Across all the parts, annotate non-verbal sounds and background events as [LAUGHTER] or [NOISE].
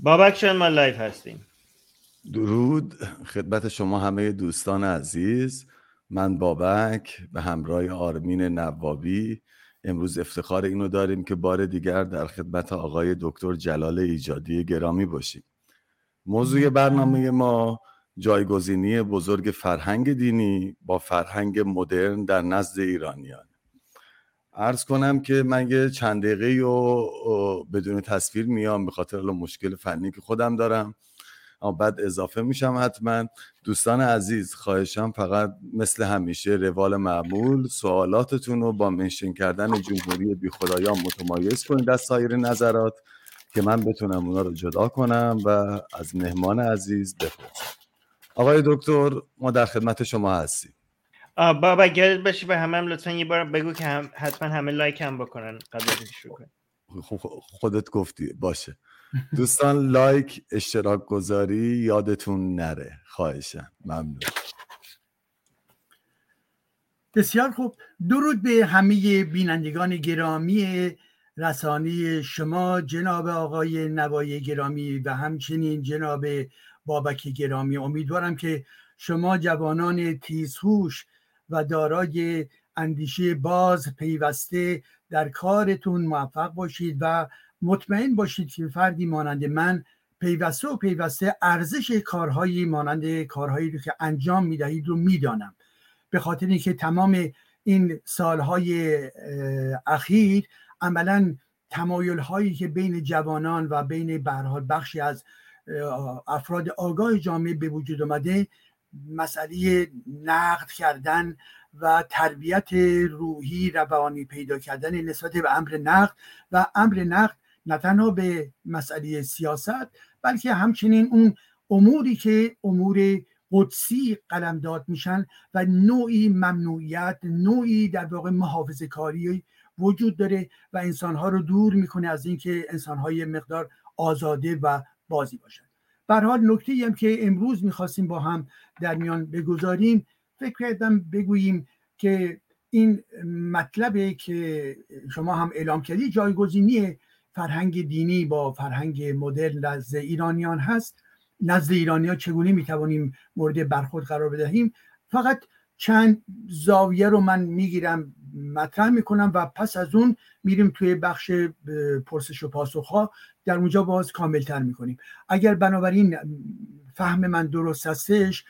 بابک شد ما live هستیم. درود. خدمت شما همه دوستان عزیز. من بابک به همراه آرمین نوابی. امروز افتخار اینو داریم که بار دیگر در خدمت آقای دکتر جلال ایجادی گرامی باشیم. موضوع برنامه ما جایگزینی بزرگ فرهنگ دینی با فرهنگ مدرن در نزد ایرانیان. عرض کنم که من یه چند دقیقه و بدون تصویر میام به خاطر مشکل فنی که خودم دارم. اما بعد اضافه میشم حتما. دوستان عزیز خواهشم فقط مثل همیشه روال معمول سوالاتتون رو با منشن کردن جمهوری بی خدایان متمایز کنید از سایر نظرات که من بتونم اونا رو جدا کنم و از مهمان عزیز بپرسم. آقای دکتر ما در خدمت شما هستیم. بابا گرد باشی به همه هم لطفا یه بار بگو که هم حتما همه لایک هم بکنن قبل از شروع خودت گفتی باشه. دوستان لایک اشتراک گذاری یادتون نره. خواهشم. ممنون. بسیار خوب. درود به همه بینندگان گرامی رسانی شما جناب آقای نوای گرامی و همچنین جناب بابک گرامی. امیدوارم که شما جوانان تیزهوش و دارای اندیشه باز پیوسته در کارتون موفق باشید و مطمئن باشید که فردی مانند من پیوسته و پیوسته ارزش کارهایی مانند کارهایی رو که انجام می‌دهید رو می‌دانم. به خاطر اینکه تمام این سالهای اخیر عملا تمایل هایی که بین جوانان و بین برحال بخشی از افراد آگاه جامعه به وجود آمده مسئله نقد کردن و تربیت روحی روانی پیدا کردن نسبت به امر نقد و امر نقد نه تنها به مسئله سیاست بلکه همچنین اون اموری که امور قدسی قلمداد میشن و نوعی ممنوعیت نوعی در واقع محافظه کاری وجود داره و انسانها رو دور می‌کنه از اینکه انسانهای مقدار آزاده و بازی باشن. به حال نکته هم که امروز می‌خواستیم با هم در میان بگذاریم فکر کردم بگوییم که این مطلبه که شما هم اعلام کردی جایگزینی فرهنگ دینی با فرهنگ مدرن نزد ایرانیان هست. نزد ایرانیان چگونه می‌توانیم مورد برخورد قرار بدهیم؟ فقط چند زاویه رو من می‌گیرم مطرح می‌کنم و پس از اون میریم توی بخش پرسش و پاسخ ها در اونجا باز کاملتر می‌کنیم. اگر بنابراین فهم من درست هستش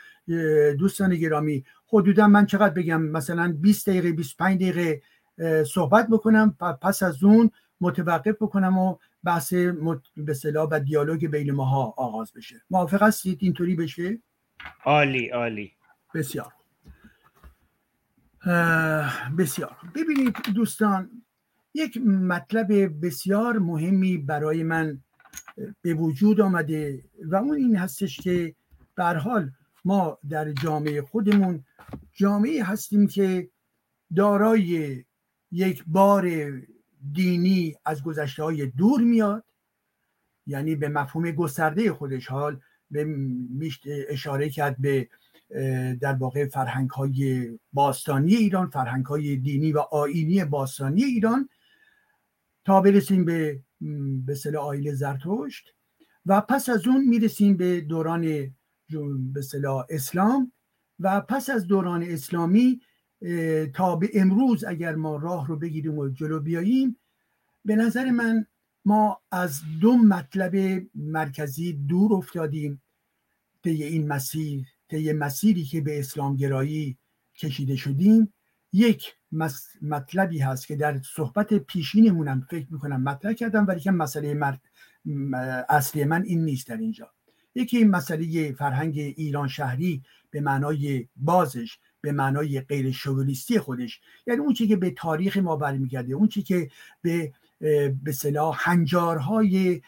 دوستان گرامی حدودا من چقدر بگم؟ مثلا 20 دقیقه 25 دقیقه صحبت بکنم پس از اون متوقف بکنم و بحث به صلاح و دیالوگ بین ماها آغاز بشه. موافق هستید؟ اینطوری بشه؟ عالی عالی. بسیار. بسیار. ببینید دوستان یک مطلب بسیار مهمی برای من به وجود آمده و اون این هستش که به حال ما در جامعه خودمون جامعه هستیم که دارای یک بار دینی از گذشته های دور میاد یعنی به مفهوم گسترده خودش حال به اشاره کرد به در واقع فرهنگ های باستانی ایران فرهنگ های دینی و آینی باستانی ایران تا برسیم به به صلاح آیل زرتشت و پس از اون می‌رسیم به دوران به صلاح اسلام و پس از دوران اسلامی تا به امروز اگر ما راه رو بگیریم و جلو بیاییم به نظر من ما از دو مطلب مرکزی دور افتادیم طی این مسیر. طی مسیری که به اسلام گرایی کشیده شدیم یک مطلبی هست که در صحبت پیشینمونم فکر می‌کنم مطرح کردم ولی که مسئله مرد اصلی من این نیست در اینجا. یکی این مسئله فرهنگ ایران شهری به معنای بازش به معنای غیر شوونیستی خودش. یعنی اون که به تاریخ ما برمیگرده اون که به به صلاح هنجارهای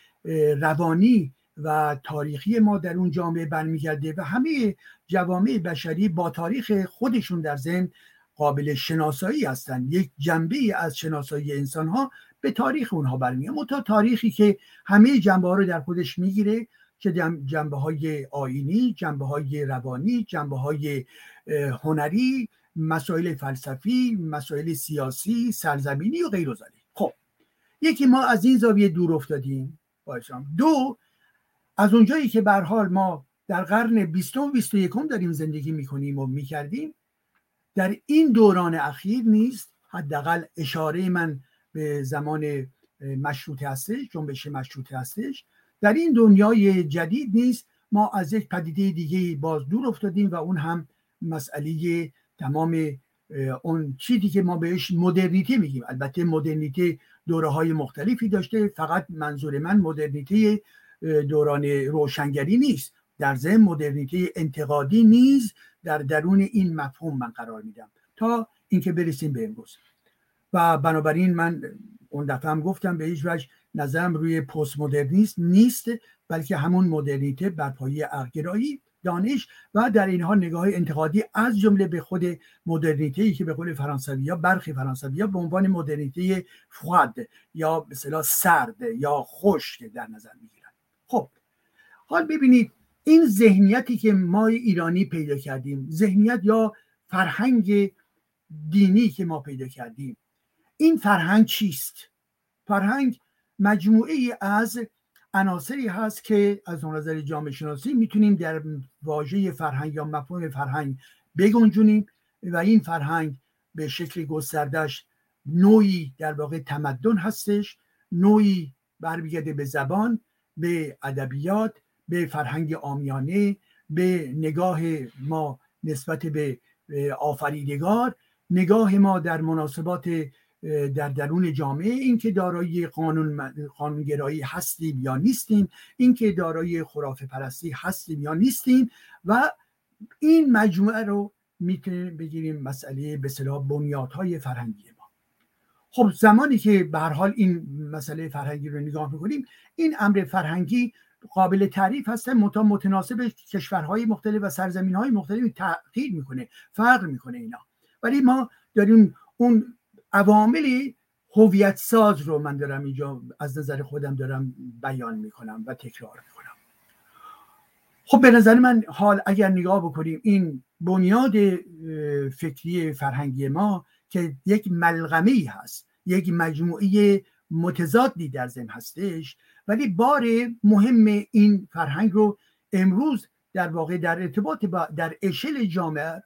روانی و تاریخی ما در اون جامعه برمیگرده و همه جوامع بشری با تاریخ خودشون در ذهن قابل شناسایی هستند یک جنبه از شناسایی انسان ها به تاریخ اونها برمیاد متا تاریخی که همه جنبه ها رو در خودش می‌گیره که جنبه های آینی جنبه های روانی جنبه های هنری مسائل فلسفی مسائل سیاسی سرزمینی و غیر خب یکی ما از این زاویه دور افتادیم دو از اونجایی که به حال ما در قرن بیستم و بیست و یکم داریم زندگی می‌کنیم و می‌کردیم در این دوران اخیر نیست. حداقل اشاره من به زمان مشروطه هستش جنبش مشروطه هستش. در این دنیای جدید نیست. ما از یک پدیده دیگه باز دور افتادیم و اون هم مسئله تمام اون چیزی که ما بهش مدرنیته میگیم. البته مدرنیته دوره های مختلفی داشته. فقط منظور من مدرنیته دوران روشنگری نیست. در ضمن مدرنیته انتقادی نیز در درون این مفهوم من قرار میدم. تا اینکه برسیم به امروز. و بنابراین من اون دفعه هم گفتم به هیچ وجه نظرم روی پست مدرنیسم نیست بلکه همون مدرنیته بر پایه عقلگرایی دانش و در اینها نگاه انتقادی از جمله به خود مدرنیته که به قول فرانسوی ها برخی فرانسوی ها به عنوان مدرنیته فواد یا مثلا سرد یا خشک در نظر می‌گیرن. خب حال ببینید این ذهنیتی که ما ایرانی پیدا کردیم ذهنیت یا فرهنگ دینی که ما پیدا کردیم این فرهنگ چیست؟ فرهنگ مجموعه از عناصری هست که از اون نظر جامعه شناسی می‌تونیم در واژه فرهنگ یا مفهوم فرهنگ بگنجونیم و این فرهنگ به شکل گستردش نوعی در واقع تمدن هستش نوعی برمیگرده به زبان به ادبیات به فرهنگ آمیانه به نگاه ما نسبت به آفریدگار نگاه ما در مناسبات در درون جامعه اینکه دارای قانون قانونگرایی هستیم یا نیستیم اینکه دارای خرافه پرستی هستیم یا نیستیم و این مجموعه رو می‌تونیم بگیریم مسئله به صلاح بنیادهای فرهنگی ما. خب زمانی که به حال این مسئله فرهنگی رو نگاه می‌کنیم این امر فرهنگی قابل تعریف هستن متا متناسب کشورهای مختلف و سرزمین های مختلف تغییر می‌کنه فرق می‌کنه اینا. ولی ما داریم اون عوامل هویت ساز رو من دارم اینجا از نظر خودم دارم بیان می‌کنم و تکرار می‌کنم. خب به نظر من حال اگر نگاه بکنیم این بنیاد فکری فرهنگی ما که یک ملغمه ای هست یک مجموعه متضادی در ذهن هستش. ولی بار مهم این فرهنگ رو امروز در واقع در ارتباط با در اشل جامعه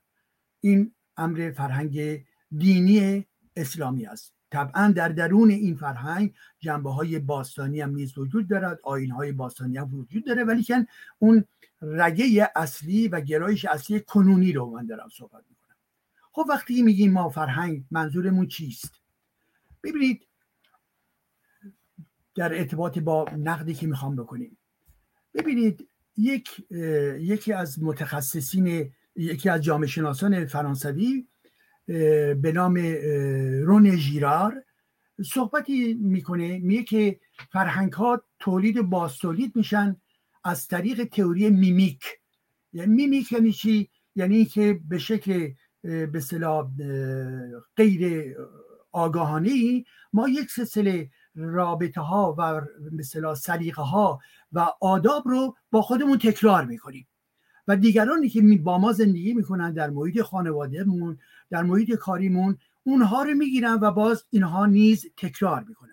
این امر فرهنگ دینی اسلامی است. طبعا در درون این فرهنگ جنبه های باستانی هم نیز وجود دارد آین های باستانی هم وجود داره ولی که اون رگه اصلی و گرایش اصلی کنونی رو من دارم صحبت خب وقتی میگیم ما فرهنگ منظورمون چیست؟ ببینید در ارتباط با نقدی که می‌خوام بکنیم. ببینید یک یکی از متخصصین یکی از جامعه شناسان فرانسوی به نام رنه ژیرار صحبتی می‌کنه میگه که فرهنگ ها تولید بازتولید میشن از طریق تئوری mimique. یعنی mimique یعنی چی؟ یعنی که به شکل به اصطلاح غیر آگاهانه ما یک سلسله رابطه ها و مثلا سلیقه ها و آداب رو با خودمون تکرار می‌کنیم. و دیگرانی که با ما زندگی می‌کنن در محیط خانوادهمون در محیط کاریمون اونها رو می‌گیرن و باز اینها نیز تکرار می‌کنن.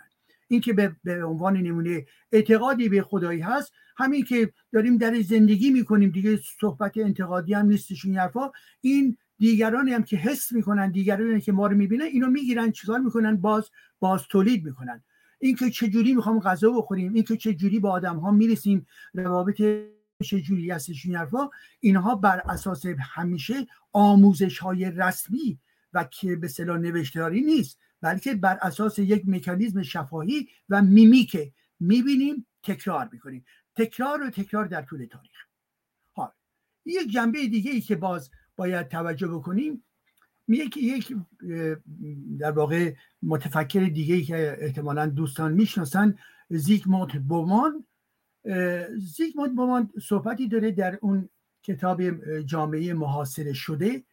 این که به, به عنوان نمونه اعتقادی به خدایی هست همین که داریم در زندگی می‌کنیم دیگه صحبت انتقادی هم نیستش این حرفا. این دیگرانی هم که حس می‌کنن دیگرانی که ما رو می‌بینن اینو می‌گیرن چیکار می‌کنن؟ باز باز تولید می‌کنن. اینکه چجوری می‌خوام غذا بخوریم اینکه چجوری با آدم ها می‌رسیم روابط چجوری هستش این حرفا اینها بر اساس همیشه آموزش های رسمی و که به صلاح نوشتاری نیست بلکه بر اساس یک مکانیزم شفاهی و میمیکه. می‌بینیم تکرار می‌کنیم. تکرار و تکرار در طول تاریخ. حال یک جنبه دیگه ای که باز باید توجه بکنیم یک یک در واقع متفکر دیگه که احتمالا دوستان می‌شناسن زیگموند بومان. زیگموند بومان صحبتی داره در اون کتاب جامعه محاصره شده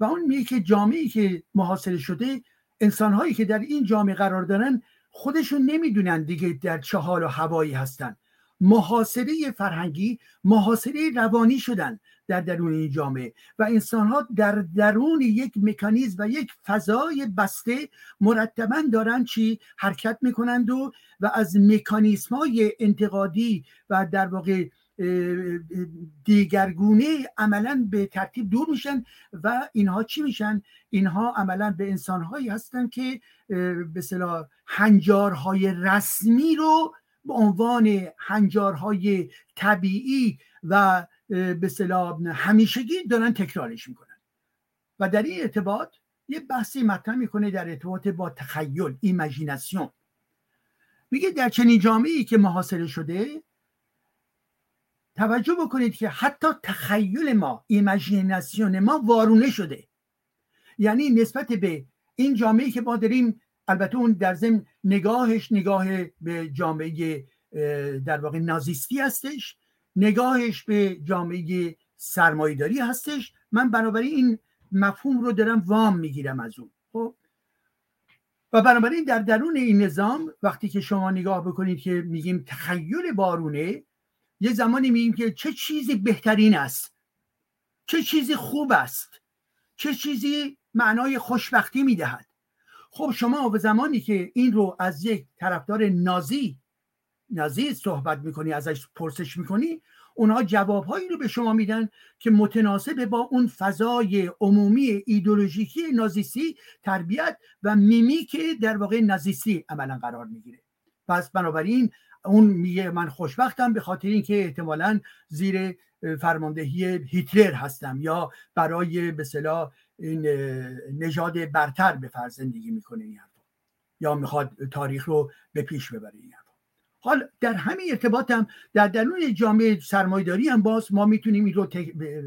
و اون میگه که جامعه که محاصره شده انسانهایی که در این جامعه قرار دارن خودشون نمی‌دونن دیگه در چه حال و هوایی هستن. محاصره فرهنگی محاصره روانی شدن در درون این جامعه و انسان ها در درون یک مکانیزم و یک فضای بسته مرتبا دارن چی؟ حرکت می‌کنند و و از مکانیزم های انتقادی و در واقع دیگرگونه عملا به ترتیب دور میشن و اینها چی میشن؟ اینها عملا به انسانهایی هستن که به صلاح هنجارهای رسمی رو به عنوان هنجارهای طبیعی و به صلاح همیشگی دارن تکرارش می‌کنن. و در این ارتباط یه بحثی مطرح می‌کنه در ارتباط با تخیل ایمجیناسیون. میگه در چنین جامعه که محاصره شده توجه بکنید که حتی تخیل ما ایمجیناسیون ما وارونه شده. یعنی نسبت به این جامعه که ما داریم البته اون در ضمن نگاهش نگاه به جامعه در واقع نازیستی هستش نگاهش به جامعه سرمایداری هستش. من بنابراین این مفهوم رو دارم وام می‌گیرم از اون خب؟ و بنابراین در درون این نظام وقتی که شما نگاه بکنید که میگیم تخیل بارونه یه زمانی میگیم که چه چیزی بهترین است چه چیزی خوب است چه چیزی معنای خوشبختی می‌دهد. خب شما به زمانی که این رو از یک طرفدار نازی نازی صحبت می‌کنی ازش پرسش می‌کنی اونها جوابهایی رو به شما میدن که متناسب با اون فضای عمومی ایدولوژیکی نازیستی تربیت و میمی در واقع نازیستی عملا قرار می‌گیره. پس بنابراین اون میگه من خوشبختم به خاطر اینکه احتمالا زیر فرماندهی هیتلر هستم یا برای به این نژاد برتر به فرض زندگی می‌کنه این یا می‌خواد تاریخ رو به پیش ببره این حال در همین ارتباط هم در درون جامعه سرمایداری هم باز ما می‌تونیم این رو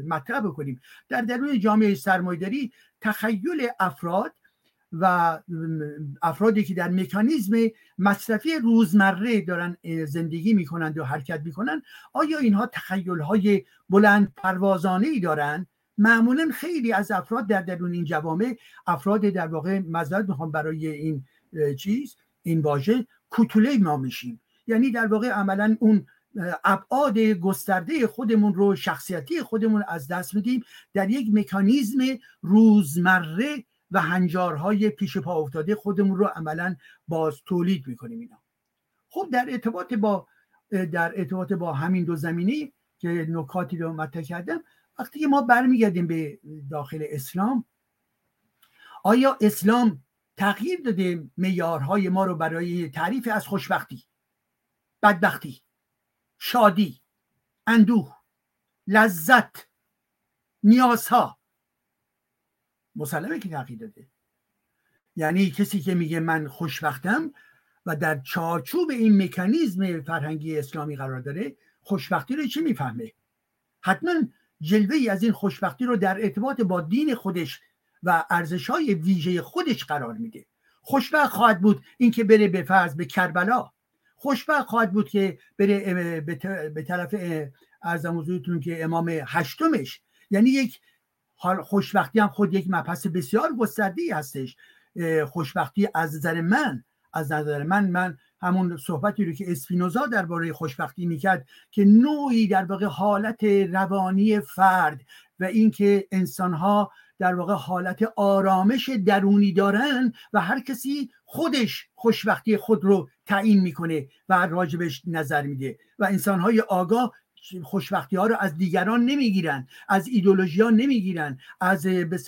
مطرح بکنیم. در درون جامعه سرمایداری تخیل افراد و افرادی که در مکانیزم مصرفی روزمره دارن زندگی می‌کنند و حرکت می‌کنند آیا اینها تخیل های بلند پروازانه ای دارند معمولا خیلی از افراد در درون این جوامع افراد در واقع مزد می‌خوام برای این چیز این واژه کوتوله ما میشیم. یعنی در واقع عملا اون ابعاد گسترده خودمون رو شخصیتی خودمون از دست میدیم در یک مکانیزم روزمره و هنجارهای پیش پا افتاده خودمون رو عملا باز تولید می‌کنیم اینا. خب در ارتباط با در ارتباط با همین دو زمینی که نکاتی رو مطرح کردم وقتی ما برمیگردیم به داخل اسلام آیا اسلام تغییر داده میارهای ما رو برای تعریف از خوشبختی بدبختی شادی اندوه لذت نیازها؟ مسلمه که تغییر داده. یعنی کسی که میگه من خوشبختم و در چارچوب این مکانیزم فرهنگی اسلامی قرار داره خوشبختی رو چی می‌فهمه؟ حتما جلوه ای از این خوشبختی رو در ارتباط با دین خودش و ارزش های ویژه خودش قرار میده. خوشبخت خواهد بود اینکه بره به فرض به کربلا. خوشبخت خواهد بود که بره به طرف ارزم حضورتون که امام هشتمش. یعنی یک خوشبختی هم خود یک مبحث بسیار گسترده هستش. خوشبختی از نظر من از نظر من من همون صحبتی رو که اسپینوزا درباره خوشبختی می‌کرد که نوعی در واقع حالت روانی فرد و اینکه انسانها در واقع حالت آرامش درونی دارن و هر کسی خودش خوشبختی خود رو تعیین می‌کنه و راجبش نظر میده. و انسانهای آگاه خوشبختی ها رو از دیگران نمی‌گیرن از ایدولوژی ها نمی‌گیرن از به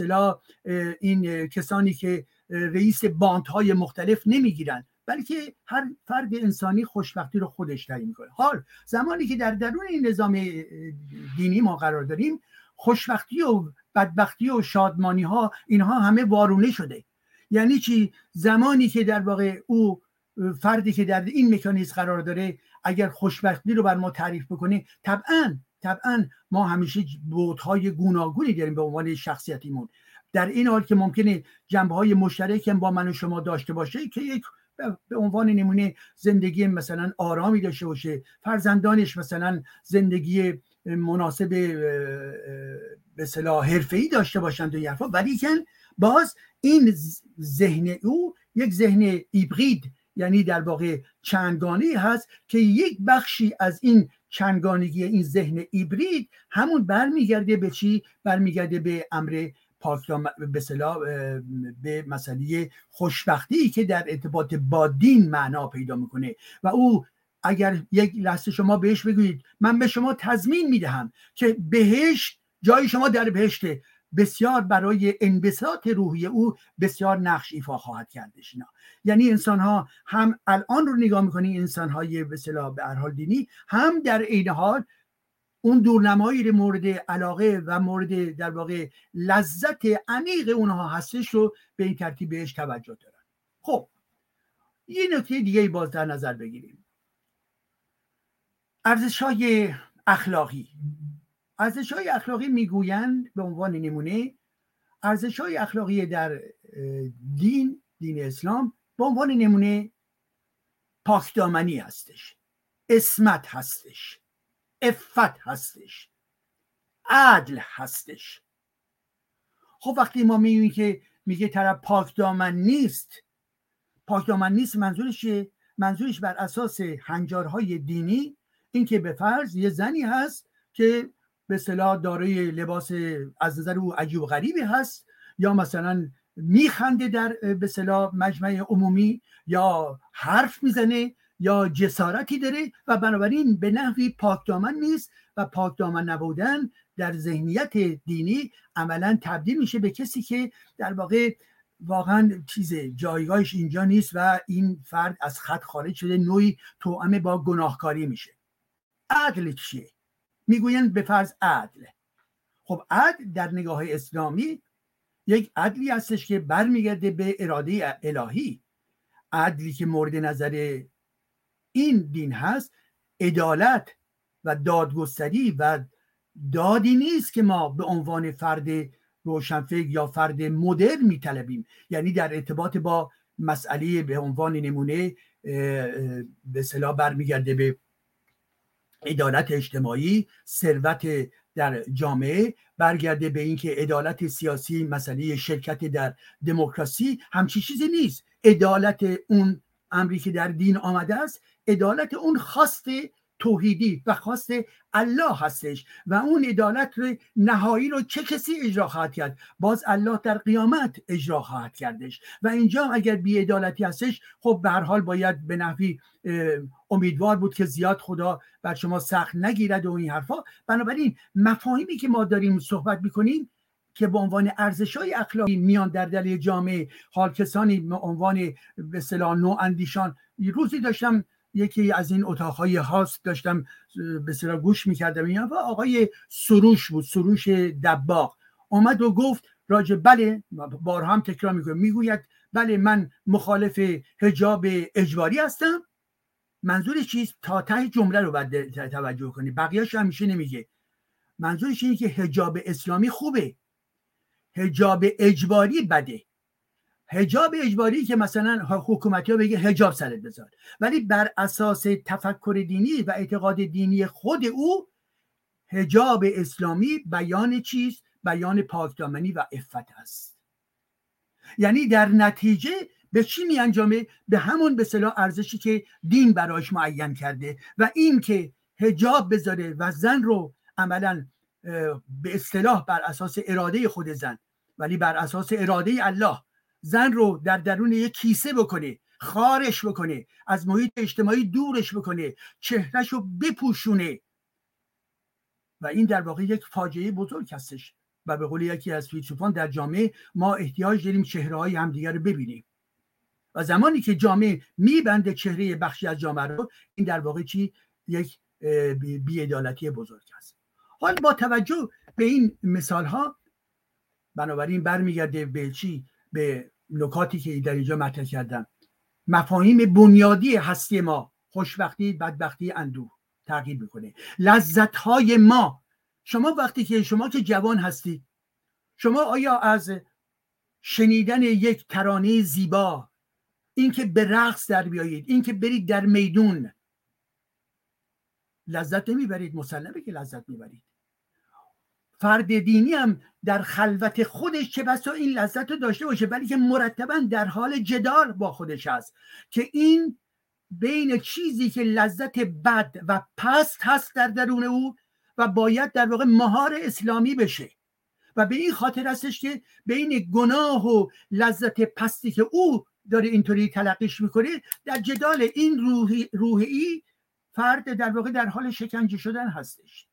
این کسانی که رئیس باند های مختلف نمی‌گیرن. بلکه هر فرد انسانی خوشبختی رو خودش تعیین می‌کنه. حال زمانی که در درون این نظام دینی ما قرار داریم خوشبختی و بدبختی و شادمانی ها اینها همه وارونه شده. یعنی چی؟ زمانی که در واقع او فردی که در این مکانیزم قرار داره اگر خوشبختی رو بر ما تعریف بکنه طبعا طبعا ما همیشه بودهای گوناگونی داریم به عنوان شخصیتیمون. در این حال که ممکنه جنبه های مشترک با من و شما داشته باشه که یک به عنوان نمونه زندگی مثلا آرامی داشته باشه فرزندانش مثلا زندگی مناسب به صلاح حرفه‌ای داشته باشند و حرفا. ولی باز این ذهن او یک ذهن ایبرید یعنی در واقع چندگانه هست که یک بخشی از این چندگانگی این ذهن ایبرید همون برمیگرده به چی؟ برمیگرده به امر پاکدام به به مسئله خوشبختی که در ارتباط با دین معنا پیدا می‌کنه. و او اگر یک لحظه شما بهش بگویید من به شما تضمین می‌دهم که بهش جای شما در بهشته. بسیار برای انبساط روحی او بسیار نقش ایفا خواهد کردش اینا یعنی انسان ها هم الان رو نگاه می‌کنی انسان های به به حال دینی هم در عین حال اون دورنمایی مورد علاقه و مورد در واقع لذت عمیق اونها هستش رو به این ترتیب بهش توجه دارن. خب یه نکته دیگه باز در نظر بگیریم. ارزش های اخلاقی. ارزش های اخلاقی می‌گویند به عنوان نمونه ارزش های اخلاقی در دین دین اسلام به عنوان نمونه پاکدامنی هستش اسمت هستش. افت هستش. عدل هستش. خب وقتی ما میگیم که میگه طرف پاکدامن نیست پاکدامن نیست منظورش منظورش بر اساس هنجارهای دینی اینکه به فرض یه زنی هست که به صلاح دارای لباس از نظر او عجیب و غریبی هست یا مثلا میخنده در به صلاح مجمع عمومی یا حرف می‌زنه یا جسارتی داره و بنابراین به نحوی پاکدامن نیست و پاکدامن نبودن در ذهنیت دینی عملا تبدیل میشه به کسی که در واقع واقعا چیز جایگاهش اینجا نیست و این فرد از خط خارج شده نوعی توأم با گناهکاری میشه. عدل چیه؟ می‌گویند به فرض عدل. خب عدل در نگاه اسلامی یک عدلی هستش که برمیگرده به اراده الهی. عدلی که مورد نظر این دین هست عدالت و دادگستری و دادی نیست که ما به عنوان فرد روشنفکر یا فرد مدرن میطلبیم. یعنی در ارتباط با مسئله به عنوان نمونه به صلاح برمیگرده به عدالت اجتماعی ثروت در جامعه برگرده به اینکه عدالت سیاسی مسئله شرکت در دموکراسی همچی چیزی نیست. عدالت اون امری در دین آمده است عدالت اون خواست توحیدی و خواست الله هستش و اون عدالت نهایی رو چه کسی اجرا خواهد کرد؟ باز الله در قیامت اجرا خواهد کردش. و اینجا اگر بیعدالتی هستش خب به هر حال باید به نحوی امیدوار بود که زیاد خدا بر شما سخت نگیرد و این حرفا. بنابراین مفاهیمی که ما داریم صحبت می‌کنیم که به عنوان ارزش های اخلاقی میان در دل جامعه حال کسانی به عنوان به نو اندیشان روزی داشتم یکی از این اتاقهای هاست داشتم به گوش می‌کردم و آقای سروش بود سروش دباغ. آمد و گفت راجع بله بارها هم تکرار می‌کنه می‌گوید بله من مخالف هجاب اجباری هستم. منظورش چیست؟ تا ته جمله رو باید توجه کنی. بقیهش همیشه نمیگه. منظورش اینه که هجاب اسلامی خوبه. هجاب اجباری بده. هجاب اجباری که مثلا حکومتی ها بگه هجاب سرت بذار. ولی بر اساس تفکر دینی و اعتقاد دینی خود او هجاب اسلامی بیان چیست؟ بیان پاکدامنی و افت است. یعنی در نتیجه به چی می انجامه؟ به همون به صلاح ارزشی که دین برایش معین کرده و این که هجاب بذاره و زن رو عملا به اصطلاح بر اساس اراده خود زن ولی بر اساس اراده الله زن رو در درون یک کیسه بکنه خارش بکنه از محیط اجتماعی دورش بکنه چهرش رو بپوشونه. و این در واقع یک فاجعه بزرگ هستش و به قول یکی از فیلسوفان در جامعه ما احتیاج داریم چهره های همدیگر رو ببینیم. و زمانی که جامعه میبنده چهره بخشی از جامعه رو این در واقع چی؟ یک بیعدالتی بزرگ است. حال با توجه به این مثال ها بنابراین برمیگرده به چی؟ به نکاتی که در اینجا مطرح کردم. مفاهیم بنیادی هستی ما خوشبختی بدبختی اندوه تغییر می‌کنه. لذت های ما. شما وقتی که شما که جوان هستید شما آیا از شنیدن یک ترانه زیبا اینکه به رقص در بیایید اینکه برید در میدون لذت نمی‌برید؟ مسلمه که لذت می‌برید. فرد دینی هم در خلوت خودش چه بسا این لذت رو داشته باشه ولی که مرتبا در حال جدال با خودش هست که این بین چیزی که لذت بد و پست هست در درون او و باید در واقع مهار اسلامی بشه. و به این خاطر هستش که بین گناه و لذت پستی که او داره اینطوری تلقیش می‌کنه در جدال این روحی, روحی فرد در واقع در حال شکنجه شدن هستش.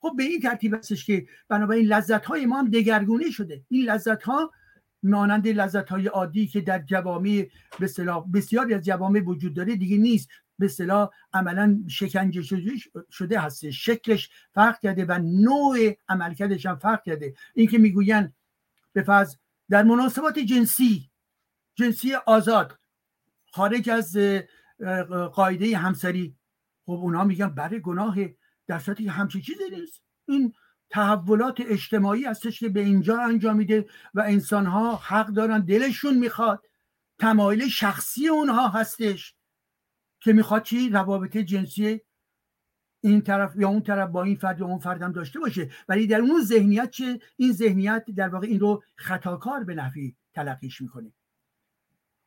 خب به این ترتیب هستش که بنابراین لذت های ما هم دگرگونه شده. این لذت ها مانند لذت های عادی که در جوامع به بسیاری از جوامع وجود داره دیگه نیست. به اصطلاح عملا شکنجه شده هست شکلش فرق کرده و نوع عملکردش هم فرق کرده. این که می‌گوین به فرض در مناسبات جنسی جنسی آزاد خارج از قاعده همسری خب اونها میگن برای گناه در صورتی همچی چیزی نیست. این تحولات اجتماعی هستش که به اینجا انجام میده و انسان ها حق دارن دلشون می‌خواد تمایل شخصی اونها هستش که می‌خواد چی؟ روابط جنسی این طرف یا اون طرف با این فرد یا اون فرد هم داشته باشه. ولی در اون ذهنیت چه؟ این ذهنیت در واقع این رو خطاکار به نفی تلقیش می‌کنه.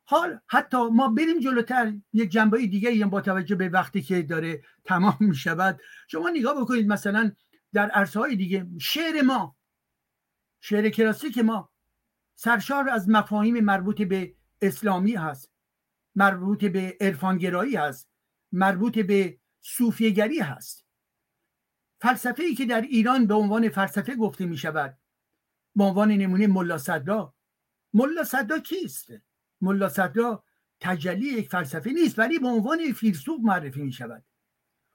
حال حتی ما بریم جلوتر یک جنبه دیگه با توجه به وقتی که داره تمام می‌شود. شما نگاه بکنید مثلا در عرصه های دیگه شعر ما شعر کلاسیک ما سرشار از مفاهیم مربوط به اسلامی هست مربوط به عرفانگرایی هست مربوط به صوفیگری هست. فلسفه ای که در ایران به عنوان فلسفه گفته می شود به عنوان نمونه ملا صدرا ملا صدرا کیست؟ ملا صدرا تجلی یک فلسفه نیست ولی به عنوان فیلسوف معرفی می شود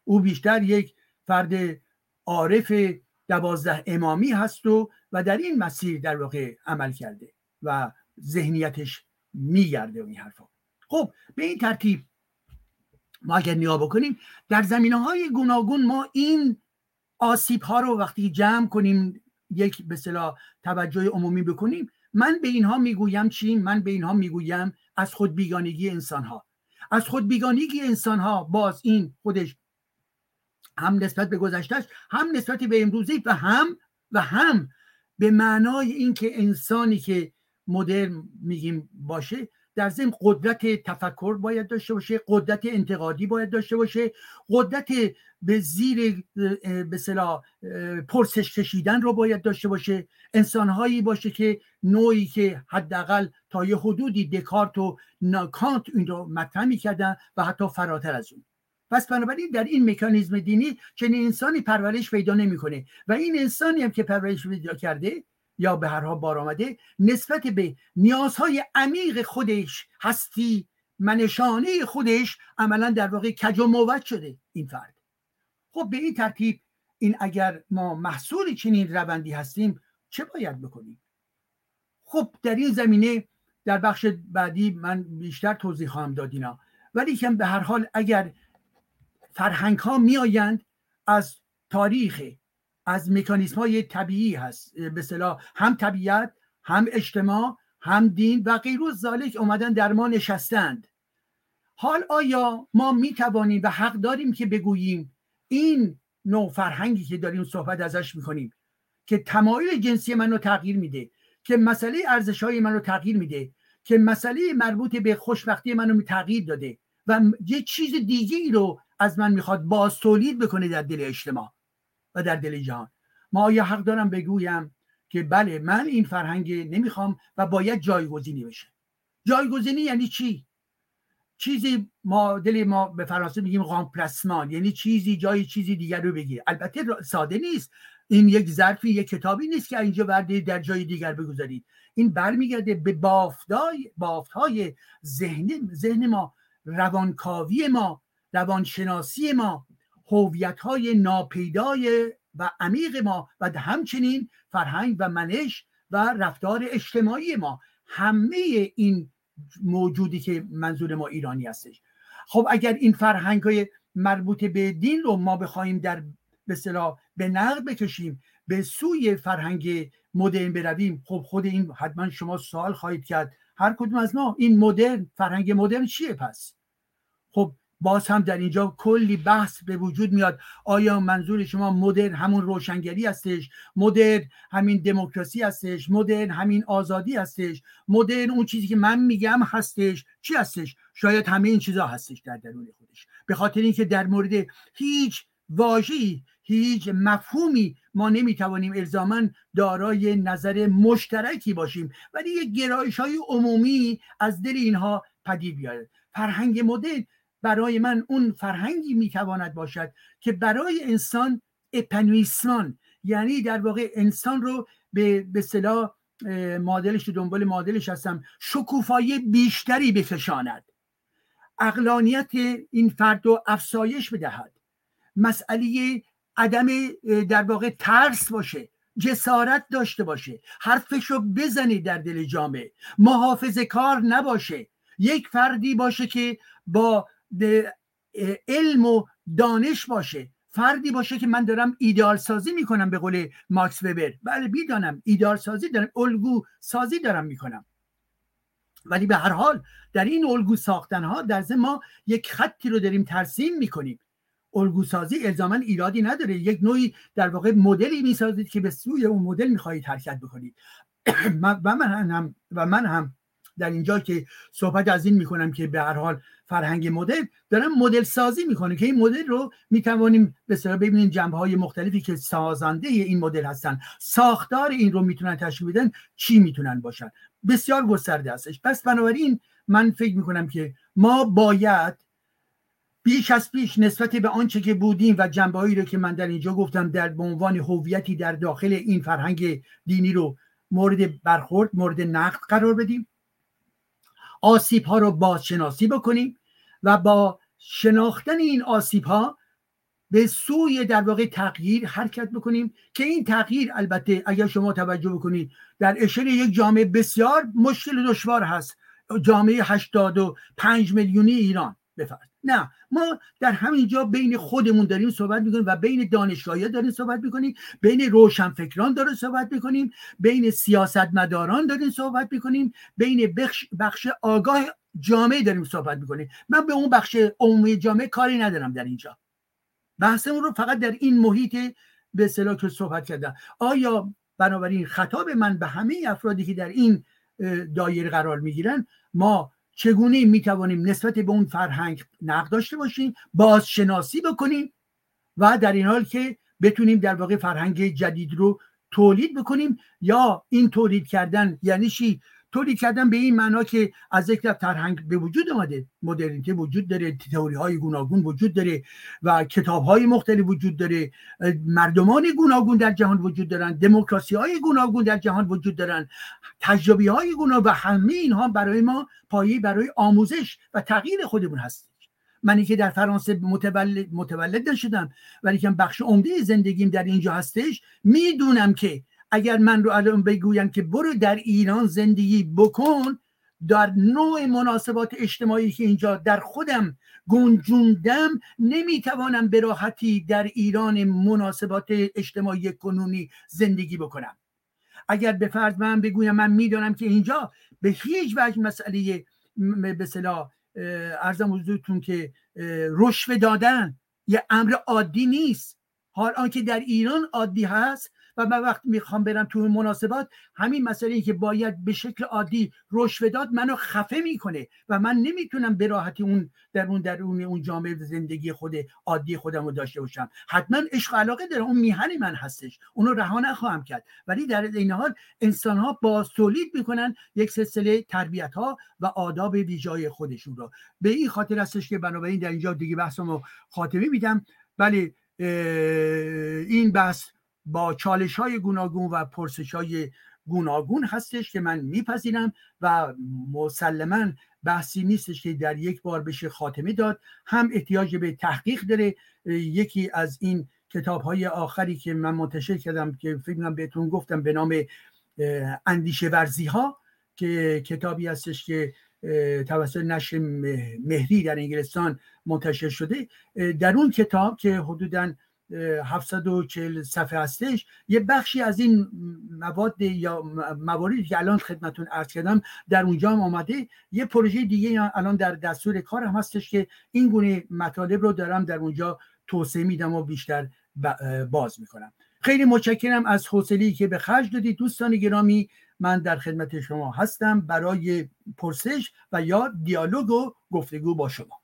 او بیشتر یک فرد عارف دوازده امامی هست و و در این مسیر در واقع عمل کرده و ذهنیتش میگرده این حرفا. خب به این ترتیب ما اگر نگاه بکنیم در زمینه های گوناگون ما این آسیب ها رو وقتی جمع کنیم یک به توجه عمومی بکنیم من به اینها می‌گویم چی؟ من به اینها می‌گویم از خود بیگانگی انسان ها از خود بیگانگی انسان ها باز این خودش هم نسبت به گذشتهش هم نسبت به امروزی و هم و هم به معنای اینکه انسانی که مدرن میگیم باشه در ضمن قدرت تفکر باید داشته باشه قدرت انتقادی باید داشته باشه قدرت به زیر به صلاح پرسش کشیدن رو باید داشته باشه. انسانهایی باشه که نوعی که حداقل تا یه حدودی دکارت و ناکانت این رو مطرح می‌کردن و حتی فراتر از اون. پس بنابراین در این مکانیزم دینی چنین انسانی پرورش پیدا نمی‌کنه. و این انسانی هم که پرورش پیدا کرده یا به هر حال بار آمده نسبت به نیازهای عمیق خودش هستی منشانه خودش عملا در واقع کج و موج شده این فرد. خب به این ترتیب این اگر ما محصول چنین روندی هستیم چه باید بکنیم؟ خب در این زمینه در بخش بعدی من بیشتر توضیح خواهم داد اینا. ولی که به هر حال اگر فرهنگ ها می از تاریخ از مکانیسم های طبیعی هست. به صلاح هم طبیعت هم اجتماع هم دین و غیر ذالک اومدن در ما نشستند. حال آیا ما می توانیم و حق داریم که بگوییم این نوع فرهنگی که داریم صحبت ازش می‌کنیم که تمایل جنسی من رو تغییر میده که مسئله ارزش های من رو تغییر میده که مسئله مربوط به خوشبختی من رو تغییر داده و یه چیز دیگه ای رو از من می‌خواد باز تولید بکنه در دل اجتماع. و در دل جهان. ما آیا حق دارم بگویم که بله من این فرهنگ نمی‌خوام و باید جایگزینی بشه. جایگزینی یعنی چی؟ چیزی ما دل ما به فرانسه میگیم غامپلسمان یعنی چیزی جای چیزی دیگر رو بگیره. البته ساده نیست. این یک ظرفی یک کتابی نیست که اینجا برده در جای دیگر بگذارید. این برمیگرده به بافتای بافتهای ذهن ذهن ما روانکاوی ما روانشناسی ما هویت های ناپیدای و عمیق ما و همچنین فرهنگ و منش و رفتار اجتماعی ما. همه این موجودی که منظور ما ایرانی هستش. خب اگر این فرهنگ های مربوط به دین رو ما بخوایم در به به نقد بکشیم به سوی فرهنگ مدرن برویم خب خود این حتما شما سوال خواهید کرد. هر کدوم از ما این مدرن فرهنگ مدرن چیه پس؟ خب باز هم در اینجا کلی بحث به وجود میاد. آیا منظور شما مدرن همون روشنگری هستش؟ مدرن همین دموکراسی هستش؟ مدرن همین آزادی هستش؟ مدرن اون چیزی که من میگم هستش؟ چی هستش؟ شاید همه این چیزها هستش در درون خودش. به خاطر اینکه در مورد هیچ واژه‌ای هیچ مفهومی ما نمی‌توانیم الزاما دارای نظر مشترکی باشیم. ولی یک گرایش های عمومی از دل اینها پدید بیاید فرهنگ مدرن برای من اون فرهنگی می‌تواند باشد که برای انسان اپنویسمان یعنی در واقع انسان رو به به صلاح مادلش دنبال مادلش هستم شکوفایی بیشتری بفشاند. اقلانیت این فرد رو افسایش بدهد. مسئله عدم در واقع ترس باشه جسارت داشته باشه حرفش رو بزنه در دل جامعه. محافظ کار نباشه. یک فردی باشه که با علم و دانش باشه. فردی باشه که من دارم ایدئال سازی می‌کنم به قول ماکس وبر. بله می‌دانم. ایدئال سازی دارم الگو سازی دارم می‌کنم. ولی به هر حال در این الگو ساختن ها در ما یک خطی رو داریم ترسیم می‌کنیم. الگو سازی الزاما ایرادی نداره. یک نوعی در واقع مدلی می‌سازید که به سوی اون مدل می‌خواهید حرکت بکنید. [CLEARS THROAT] و من هم و من هم در اینجا که صحبت از این می‌کنم که به هر حال فرهنگ مدل دارم مدل سازی می‌کنه که این مدل رو می‌توانیم به صلاح ببینیم جنبه های مختلفی که سازنده این مدل هستن ساختار این رو می‌تونن تشکیل بدن چی می‌تونن باشن؟ بسیار گسترده هستش. پس بنابراین من فکر می‌کنم که ما باید بیش از پیش نسبت به آنچه که بودیم و جنبه هایی رو که من در اینجا گفتم در به عنوان هویتی در داخل این فرهنگ دینی رو مورد برخورد مورد نقد قرار بدیم. آسیب ها رو بازشناسی بکنیم و با شناختن این آسیب ها به سوی در واقع تغییر حرکت بکنیم که این تغییر البته اگر شما توجه بکنید در اشل یک جامعه بسیار مشکل و دشوار هست. جامعه 85 میلیونی ایران. بفرد نه ما در همینجا بین خودمون داریم صحبت می‌کنیم و بین دانشگاهی داریم صحبت می‌کنیم بین روشنفکران داریم صحبت می‌کنیم بین سیاستمداران داریم صحبت می‌کنیم بین بخش, بخش آگاه جامعه داریم صحبت می‌کنیم. من به اون بخش عمومی جامعه کاری ندارم در اینجا. بحثمون رو فقط در این محیط به اصطلاح که صحبت کردم. آیا بنابراین خطاب من به همه افرادی که در این دایره قرار می‌گیرن ما چگونه می توانیم نسبت به اون فرهنگ نقد داشته باشیم بازشناسی بکنیم و در این حال که بتونیم در واقع فرهنگ جدید رو تولید بکنیم یا این تولید کردن یعنی چی؟ تولید کردن به این معنا که از یک طرف فرهنگ به وجود آمده مدرنیته وجود داره تئوری های گوناگون وجود داره و کتاب های مختلف وجود داره مردمان گوناگون در جهان وجود دارن دموکراسی های گوناگون در جهان وجود دارن تجربی های گوناگون و همه اینها برای ما پایه برای آموزش و تغییر خودمون هست منی که در فرانسه متولد, متولد نشدم ولی که بخش عمده زندگیم در اینجا هستش می‌دونم که اگر من رو الان بگویم که برو در ایران زندگی بکن در نوع مناسبات اجتماعی که اینجا در خودم گنجوندم نمی‌توانم به راحتی در ایران مناسبات اجتماعی کنونی زندگی بکنم. اگر به فرض من بگویم من می‌دانم که اینجا به هیچ وجه مسئله به صلاح ارزم حضورتون که رشوه دادن یه امر عادی نیست. حال آنکه در ایران عادی هست و من وقتی می‌خوام برم تو مناسبات همین مسئله ای که باید به شکل عادی رشوه داد منو خفه می‌کنه و من نمی‌تونم به راحتی اون در اون در اون اون جامعه زندگی خود عادی خودم رو داشته باشم. حتما عشق علاقه داره. اون میهن من هستش. اونو رها نخواهم کرد. ولی در این حال انسان ها با تولید می‌کنن یک سلسله تربیت ها و آداب ویژای خودشون رو. به این خاطر هستش که بنابراین در اینجا دیگه بحثمو خاتمه میدم. ولی این بحث با چالش های گوناگون و پرسش های گوناگون هستش که من میپذیرم و مسلما بحثی نیستش که در یک بار بشه خاتمه داد. هم احتیاج به تحقیق داره. یکی از این کتاب های آخری که من منتشر کردم که فکر بهتون گفتم به نام اندیشه ورزی ها که کتابی هستش که توسط نشر مهری در انگلستان منتشر شده. در اون کتاب که حدوداً 740 صفحه هستش. یه بخشی از این مواد یا مواردی که الان خدمتون عرض کردم در اونجا هم آمده یه پروژه دیگه الان در دستور کار هم هستش که این گونه مطالب رو دارم در اونجا توسعه میدم و بیشتر باز می‌کنم. خیلی متشکرم از حوصله که به خرج دادید. دوستان گرامی من در خدمت شما هستم برای پرسش و یا دیالوگ و گفتگو با شما.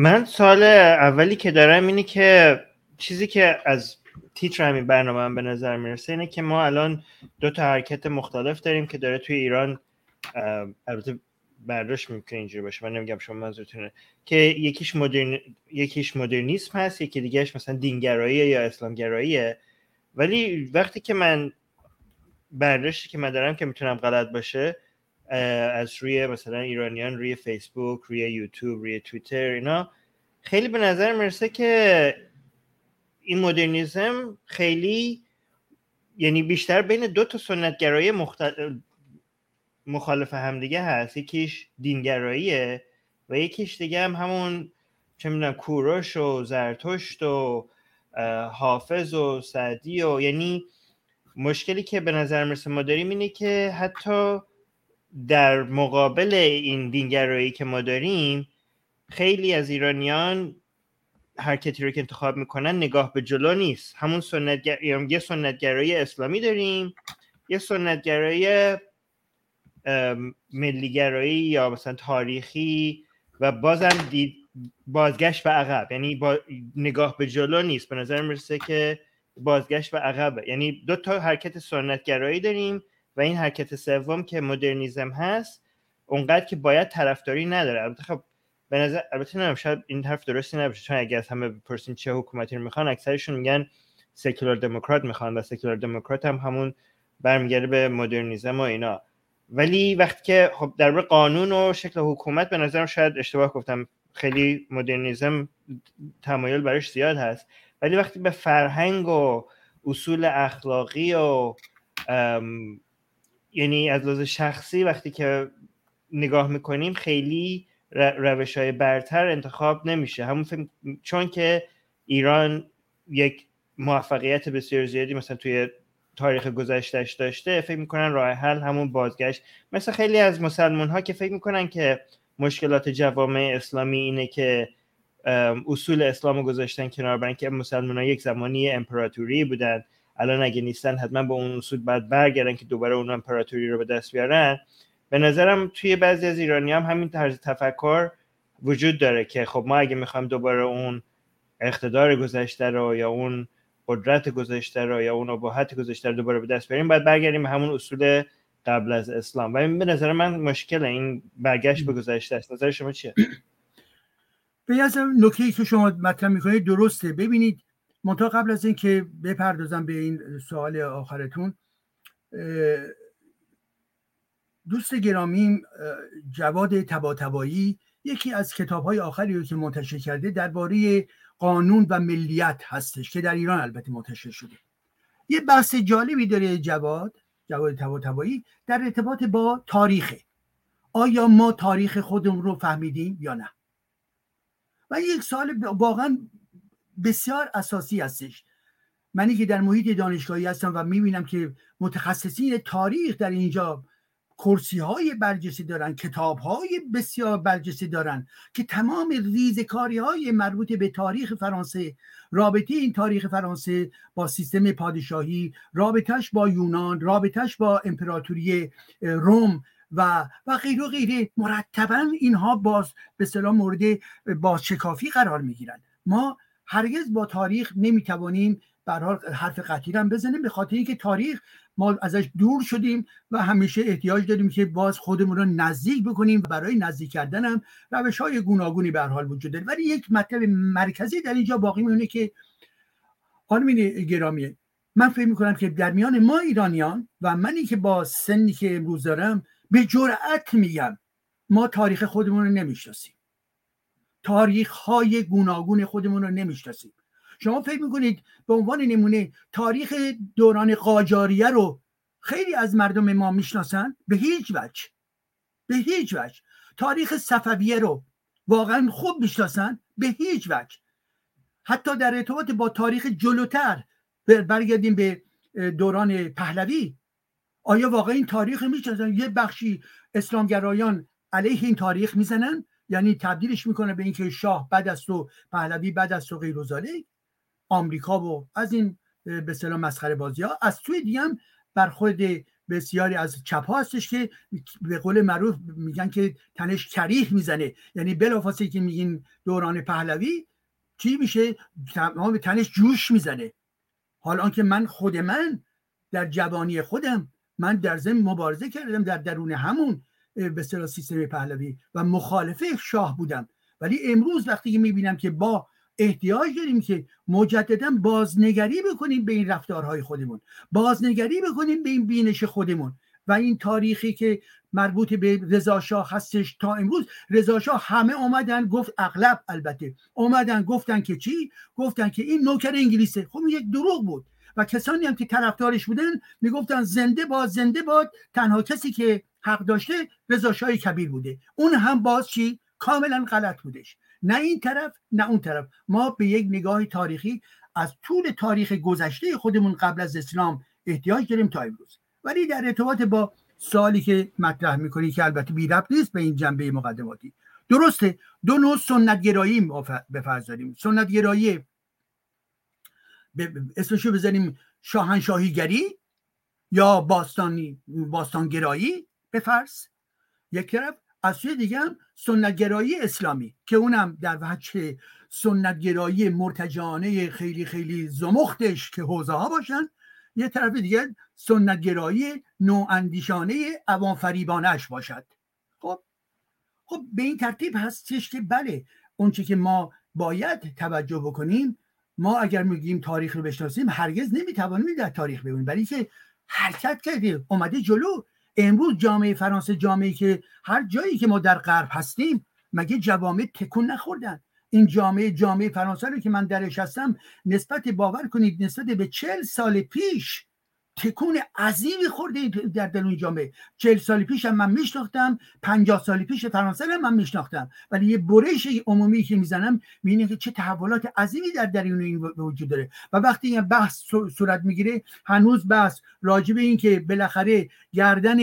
من سال اولی که دارم اینه که چیزی که از تیتر همین برنامه هم به نظر می‌رسه اینه که ما الان دو تا حرکت مختلف داریم که داره توی ایران البته برداشت می‌کنه اینجوری باشه من نمیگم شما منظورتونه که یکیش مدرن یکیش مدرنیسم هست یکی دیگهش مثلا دینگرایی یا اسلامگراییه. ولی وقتی که من برداشتی که من دارم که می‌تونم غلط باشه از روی مثلا ایرانیان روی فیسبوک روی یوتیوب روی توییتر اینا. خیلی به نظر می‌رسه که این مدرنیزم خیلی یعنی بیشتر بین دو تا سنتگرایی مختلف مخالف همدیگه هست. یکیش دینگراییه و یکیش دیگه هم همون چه می‌دونم کوروش و زرتشت و حافظ و سعدی و یعنی مشکلی که به نظر می‌رسه ما داریم اینه که حتی در مقابل این دینگرایی که ما داریم خیلی از ایرانیان حرکتی رو که انتخاب می‌کنن نگاه به جلو نیست. همون سنتگر... یه سنتگرایی اسلامی داریم یه سنتگرایی ملیگرایی یا مثلا تاریخی و بازم دید بازگشت به عقب. یعنی با نگاه به جلو نیست. به نظر می‌رسه که بازگشت به عقبه. یعنی دو تا حرکت سنتگرایی داریم. و این حرکت سوم که مدرنیزم هست اونقدر که باید طرفداری نداره. البته خب به نظر البته نمیم شاید این حرف درستی نباشه چون اگه از همه بپرسین چه حکومتی رو می‌خوان اکثرشون میگن سکولار دموکرات می‌خوان و سکولار دموکرات هم همون برمیگرده به مدرنیزم و اینا. ولی وقتی که خب در قانون و شکل حکومت به نظرم شاید اشتباه گفتم خیلی مدرنیزم تمایل براش زیاد هست. ولی وقتی به فرهنگ و اصول اخلاقی و یعنی از لحاظ شخصی وقتی که نگاه می‌کنیم خیلی روش های برتر انتخاب نمیشه. همون چون که ایران یک موفقیت بسیار زیادی مثلا توی تاریخ گذشتهش داشته فکر می‌کنن راه حل همون بازگشت. مثل خیلی از مسلمان ها که فکر می‌کنن که مشکلات جوامع اسلامی اینه که اصول اسلام رو گذاشتن کنار برن که مسلمان ها یک زمانی امپراتوری بودن. الان اگه نیستن حتما با اون اصول باید برگردن که دوباره اون امپراتوری رو به دست بیارن. به نظرم توی بعضی از ایرانی هم همین طرز تفکر وجود داره که خب ما اگه می‌خوایم دوباره اون اقتدار گذشته رو یا اون قدرت گذشته رو یا اون ابهت گذشته رو دوباره به دست بیاریم باید برگردیم به همون اصول قبل از اسلام. و این به نظر من مشکل این برگشت به گذشته است. نظر شما چیه؟ به نکته که شما مطرح می‌کنید درسته. ببینید منتها قبل از اینکه بپردازم به این سوال آخرتون دوست گرامی جواد تباتبایی یکی از کتاب های آخری رو که منتشر کرده درباره قانون و ملیت هستش که در ایران البته منتشر شده. یه بحث جالبی داره جواد جواد تباتبایی در ارتباط با تاریخ. آیا ما تاریخ خودمون رو فهمیدیم یا نه؟ و یک سال واقعا بسیار اساسی هستش. منی که در محیط دانشگاهی هستم و می‌بینم که متخصصین تاریخ در اینجا کرسی های برجسته دارن کتاب های بسیار برجسته دارن که تمام ریزکاری های مربوط به تاریخ فرانسه رابطه این تاریخ فرانسه با سیستم پادشاهی رابطهش با یونان رابطهش با امپراتوری روم و و غیر و غیره. مرتبا اینها باز به صلاح مورد بازشکافی قرار می‌گیرن. ما هرگز با تاریخ نمی‌توانیم برحال حرف قطعی هم بزنیم به خاطر اینکه تاریخ ما ازش دور شدیم و همیشه احتیاج داریم که باز خودمون رو نزدیک بکنیم برای نزدیک کردن هم روش های گوناگونی به حال وجود داره. ولی یک مطلب مرکزی در اینجا باقی میمونه که خانم گرامی من فکر می‌کنم که در میان ما ایرانیان و منی که با سنی که امروز دارم به جرأت میگم ما تاریخ خودمون رو نمی‌شناسیم. تاریخ های گوناگون خودمون رو نمی‌شناسیم. شما فکر می‌کنید به عنوان نمونه تاریخ دوران قاجاریه رو خیلی از مردم ما می‌شناسن؟ به هیچ وجه. به هیچ وجه. تاریخ صفویه رو واقعا خوب می‌شناسن؟ به هیچ وجه. حتی در ارتباط با تاریخ جلوتر برگردیم به دوران پهلوی. آیا واقعا این تاریخ می‌شناسن؟ یه بخشی اسلامگرایان علیه این تاریخ می‌زنن؟ یعنی تبدیلش می‌کنه به اینکه شاه بد است و پهلوی بد است و غیر و آمریکا و از این به اصطلاح مسخره بازی ها. از توی دیگه هم برخورد بسیاری از چپ ها هستش که به قول معروف میگن که تنش کریه می‌زنه. یعنی بلافاصله که میگین دوران پهلوی چی میشه؟ تمام تنش جوش می‌زنه. حال آنکه من خود من در جوانی خودم من در ضمن مبارزه کردم در درون همون. به سیستم پهلوی و مخالف شاه بودم. ولی امروز وقتی می‌بینم که با احتیاج داریم که مجددا بازنگری بکنیم به این رفتارهای خودمون بازنگری بکنیم به این بینش خودمون و این تاریخی که مربوط به رضا شاه هستش تا امروز رضا شاه همه اومدن گفت اغلب البته اومدن گفتن که چی؟ گفتن که این نوکر انگلیسه. خب یک دروغ بود و کسانی هم که طرفدارش بودن می‌گفتن زنده باد زنده باد تنها کسی که حق داشته رضا کبیر بوده. اون هم باز چی؟ کاملا غلط بودش. نه این طرف نه اون طرف. ما به یک نگاه تاریخی از طول تاریخ گذشته خودمون قبل از اسلام احتیاج داریم تا امروز. ولی در ارتباط با سالی که مطرح می‌کنی که البته بی ربط نیست به این جنبه مقدماتی. درسته دو نوع سنتگرایی به فرض داریم. سنتگرایی اسمشو بزنیم شاهنشاهیگری یا باستانی باستانگرایی. به فرض. یک طرف از سوی دیگه هم سنتگرایی اسلامی که اونم در وجه سنتگرایی مرتجانه خیلی خیلی زمختش که حوزه ها باشن. یه طرف دیگه سنتگرایی نواندیشانه عوام فریبانش باشد. خب؟ خب به این ترتیب هستش که بله اونچه که ما باید توجه بکنیم ما اگر میگیم تاریخ رو بشناسیم هرگز نمی‌توانیم در تاریخ ببینیم. برای که حرکت کرده اومده جلو. امروز جامعه فرانسه جامعه که هر جایی که ما در غرب هستیم مگه جوامع تکون نخوردن؟ این جامعه جامعه فرانسه رو که من درش هستم نسبت باور کنید نسبت به چل سال پیش تکون عظیمی خورده در دل اون جامعه. چهل سال پیش هم من میشناختم پنجاه سال پیش فرانسه هم من میشناختم. ولی یه برش عمومی که می‌زنم می‌بینه که چه تحولات عظیمی در درون این وجود داره. و وقتی این بحث صورت می‌گیره هنوز بحث راجع به این که بالاخره گردن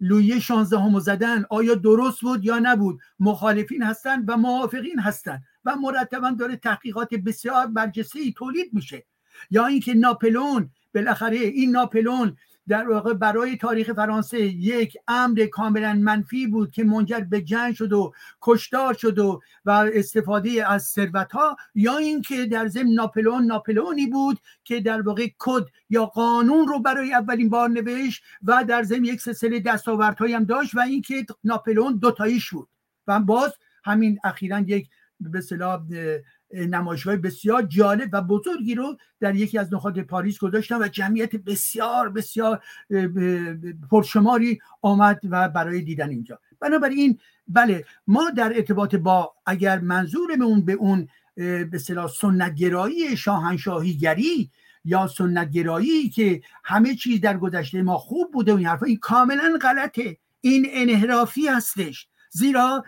لویه شانزده همو زدن آیا درست بود یا نبود مخالفین هستن و موافقین هستن و مرتبا داره تحقیقات بسیار برجسته تولید میشه. یا اینکه ناپلون بالاخره این ناپلون در واقع برای تاریخ فرانسه یک امر کاملا منفی بود که منجر به جنگ شد و کشتار شد و و استفاده از ثروت ها یا اینکه در ضمن ناپلون ناپلونی بود که در واقع کد یا قانون رو برای اولین بار نوشت و در ضمن یک سلسله دستاوردهایی هم داشت و اینکه ناپلون دوتاییش بود. و باز همین اخیرا یک به نمایشگاه بسیار جالب و بزرگی رو در یکی از نقاط پاریس گذاشتن و جمعیت بسیار بسیار پرشماری آمد و برای دیدن اینجا. بنابراین بله ما در ارتباط با اگر منظورمون به اون به صلاح سنتگرایی شاهنشاهیگری یا سنتگرایی که همه چیز در گذشته ما خوب بوده و این حرفا این کاملا غلطه. این انحرافی هستش. زیرا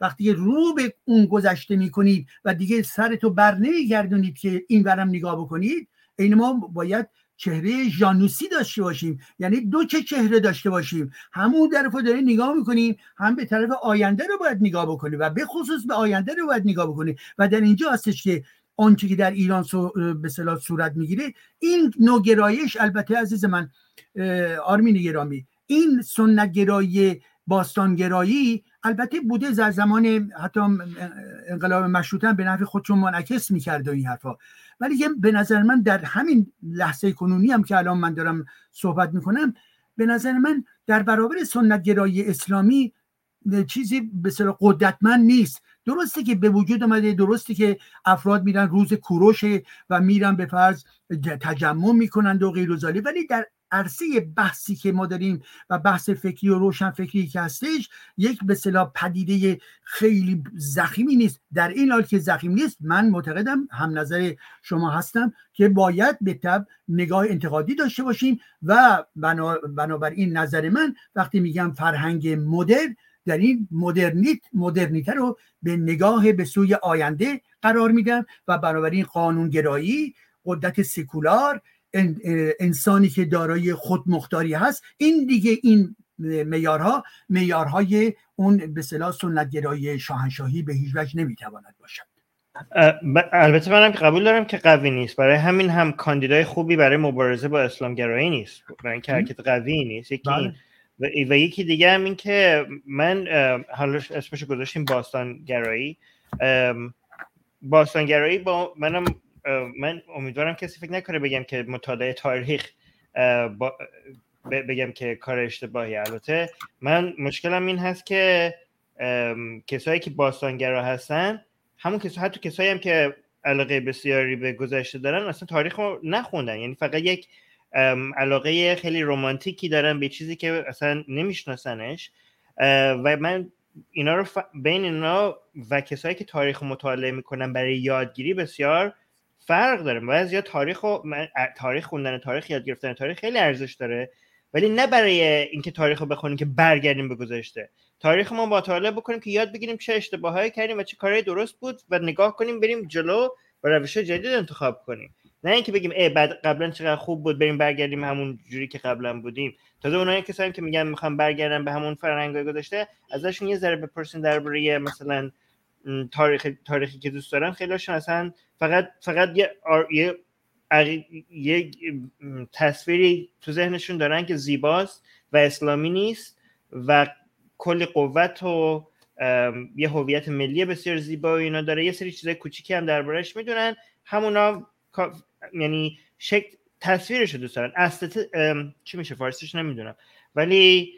وقتی رو به اون گذشته می‌کنید و دیگه سرتو بر نمیگردونید که این ورم نگاه بکنید این ما باید چهره جانوسی داشته باشیم. یعنی دو چه چهره داشته باشیم. همون طرف رو داریم نگاه می‌کنیم هم به طرف آینده رو باید نگاه بکنیم. و به خصوص به آینده رو باید نگاه بکنیم. و در اینجا هستش که آنچه که در ایران به صلاح صورت می‌گیره این نوع گرایش البته عزیز من آرمین گرامی این سنت گرایی باستانگرایی البته بوده در زمان حتی انقلاب مشروطه به نفع خودشون منعکس می‌کرد این حرفا. ولی به نظر من در همین لحظه کنونی هم که الان من دارم صحبت می‌کنم به نظر من در برابر سنت گرایی اسلامی چیزی به قدرتمند نیست. درسته که به وجود آمده درسته که افراد میرن روز کوروش و میرن به فرض تجمع می‌کنند و غیر ولی در عرصه بحثی که ما داریم و بحث فکری و روشن فکری که هستش یک به صلاح پدیده خیلی زخیمی نیست. در این حال که زخیم نیست من معتقدم هم نظر شما هستم که باید به تب نگاه انتقادی داشته باشیم و بنابراین نظر من وقتی میگم فرهنگ مدرن در این مدرنیت مدرنیته رو به نگاه به سوی آینده قرار میدم و بنابراین قانونگرایی قدرت سکولار انسانی که دارای خودمختاری هست این دیگه این میارها میارهای اون به صلاح سنتگرایی شاهنشاهی به هیچ وجه نمی‌تواند باشد. البته منم قبول دارم که قوی نیست. برای همین هم کاندیدای خوبی برای مبارزه با اسلامگرایی نیست. برای اینکه حرکت قوی نیست. یکی بله. و, یکی دیگه هم این که من حالا اسمشو گذاشتیم باستانگرایی. باستانگرایی با منم من امیدوارم کسی فکر نکنه بگم که مطالعه تاریخ بگم که کار اشتباهی. البته من مشکلم این هست که کسایی که باستانگرا هستن همون کسا حتی کسایی هم که علاقه بسیاری به گذشته دارن اصلا تاریخ رو نخوندن. یعنی فقط یک علاقه خیلی رومانتیکی دارن به چیزی که اصلا نمیشناسنش. و من اینا رو بین اینا و کسایی که تاریخ مطالعه می‌کنن برای یادگیری بسیار فرق داره. بعضی تاریخ و تاریخ خوندن تاریخ یاد گرفتن تاریخ خیلی ارزش داره. ولی نه برای اینکه تاریخ رو بخونیم که برگردیم به گذشته. تاریخ ما مطالعه بکنیم که یاد بگیریم چه اشتباهایی کردیم و چه کارهای درست بود و نگاه کنیم بریم جلو و روش جدید انتخاب کنیم. نه اینکه بگیم ای بعد قبلا چقدر خوب بود بریم برگردیم همون جوری که قبلا بودیم. تازه اونایی کسایی که میگن می‌خوام برگردن به همون فرهنگ گذشته ازشون یه ذره بپرسین درباره مثلا تاریخ تاریخی که دوست دارن خیلیشون اصلا فقط فقط یه یه یه تصویری تو ذهنشون دارن که زیباست و اسلامی نیست و کلی قوت و یه هویت ملی بسیار زیبا و اینا داره. یه سری چیزای کوچیکی هم دربارش می‌دونن. همونا یعنی شکل تصویرش رو دوست دارن. استت... چی میشه؟ فارسیش نمی‌دونم. ولی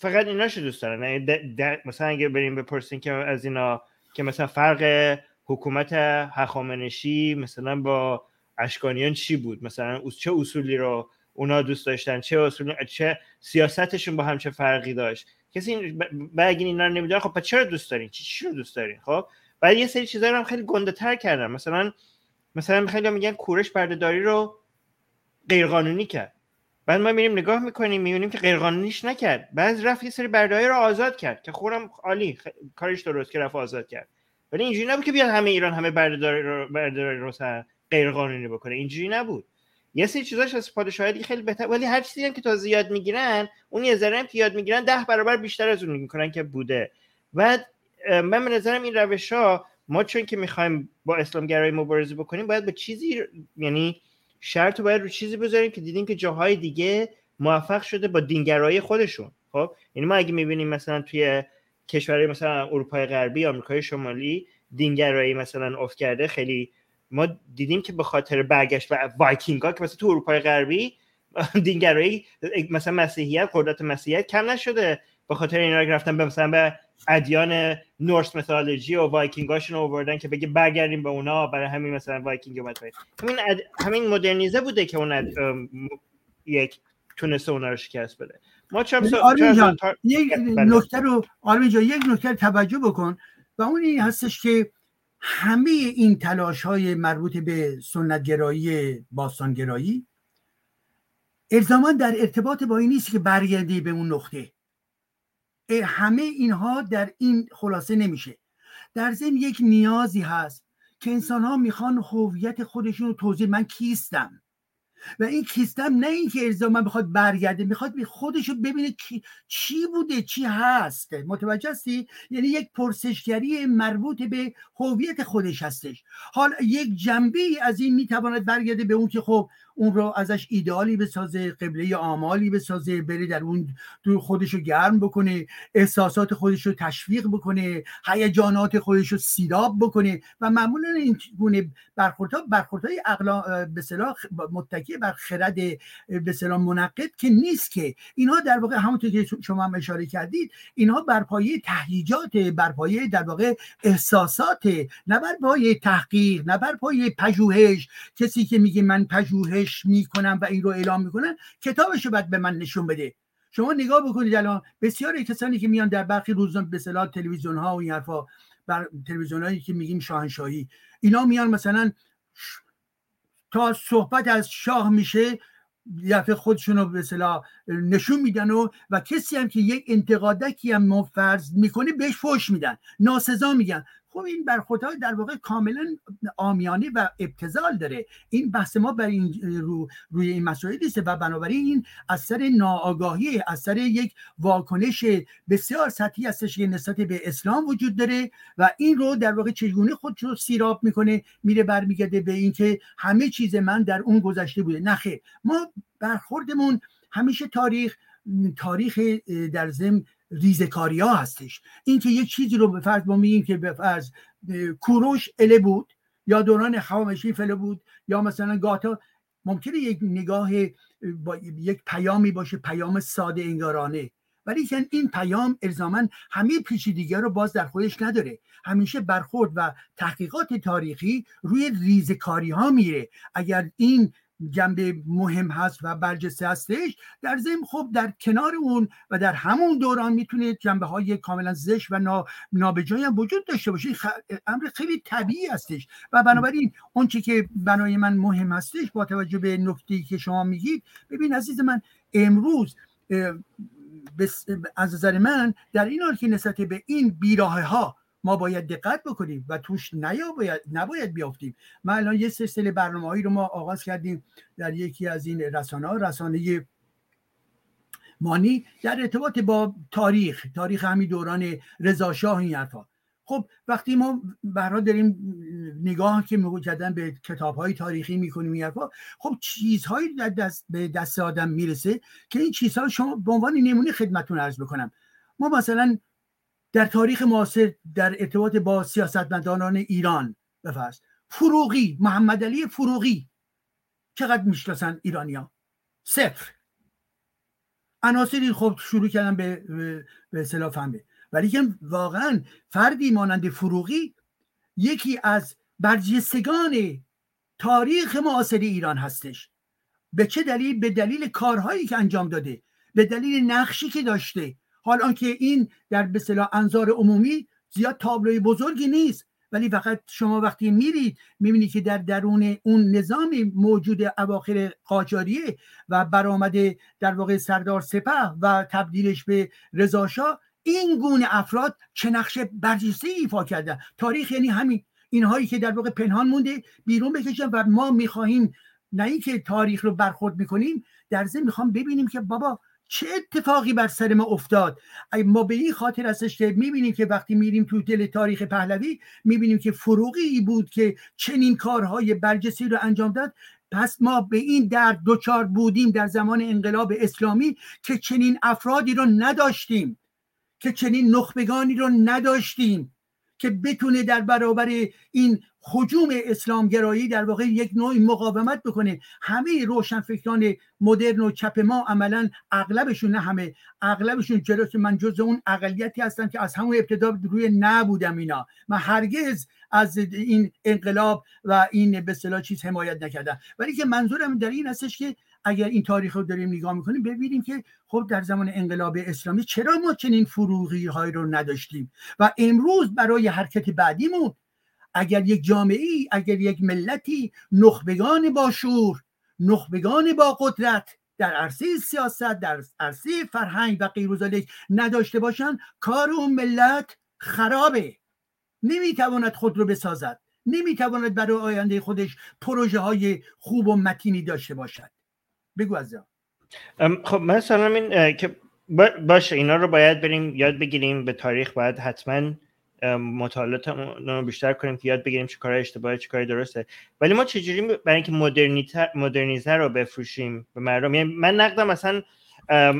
فقط ایناش دوست دارن یعنی مثلا اگه بریم بپرسین که از اینا که مثلا فرق حکومت هخامنشی مثلا با اشکانیان چی بود؟ مثلا چه اصولی رو اونا دوست داشتن؟ چه اصول چه سیاستشون با هم چه فرقی داشت؟ کسی ب... اگه اینا رو نمی‌دونه خب چرا دوست دارین؟ چی چی رو دوست دارین؟ خب؟ بعد یه سری چیزا رو هم خیلی گنده تر کردن. مثلا مثلا خیلی میگن کورش بردهداری رو غیرقانونی کرد. بعد ما میریم نگاه می‌کنیم می‌بینیم که غیرقانونیش نکرد. بعد رفت یه سری بردهداری رو آزاد کرد که خورم عالی کارش درست که رفت آزاد کرد. ولی اینجوری نبود که بیاد همه ایران همه بردهداری رو بردهداری رو غیرقانونی بکنه. اینجوری نبود. یه سری چیزاش از پادشاهی خیلی بهتر ولی هر چیزی هم که تا زیاد می‌گیرن اون یه ذره که یاد می‌گیرن ده برابر بیشتر از اون می‌کنن که بوده. و من به نظرم این روش ها ما چون که می‌خوایم با اسلامگرایی مبارزه بکنیم باید به چیزی یعنی شرط رو باید رو چیزی بذاریم که دیدیم که جاهای دیگه موفق شده با دینگرایی خودشون. خب؟ یعنی ما اگه می‌بینیم مثلا توی کشورهای مثلا اروپای غربی آمریکای شمالی دینگرایی مثلا افت کرده خیلی ما دیدیم که به خاطر برگشت و وایکینگ ها که مثلا تو اروپای غربی [LAUGHS] دینگرایی مثلا مسیحیت قدرت مسیحیت کم نشده. به خاطر اینا رفتن به مثلا به ادیان نورس میتولوژی و وایکینگاشون آوردن که بگه برگردیم به اونا برای همین مثلا وایکینگ اومد همین همین مدرنیزه بوده که اون یک تونسته اونا رو شکست بده. ما چم یک بله. نکته رو آرمین جان یک نکته توجه بکن و اون این هستش که همه این تلاش های مربوط به سنتگرایی باستانگرایی الزاما در ارتباط با این نیست که برگردی به اون نقطه. همه اینها در این خلاصه نمیشه. در ضمن یک نیازی هست که انسان ها می‌خوان هویت خودشون رو توضیح من کیستم؟ و این کیستم نه اینکه الزاما بخواد برگرده می‌خواد به خودش رو ببینه چی بوده چی هست. متوجه هستی؟ یعنی یک پرسشگری مربوط به هویت خودش هستش. حال یک جنبه از این می‌تواند برگرده به اون که خب اون رو ازش ایدالی بسازه قبله آمالی بسازه بره در اون تو خودش رو گرم بکنه احساسات خودش رو تشویق بکنه هیجانات خودش رو سیراب بکنه و معمولا این گونه برخوردها برخوردهای عقلا به صلاح متکی بر خرد به منقد که نیست که. اینها در واقع همونطور که شما هم اشاره کردید اینها بر پایه تهییجات بر پایه در واقع احساسات نه بر پایه تحقیق نه بر پایه پژوهش. کسی که میگه من پژوهش می‌کنم و این رو اعلام می‌کنن کتابش رو باید به من نشون بده. شما نگاه بکنید الان بسیار کسانی که میان در برخی روزان به صلاح تلویزیون ها و این حرفا بر تلویزیون هایی که میگیم شاهنشاهی اینا میان مثلا تا صحبت از شاه میشه دفعه خودشون رو به صلاح نشون میدن و و کسی هم که یک انتقادکی هم فرض می‌کنه بهش فوش میدن ناسزا میگن. خب این برخوردها در واقع کاملا آمیانه و ابتزال داره. این بحث ما بر این رو روی این مسائل نیست و بنابراین این اثر ناآگاهی اثر یک واکنش بسیار سطحی هستش که نسبت به اسلام وجود داره و این رو در واقع چگونه خود رو سیراب می‌کنه میره برمیگرده به اینکه همه چیز من در اون گذشته بوده. نخیر ما برخوردمون همیشه تاریخ تاریخ در ضمن ریزکاری ها هستش. اینکه یک چیزی رو به فرض ما میگیم که به فرض کوروش اله بود یا دوران خوامشی فله بود یا مثلا گاتا ممکنه یک نگاه با یک پیامی باشه پیام ساده انگارانه. ولی این پیام الزاما همه پیچیدگی رو باز در خودش نداره. همیشه برخورد و تحقیقات تاریخی روی ریزکاری ها میره. اگر این جنبه مهم هست و برجسته هستش. در ضمن خب در کنار اون و در همون دوران می‌تونه جنبه های کاملا زش و نابجایی هم وجود داشته باشه. امر خیلی طبیعی هستش. و بنابراین اون چی که برای من مهم هستش با توجه به نکته که شما میگید ببین عزیز من امروز از نظر من در این حال که نسبت به این بیراه ها ما باید دقت بکنیم و توش باید نباید بیافتیم. ما الان یه سلسله برنامه هایی رو ما آغاز کردیم در یکی از این رسانه ها رسانه مانی در ارتباط با تاریخ تاریخ همین دوران رضا شاه این حرفا. خب وقتی ما برای داریم نگاه که مجددا به کتاب های تاریخی می‌کنیم این حرفا خب چیزهایی در دست به دست آدم می‌رسه که این چیزها شما به عنوان نمونه خدمتتون عرض بکنم. ما مثلا در تاریخ معاصر در ارتباط با سیاستمداران ایران بفرست فروغی محمد علی فروغی. چقدر می‌شناسن ایرانیا صفر. عناصری خب شروع کردن به به اصطلاح فهمه. ولی که واقعا فردی مانند فروغی یکی از برجستگان تاریخ معاصر ایران هستش. به چه دلیل؟ به دلیل کارهایی که انجام داده. به دلیل نقشی که داشته. حال آنکه این در به انظار عمومی زیاد تابلوی بزرگی نیست ولی فقط شما وقتی میرید می‌بینید که در درون اون نظام موجود اواخر قاجاریه و برآمده در واقع سردار سپه و تبدیلش به رضاشاه این گونه افراد چه نقش برجسته ایفا کردن؟ تاریخ یعنی همین. اینهایی که در واقع پنهان مونده بیرون بکشن و ما می‌خواهیم نه اینکه تاریخ رو برخورد می‌کنیم در ضمن می‌خوام ببینیم که بابا چه اتفاقی بر سر ما افتاد؟ ما به این خاطر هستش که می‌بینیم که وقتی میریم تو دل تاریخ پهلوی می‌بینیم که فروغی بود که چنین کارهای برجسته رو انجام داد. پس ما به این درد دوچار بودیم در زمان انقلاب اسلامی که چنین افرادی رو نداشتیم که چنین نخبگانی رو نداشتیم که بتونه در برابر این حجوم اسلامگرایی در واقع یک نوع مقاومت بکنه. همه روشنفکران مدرن و چپ ما عملا اغلبشون نه همه اغلبشون جلو که من جز اون اقلیتی هستم که از همون ابتدا روی نبودم اینا. من هرگز از این انقلاب و این به چیز حمایت نکردم. ولی که منظورم در این هستش که اگر این تاریخ رو داریم نگاه می‌کنیم ببینیم که خب در زمان انقلاب اسلامی چرا ما چنین فروغی های رو نداشتیم؟ و امروز برای حرکت بعدیمون اگر یک جامعه ای اگر یک ملتی نخبگان با شور نخبگان با قدرت در عرصه سیاست در عرصه فرهنگ و غیر نداشته باشن کار اون ملت خرابه. نمی‌تواند خود رو بسازد. نمی‌تواند برای آینده خودش پروژه های خوب و متینی داشته باشد. بگو از خب مثلا این که باشه اینا رو باید بریم یاد بگیریم به تاریخ باید حتما مطالعات رو بیشتر کنیم که یاد بگیریم چه کار اشتباهه چه کاری درسته. ولی ما چجوری برای اینکه مدرنیته رو بفروشیم به مردم؟ یعنی من نقدم مثلا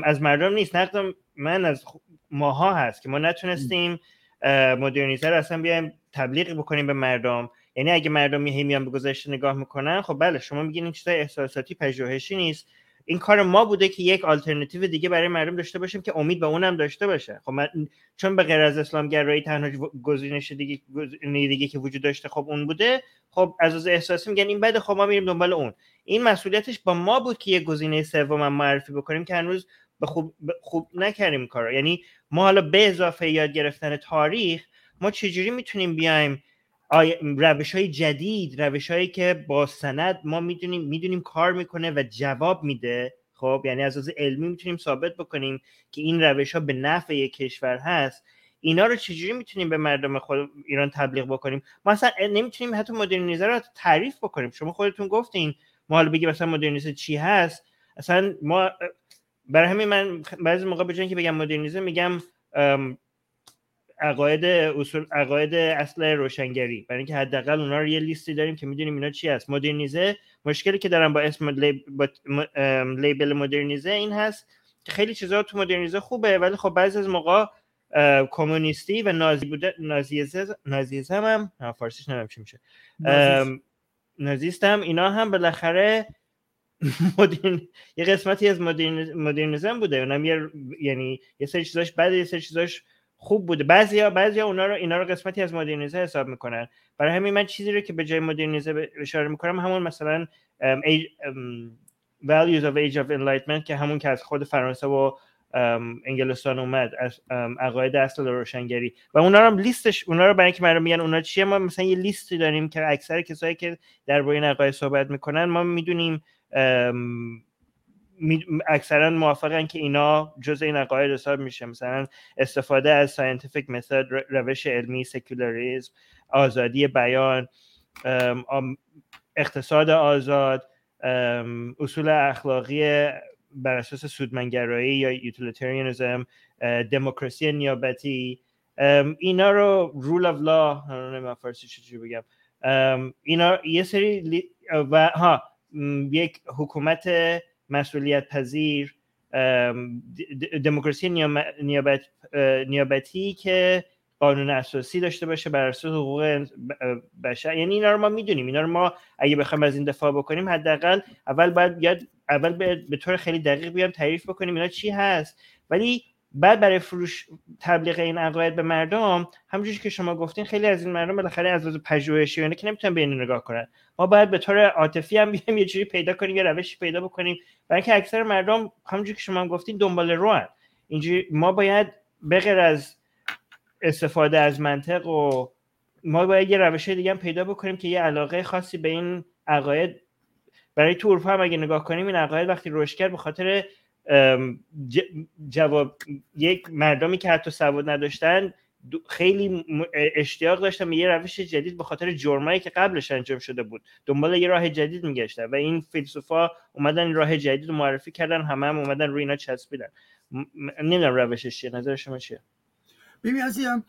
از مردم نیست. نقدم من از ماها هست که ما نتونستیم مدرنیته رو اصلا بیایم تبلیغ بکنیم به مردم. یعنی اگه مردم هی میان به گذشته نگاه می‌کنن خب بله شما میگین این چیزای احساساتی پژوهشی نیست. این کار ما بوده که یک آلترناتیو دیگه برای مردم داشته باشیم که امید به اونم داشته باشه. خب من چون به غیر از اسلام گرایی تنها گزینش دیگه دیگه که وجود داشته خب اون بوده. خب از از احساسی میگن این بده خب ما میریم دنبال اون. این مسئولیتش با ما بود که یه گزینه سوم معرفی بکنیم که هنوز به خوب, خوب نکردیم کارو یعنی ما حالا به اضافه یاد گرفتن تاریخ ما چجوری می‌تونیم بیایم روش های جدید روش هایی که با سند ما می‌دونیم می‌دونیم کار می‌کنه و جواب میده خب؟ یعنی از از علمی می‌تونیم ثابت بکنیم که این روش ها به نفع یک کشور هست. اینا رو چجوری می‌تونیم به مردم خود ایران تبلیغ بکنیم؟ ما اصلا نمی‌تونیم حتی مدرنیزه رو تعریف بکنیم. شما خودتون گفتین ما حالا بگیم مثلا مدرنیزه چی هست؟ اصلا ما برای همین من بعضی موقع به که بگم مدرنیزه میگم عقاید اصول عقاید اصل روشنگری. برای اینکه حداقل اونا رو یه لیستی داریم که می‌دونیم اینا چی هست. مدرنیزه مشکلی که دارم با اسم لیبل مدرنیزه این هست که خیلی چیزا تو مدرنیزه خوبه ولی خب بعضی از موقع کمونیستی و نازی بوده نازیزم هم فارسیش نمیم چی میشه. نازیست هم اینا هم بالاخره [LAUGHS] مدرن یه قسمتی از مدرن مدرنیزم بوده. اونم یه یعنی یه سری چیزاش بعد یه سری چیزاش خوب بوده. بعضیا بعضیا اونا رو اینا رو قسمتی از مدرنیزه حساب می‌کنن. برای همین من چیزی رو که به جای مدرنیزه اشاره می‌کنم همون مثلا age, um, values of age of enlightenment که همون که از خود فرانسه و انگلستان اومد از عقاید عصر روشنگری. و اونا رو هم لیستش اونا رو برای اینکه مردم میگن اونا چیه ما مثلا یه لیستی داریم که اکثر کسایی که در این عقاید صحبت می‌کنن ما می‌دونیم اکثرا موافقن که اینا جز این عقاید حساب میشه. مثلا استفاده از scientific method روش علمی سکولاریزم آزادی بیان اقتصاد آزاد اصول اخلاقی بر اساس سودمنگرایی یا یوتیلیتریانیزم دموکراسی نیابتی. اینا رو رول اف لا نمی‌دونم فارسی چجوری بگم. اینا یه سری و ها یک حکومت مسئولیت پذیر دموکراسی نیابت نیابتی که قانون اساسی داشته باشه بر اساس حقوق بشر. یعنی اینا رو ما می‌دونیم. اینا رو ما اگه بخوایم از این دفاع بکنیم حداقل اول باید اول به طور خیلی دقیق بیام تعریف بکنیم اینا چی هست. ولی بعد برای فروش تبلیغ این عقاید به مردم همونجوری که شما گفتین خیلی از این مردم بالاخره از لحاظ پژوهشی که نمی‌تونن به این نگاه کنن ما باید به طور عاطفی هم بیایم یه جوری پیدا کنیم یه روشی پیدا بکنیم برای اینکه اکثر مردم همونجوری که شما گفتین دنبال رو هن. اینجوری ما باید بغیر از استفاده از منطق و ما باید یه روش دیگه هم پیدا بکنیم که یه علاقه خاصی به این عقاید برای تو هم اگه نگاه کنیم این عقاید وقتی رشد کرد به خاطر جواب یک مردمی که حتی سواد نداشتن خیلی اشتیاق داشتن به یه روش جدید به خاطر جرمایی که قبلش انجام شده بود. دنبال یه راه جدید میگشتن و این فیلسوفا اومدن این راه جدید رو معرفی کردن همه هم اومدن روی اینا چسبیدن. نمی‌دونم روشش چیه نظر شما چیه؟ ببین عزیزم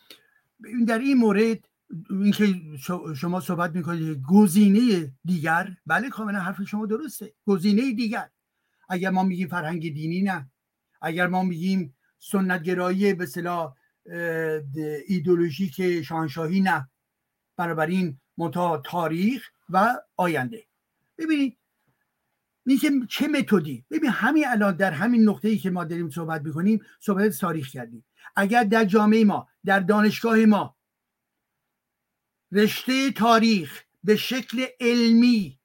در این مورد اینکه شما صحبت می‌کنید گزینه دیگر بله کاملا حرف شما درسته. گزینه دیگر. اگر ما میگیم فرهنگ دینی نه. اگر ما میگیم سنتگرایی به صلاح ایدولوژیک شانشاهی نه. بنابراین منتها تاریخ و آینده. ببینید میگه چه متدی؟ ببین همین الان در همین نقطه ای که ما داریم صحبت می‌کنیم صحبت تاریخ کردیم. اگر در جامعه ما در دانشگاه ما رشته تاریخ به شکل علمی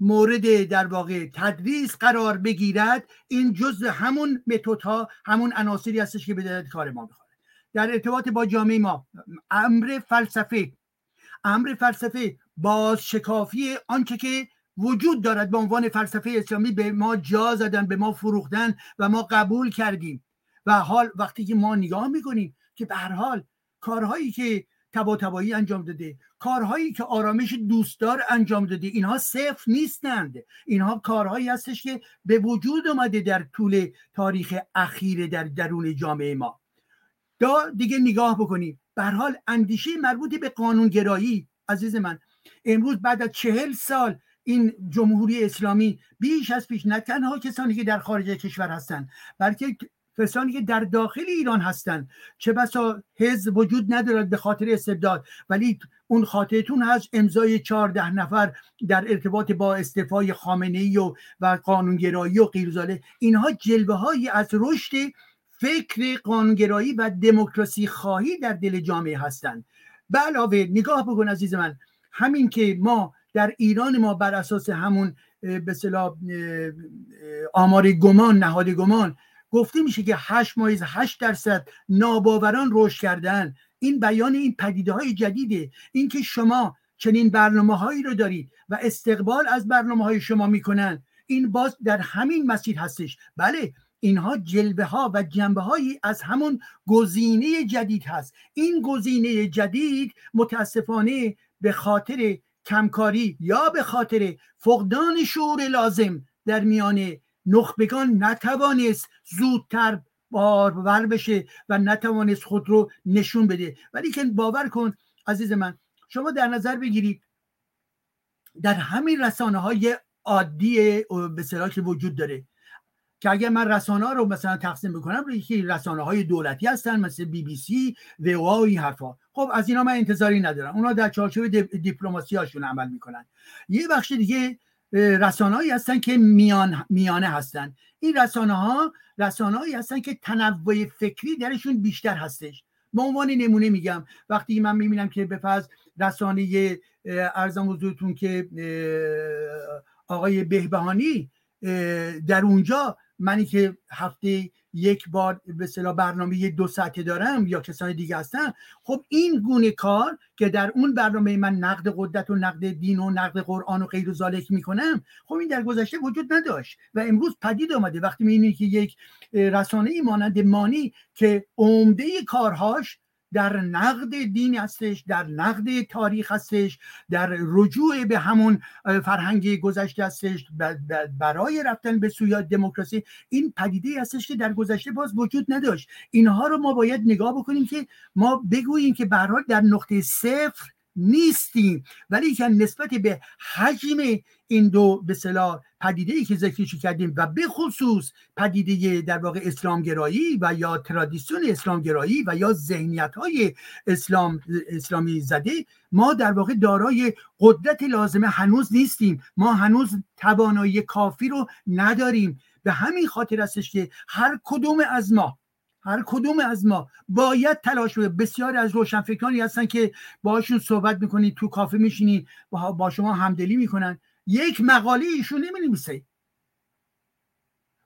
مورد در واقع تدریس قرار بگیرد این جز همون متد ها همون عناصری هستش که به کار ما می‌خوره. در ارتباط با جامعه ما امر فلسفه امر فلسفه باز شکافی آنچه که وجود دارد به عنوان فلسفه اسلامی به ما جا زدن به ما فروختن و ما قبول کردیم. و حال وقتی که ما نگاه می‌کنیم که به هر حال کارهایی که تبا انجام داده. کارهایی که آرامش دوستدار انجام داده. اینها صفر نیستند. اینها کارهایی هستش که به وجود آمده در طول تاریخ اخیر در درون جامعه ما. دا دیگه نگاه بکنیم. به حال اندیشه مربوط به قانونگرایی. عزیز من امروز بعد از چهل سال این جمهوری اسلامی بیش از پیش نه تنها کسانی که در خارج کشور هستند بلکه کسانی که در داخل ایران هستند چه بسا حزب وجود ندارد به خاطر استبداد. ولی اون خاطرتون هست امضای چهارده نفر در ارتباط با استعفای خامنه ای و, و قانونگرایی و غیرزاله. اینها جلوه هایی از رشد فکر قانونگرایی و دموکراسی خواهی در دل جامعه هستند. به علاوه نگاه بکن عزیز من. همین که ما در ایران ما بر اساس همون به آمار گمان نهاد گمان گفته میشه که 8 مایز 8 درصد ناباوران رشد کردن. این بیان این پدیده های جدیده. اینکه شما چنین برنامه هایی رو دارید و استقبال از برنامه های شما می‌کنن این باز در همین مسیر هستش. بله اینها جلبه ها و جنبه هایی از همون گزینه جدید هست. این گزینه جدید متاسفانه به خاطر کمکاری یا به خاطر فقدان شعور لازم در میان نخبگان نتوانست زودتر بارور بشه و نتوانست خود رو نشون بده. ولی که باور کن عزیز من شما در نظر بگیرید در همین رسانه های عادی به که وجود داره که اگر من رسانه ها رو مثلا تقسیم بکنم یکی رسانه های دولتی هستن مثل بی بی سی و او این حرفا. خب از اینا من انتظاری ندارم. اونا در چارچوب دیپلماسی هاشون عمل می‌کنن. یه بخش دیگه رسانه‌ای هستن که میان میانه هستن. این رسانه ها رسانه‌ای هستن که تنوع فکری درشون بیشتر هستش. به عنوان نمونه میگم. وقتی من می‌بینم که به رسانه ارزم حضورتون که آقای بهبهانی در اونجا منی که هفته یک بار به صلاح برنامه دو ساعته دارم یا کسان دیگه هستن خب این گونه کار که در اون برنامه من نقد قدرت و نقد دین و نقد قرآن و غیر و ذالک می‌کنم خب این در گذشته وجود نداشت و امروز پدید آمده. وقتی می‌بینید که یک رسانه ای مانند مانی که عمده کارهاش در نقد دین هستش در نقد تاریخ هستش در رجوع به همون فرهنگ گذشته هستش برای رفتن به سوی دموکراسی. این پدیده هستش که در گذشته باز وجود نداشت. اینها رو ما باید نگاه بکنیم که ما بگوییم که برای در نقطه صفر نیستیم. ولی که نسبت به حجم این دو به صلاح پدیده ای که ذکرش کردیم و به خصوص پدیده در واقع اسلامگرایی و یا ترادیسیون اسلامگرایی و یا ذهنیت های اسلام اسلامی زده ما در واقع دارای قدرت لازمه هنوز نیستیم. ما هنوز توانایی کافی رو نداریم. به همین خاطر هستش که هر کدوم از ما هر کدوم از ما باید تلاش بده بسیار از روشنفکرانی هستن که باشون صحبت می‌کنید تو کافه میشینی با شما همدلی می‌کنن. یک مقاله ایشون نمی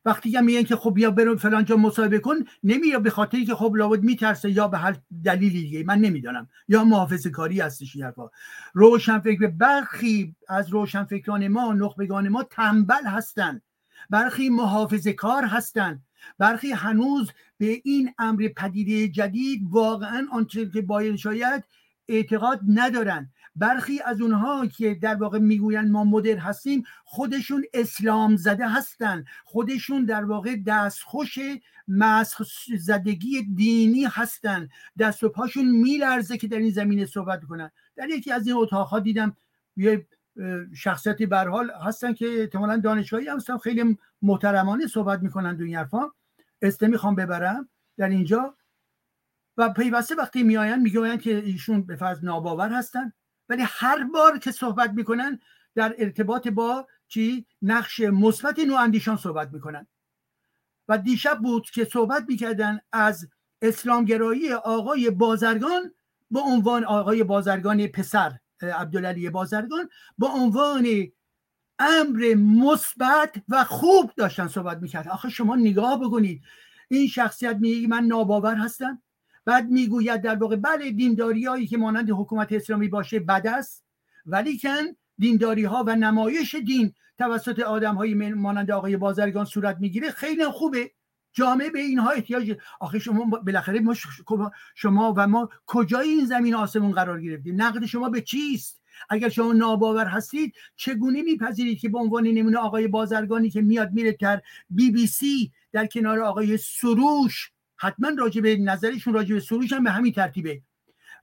وقتی که میگن که خب بیا برو فلان جا مصاحبه کن نمیاد به خاطری که خب لابد میترسه یا به هر دلیلی دیگه من نمی‌دانم. یا محافظه کاری هستش این روشنفکر برخی از روشنفکران ما نخبگان ما تنبل هستند برخی محافظه کار هستند برخی هنوز به این امر پدیده جدید واقعا آنچه که باید شاید اعتقاد ندارن برخی از اونها که در واقع می‌گویند ما مدر هستیم خودشون اسلام زده هستن خودشون در واقع دستخوش مسخ زدگی دینی هستن دست و پاشون میلرزه که در این زمینه صحبت کنن در یکی از این اتاقها دیدم یه شخصیتی به حال هستن که احتمالا دانشگاهی هستن. خیلی محترمانه صحبت می‌کنن دو این حرفا. استه می‌خوام ببرم در اینجا. و پیوسته وقتی میآیند می‌گویند که ایشون به فرض ناباور هستن. ولی هر بار که صحبت می‌کنن در ارتباط با چی؟ نقش مثبت نواندیشان صحبت می‌کنن. و دیشب بود که صحبت می‌کردن از اسلامگرایی آقای بازرگان با عنوان آقای بازرگان پسر. عبدالعلی بازرگان با عنوان امر مثبت و خوب داشتن صحبت می‌کرد. آخه شما نگاه بکنید. این شخصیت میگه من ناباور هستم. بعد می‌گوید در واقع بله دینداری هایی که مانند حکومت اسلامی باشه بد است. ولی کن دینداری ها و نمایش دین توسط آدم های مانند آقای بازرگان صورت می‌گیره. خیلی خوبه. جامعه به اینها احتیاج آخه شما بالاخره ما شما و ما کجای این زمین آسمون قرار گرفتیم؟ نقد شما به چیست؟ اگر شما ناباور هستید چگونه میپذیرید که به عنوان نمونه آقای بازرگانی که میاد میره در بی بی سی در کنار آقای سروش؟ حتما راجع به نظرشون راجع به سروش هم به همین ترتیبه.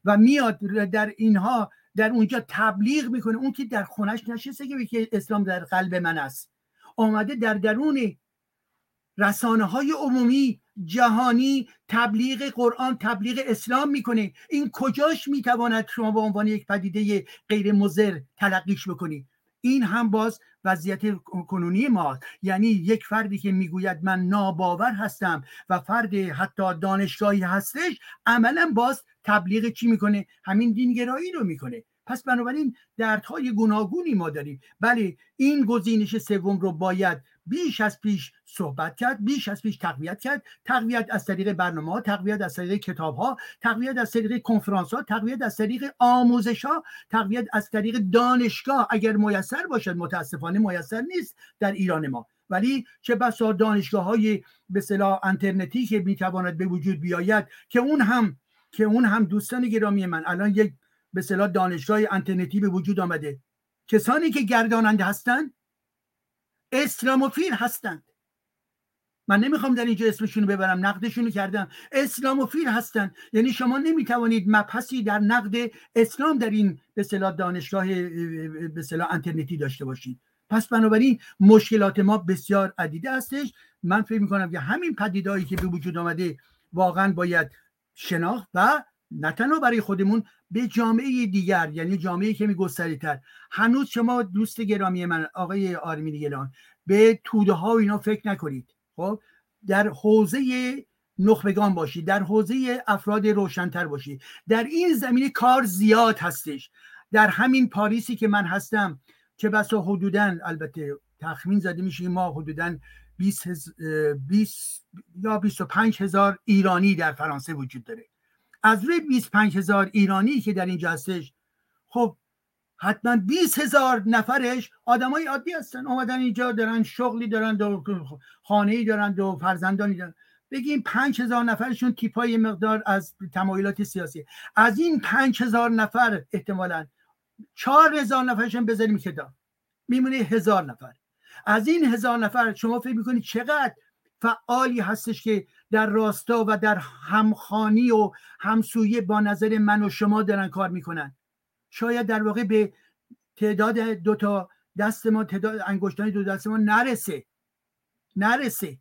و میاد در اینها در اونجا تبلیغ می‌کنه. اون که در خونش نشسته که اسلام در قلب من است. آمده در درون رسانه های عمومی جهانی تبلیغ قرآن تبلیغ اسلام می‌کنه. این کجاش می‌تواند شما به عنوان یک پدیده غیر مزر تلقیش بکنی این هم باز وضعیت کنونی ما یعنی یک فردی که می‌گوید من ناباور هستم و فرد حتی دانشگاهی هستش عملا باز تبلیغ چی می‌کنه؟ همین دینگرایی رو می‌کنه. پس بنابراین دردهای گوناگونی ما داریم. بله این گزینش سوم رو باید بیش از پیش صحبت کرد بیش از پیش تقویت کرد. تقویت از طریق برنامه ها تقویت از طریق کتاب ها تقویت از طریق کنفرانس ها تقویت از طریق آموزش ها تقویت از طریق دانشگاه. اگر میسر باشد متاسفانه میسر نیست در ایران ما. ولی چه بسا دانشگاه های به صلاح انترنتی که می‌تواند به وجود بیاید که اون هم که اون هم دوستان گرامی من الان یک به صلاح دانشگاه انترنتی به وجود آمده. کسانی که گرداننده هستند اسلاموفیل هستند. من نمی‌خوام در اینجا اسمشون رو ببرم نقدشون رو کردم. اسلاموفیل هستند یعنی شما نمی‌توانید مبحثی در نقد اسلام در این به صلاح دانشگاه به صلاح انترنتی داشته باشید. پس بنابراین مشکلات ما بسیار عدیده هستش. من فکر می‌کنم که همین پدیدهایی که به وجود آمده واقعا باید شناخت و نه تنها برای خودمون به جامعه دیگر یعنی جامعه که تر هنوز شما دوست گرامی من آقای آرمین گلان به توده ها و اینا فکر نکنید. خب در حوزه نخبگان باشید در حوزه افراد روشنتر باشید در این زمینه کار زیاد هستش. در همین پاریسی که من هستم که بسا حدودا البته تخمین زده میشه ما حدودا 20, 20 یا 25 هزار ایرانی در فرانسه وجود داره. از روی 25 هزار ایرانی که در اینجا هستش خب حتما 20 هزار نفرش آدمای عادی هستن. اومدن اینجا دارن شغلی دارن و خانه ای دارن و فرزندانی دارن. بگیم پنج هزار نفرشون تیپای مقدار از تمایلات سیاسی. از این پنج هزار نفر احتمالا چهار هزار نفرشون بذاریم کتاب میمونه هزار نفر. از این هزار نفر شما فکر می‌کنید چقدر فعالی هستش که در راستا و در همخانی و همسویه با نظر من و شما دارن کار می‌کنن؟ شاید در واقع به تعداد دو تا دست ما تعداد انگشتان دو دست ما نرسه. نرسه.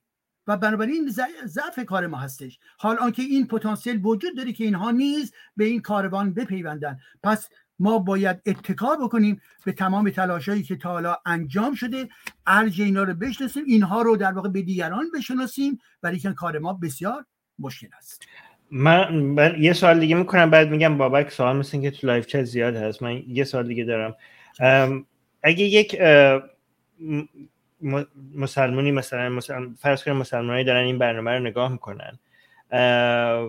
و بنابراین ضعف کار ما هستش. حال آنکه این پتانسیل وجود داره که اینها نیز به این کاروان بپیوندن. پس ما باید اتکا بکنیم به تمام تلاشایی که تا حالا انجام شده ارج اینا رو بشناسیم اینها رو در واقع به دیگران بشناسیم ولی کار ما بسیار مشکل است. من, من یه سوال دیگه می‌کنم بعد میگم بابک سوال مثل که تو live chat زیاد هست. من یه سوال دیگه دارم. اگه یک مسلمونی مثلا مسلم فرض کنیم مسلمانایی دارن این برنامه رو نگاه می‌کنن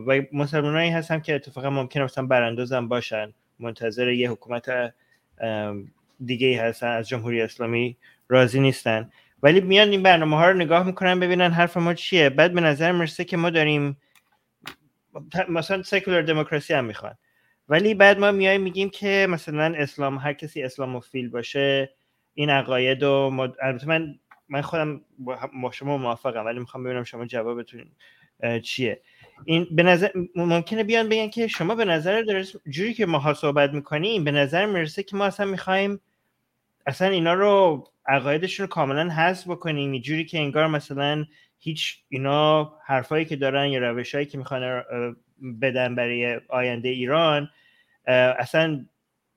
و مسلمانایی هستن که اتفاقا ممکنه مثلا براندازم باشن منتظر یه حکومت دیگه هستن از جمهوری اسلامی راضی نیستن. ولی میان این برنامه ها رو نگاه می‌کنن ببینن حرف ما چیه. بعد به نظر مرسه که ما داریم مثلا سکولار دموکراسی هم می‌خوان. ولی بعد ما میایم میگیم که مثلا اسلام هر کسی اسلاموفیل باشه این عقاید و مد... البته من من خودم با شما موافقم ولی می‌خوام ببینم شما جوابتون چیه. این به نظر ممکنه بیان بگن که شما به نظر درست جوری که ماها صحبت می‌کنیم به نظر می‌رسه که ما اصلا می‌خوایم اصلا اینا رو عقایدشون رو کاملا حذف بکنیم جوری که انگار مثلا هیچ اینا حرفایی که دارن یا روشهایی که می‌خوان بدن برای آینده ایران اصلا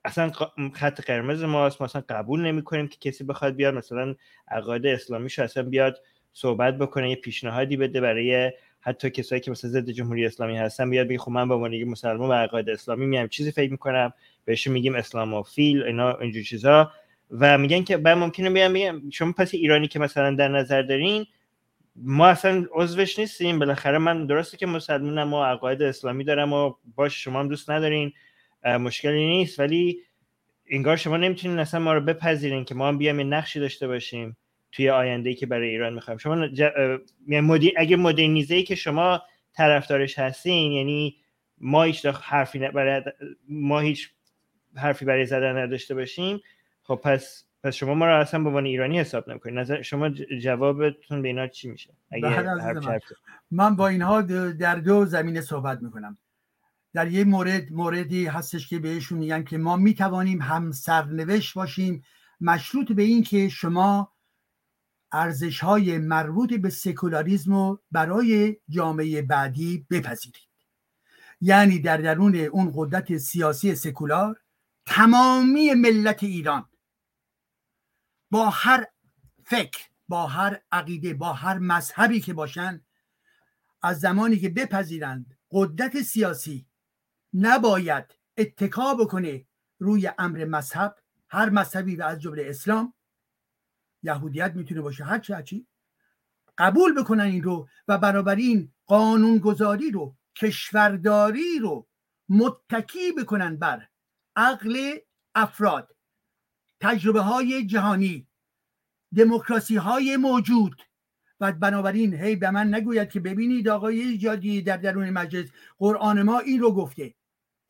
اصلا خط قرمز ماست. ما اصلا قبول نمی کنیم که کسی بخواد بیاد. مثلا عقاید اسلامیشو اصلا بیاد صحبت بکنه یه پیشنهادی بده برای حتی کسایی که مثلا ضد جمهوری اسلامی هستن بیاد بگه خب من به عنوان مسلمان و عقاید اسلامی میام چیزی فکر می‌کنم؟ بهش میگیم اسلاموفیل اینا اینجور چیزا. و میگن که بعد ممکنه بیان بگم شما پس ایرانی که مثلا در نظر دارین ما اصلا عضوش نیستیم. بالاخره من درسته که مسلمانم و عقاید اسلامی دارم و باش شما هم دوست ندارین مشکلی نیست ولی انگار شما نمی‌تونین اصلا ما رو بپذیرین که ما هم بیایم نقشی داشته باشیم توی آینده که برای ایران می‌خوایم. شما ج... یعنی اگه مدرنیزه که شما طرفدارش هستین یعنی ما هیچ حرفی برای ما هیچ حرفی برای زدن نداشته باشیم خب پس پس شما ما رو اصلا به عنوان ایرانی حساب نمی‌کنید نظر شما جوابتون به اینا چی میشه؟ اگه من. من با اینها در دو زمینه صحبت می‌کنم. در یه مورد موردی هستش که بهشون میگن که ما می‌توانیم هم سرنوشت باشیم مشروط به این که شما ارزش های مربوط به سکولاریزم رو برای جامعه بعدی بپذیرید. یعنی در درون اون قدرت سیاسی سکولار تمامی ملت ایران با هر فکر با هر عقیده با هر مذهبی که باشن از زمانی که بپذیرند قدرت سیاسی نباید اتکا بکنه روی امر مذهب هر مذهبی و از جمله اسلام. یهودیت می‌تونه باشه هر چی. قبول بکنن این رو و برابر این قانونگذاری رو کشورداری رو متکی بکنن بر عقل افراد. تجربه های جهانی دموکراسی های موجود. و بنابراین هی به من نگوید که ببینید آقای ایجادی در درون مجلس قرآن ما این رو گفته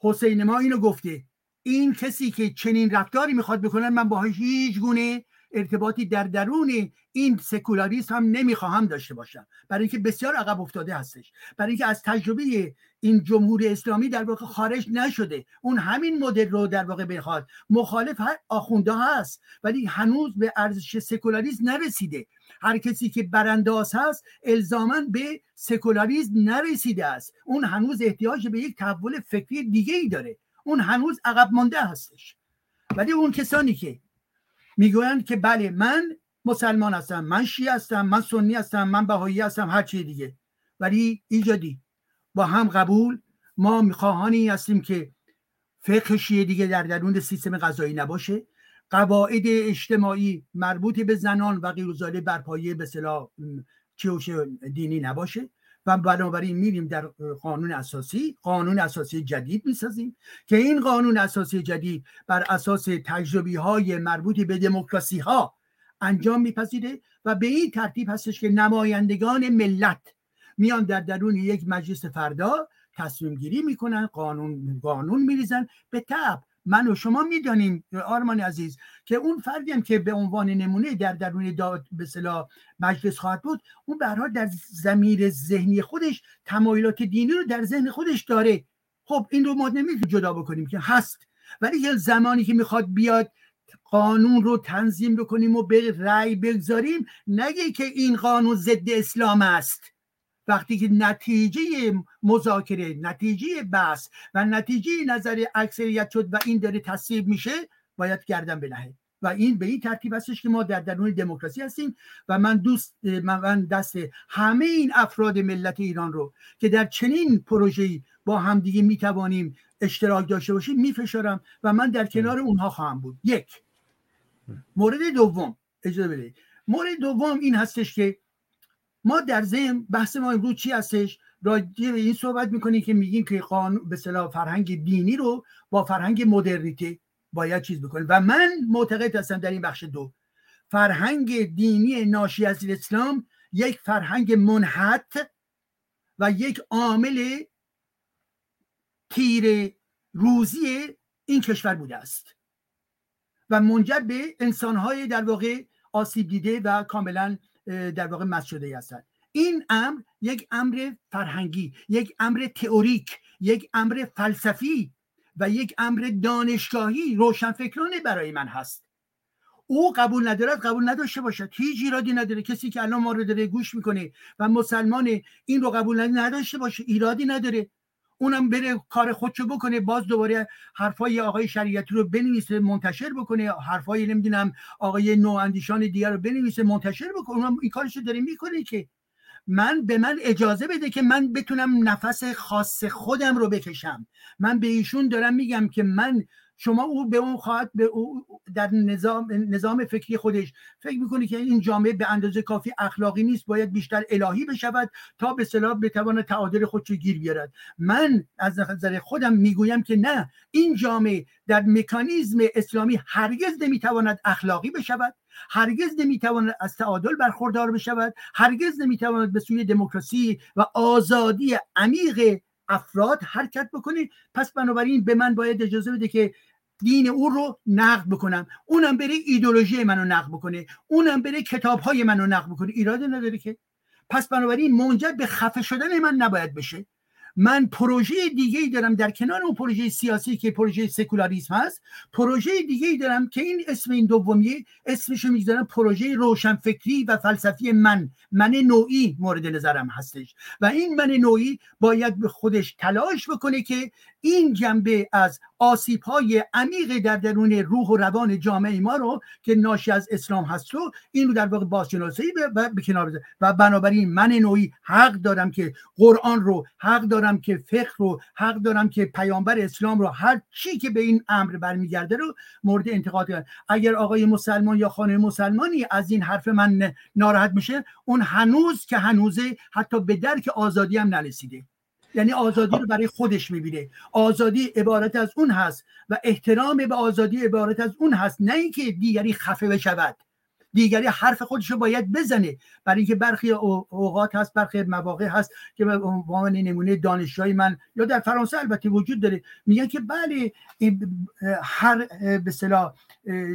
حسین ما اینو گفته. این کسی که چنین رفتاری می‌خواد بکنه من با هیچ گونه ارتباطی در درون این سکولاریسم هم نمی‌خواهم داشته باشم. برای اینکه بسیار عقب افتاده هستش. برای اینکه از تجربه این جمهوری اسلامی در واقع خارج نشده. اون همین مدل رو در واقع بخواد. مخالف آخونده هست. ولی هنوز به ارزش سکولاریسم نرسیده. هر کسی که برانداز هست الزاما به سکولاریسم نرسیده است. اون هنوز احتیاج به یک تحول فکری دیگه ای داره. اون هنوز عقب مانده هستش. ولی اون کسانی که می‌گویند که بله من مسلمان هستم من شیعه هستم من سنی هستم من بهایی هستم هر چی دیگه. ولی ایجادی با هم قبول ما میخواهانی هستیم که فقه شیعه دیگه در درون سیستم غذایی نباشه. قواعد اجتماعی مربوط به زنان و غیر بر پایه به چوش دینی نباشه. و بنابراین میریم در قانون اساسی قانون اساسی جدید می‌سازیم که این قانون اساسی جدید بر اساس تجربی های مربوط به دموکراسی ها انجام میپذیره و به این ترتیب هستش که نمایندگان ملت میان در درون یک مجلس فردا تصمیم گیری می‌کنن قانون قانون میریزن به تب من و شما می‌دانیم آرمان عزیز که اون فردی هم که به عنوان نمونه در درون داد به مجلس خواهد بود اون برها در زمیر ذهنی خودش تمایلات دینی رو در ذهن خودش داره. خب این رو ما نمی‌تونیم جدا بکنیم که هست. ولی یه زمانی که می‌خواد بیاد قانون رو تنظیم بکنیم و به رأی بگذاریم نگه که این قانون ضد اسلام است. وقتی که نتیجه مذاکره نتیجه بحث و نتیجه نظر اکثریت شد و این داره تصویب میشه باید گردن بنهه. و این به این ترتیب هستش که ما در درون دموکراسی هستیم و من دوست من دست همه این افراد ملت ایران رو که در چنین پروژه‌ای با همدیگه می‌توانیم اشتراک داشته باشیم میفشارم و من در کنار اونها خواهم بود. یک. مورد دوم. اجازه بدید. مورد دوم این هستش که ما در ذهن بحث ما امروز چی هستش؟ راجع به این صحبت می‌کنیم که میگیم که قانون به صلاح فرهنگ دینی رو با فرهنگ مدرنیته باید چیز بکنیم. و من معتقد هستم در این بخش دو. فرهنگ دینی ناشی از اسلام یک فرهنگ منحت و یک عامل تیر روزی این کشور بوده است. و منجر به انسانهای در واقع آسیب دیده و کاملا در واقع مس شده هستند این امر یک امر فرهنگی یک امر تئوریک یک امر فلسفی و یک امر دانشگاهی روشنفکرانه برای من هست. او قبول ندارد قبول نداشته باشد. هیچ ایرادی نداره. کسی که الان ما رو داره گوش می‌کنه و مسلمان این رو قبول نداشته باشه ایرادی نداره. اونم بره کار خودشو بکنه باز دوباره حرفای آقای شریعتی رو بنویسه منتشر بکنه. حرفای نمی‌دونم آقای نواندیشان دیگر رو بنویسه منتشر بکنه. اونم این کارشو داره می‌کنه که من به من اجازه بده که من بتونم نفس خاص خودم رو بکشم. من به ایشون دارم میگم که من شما او به اون خواهد به او در نظام نظام فکری خودش فکر می‌کنه که این جامعه به اندازه کافی اخلاقی نیست باید بیشتر الهی بشود تا به صلاح بتواند تعادل خودش رو گیر بیارد. من از نظر خودم می‌گویم که نه این جامعه در مکانیزم اسلامی هرگز نمی‌تواند اخلاقی بشود هرگز نمی‌تواند از تعادل برخوردار بشود هرگز نمی‌تواند به سوی دموکراسی و آزادی عمیق افراد حرکت بکنه. پس بنابراین به من باید اجازه بده که دین او رو نقد بکنم. اونم بره ایدولوژی منو نقد بکنه. اونم بره کتاب های منو نقد بکنه. ایراد نداره که. پس بنابراین منجر به خفه شدن من نباید بشه. من پروژه دیگه ای دارم در کنار اون پروژه سیاسی که پروژه سکولاریسم هست پروژه دیگه ای دارم که این اسم این دومیه اسمشو می‌ذارم پروژه روشنفکری و فلسفی من من نوعی مورد نظرم هستش. و این من نوعی باید به خودش تلاش بکنه که این جنبه از آسیب های عمیق در درون روح و روان جامعه ما رو که ناشی از اسلام هست رو این رو در واقع بازشناسی به, کنار و بنابراین من نوعی حق دارم که قرآن رو حق دارم که فقه رو حق دارم که پیامبر اسلام رو هر چی که به این امر برمیگرده رو مورد انتقاد کنم اگر آقای مسلمان یا خانه مسلمانی از این حرف من ناراحت میشه اون هنوز که هنوزه حتی به درک آزادی هم نرسیده. یعنی آزادی رو برای خودش می‌بینه. آزادی عبارت از اون هست و احترام به آزادی عبارت از اون هست نه اینکه دیگری خفه بشود. دیگری حرف خودش رو باید بزنه. برای اینکه برخی اوقات هست برخی مواقع هست که به عنوان نمونه دانشجوی من یا در فرانسه البته وجود داره. میگن که بله هر به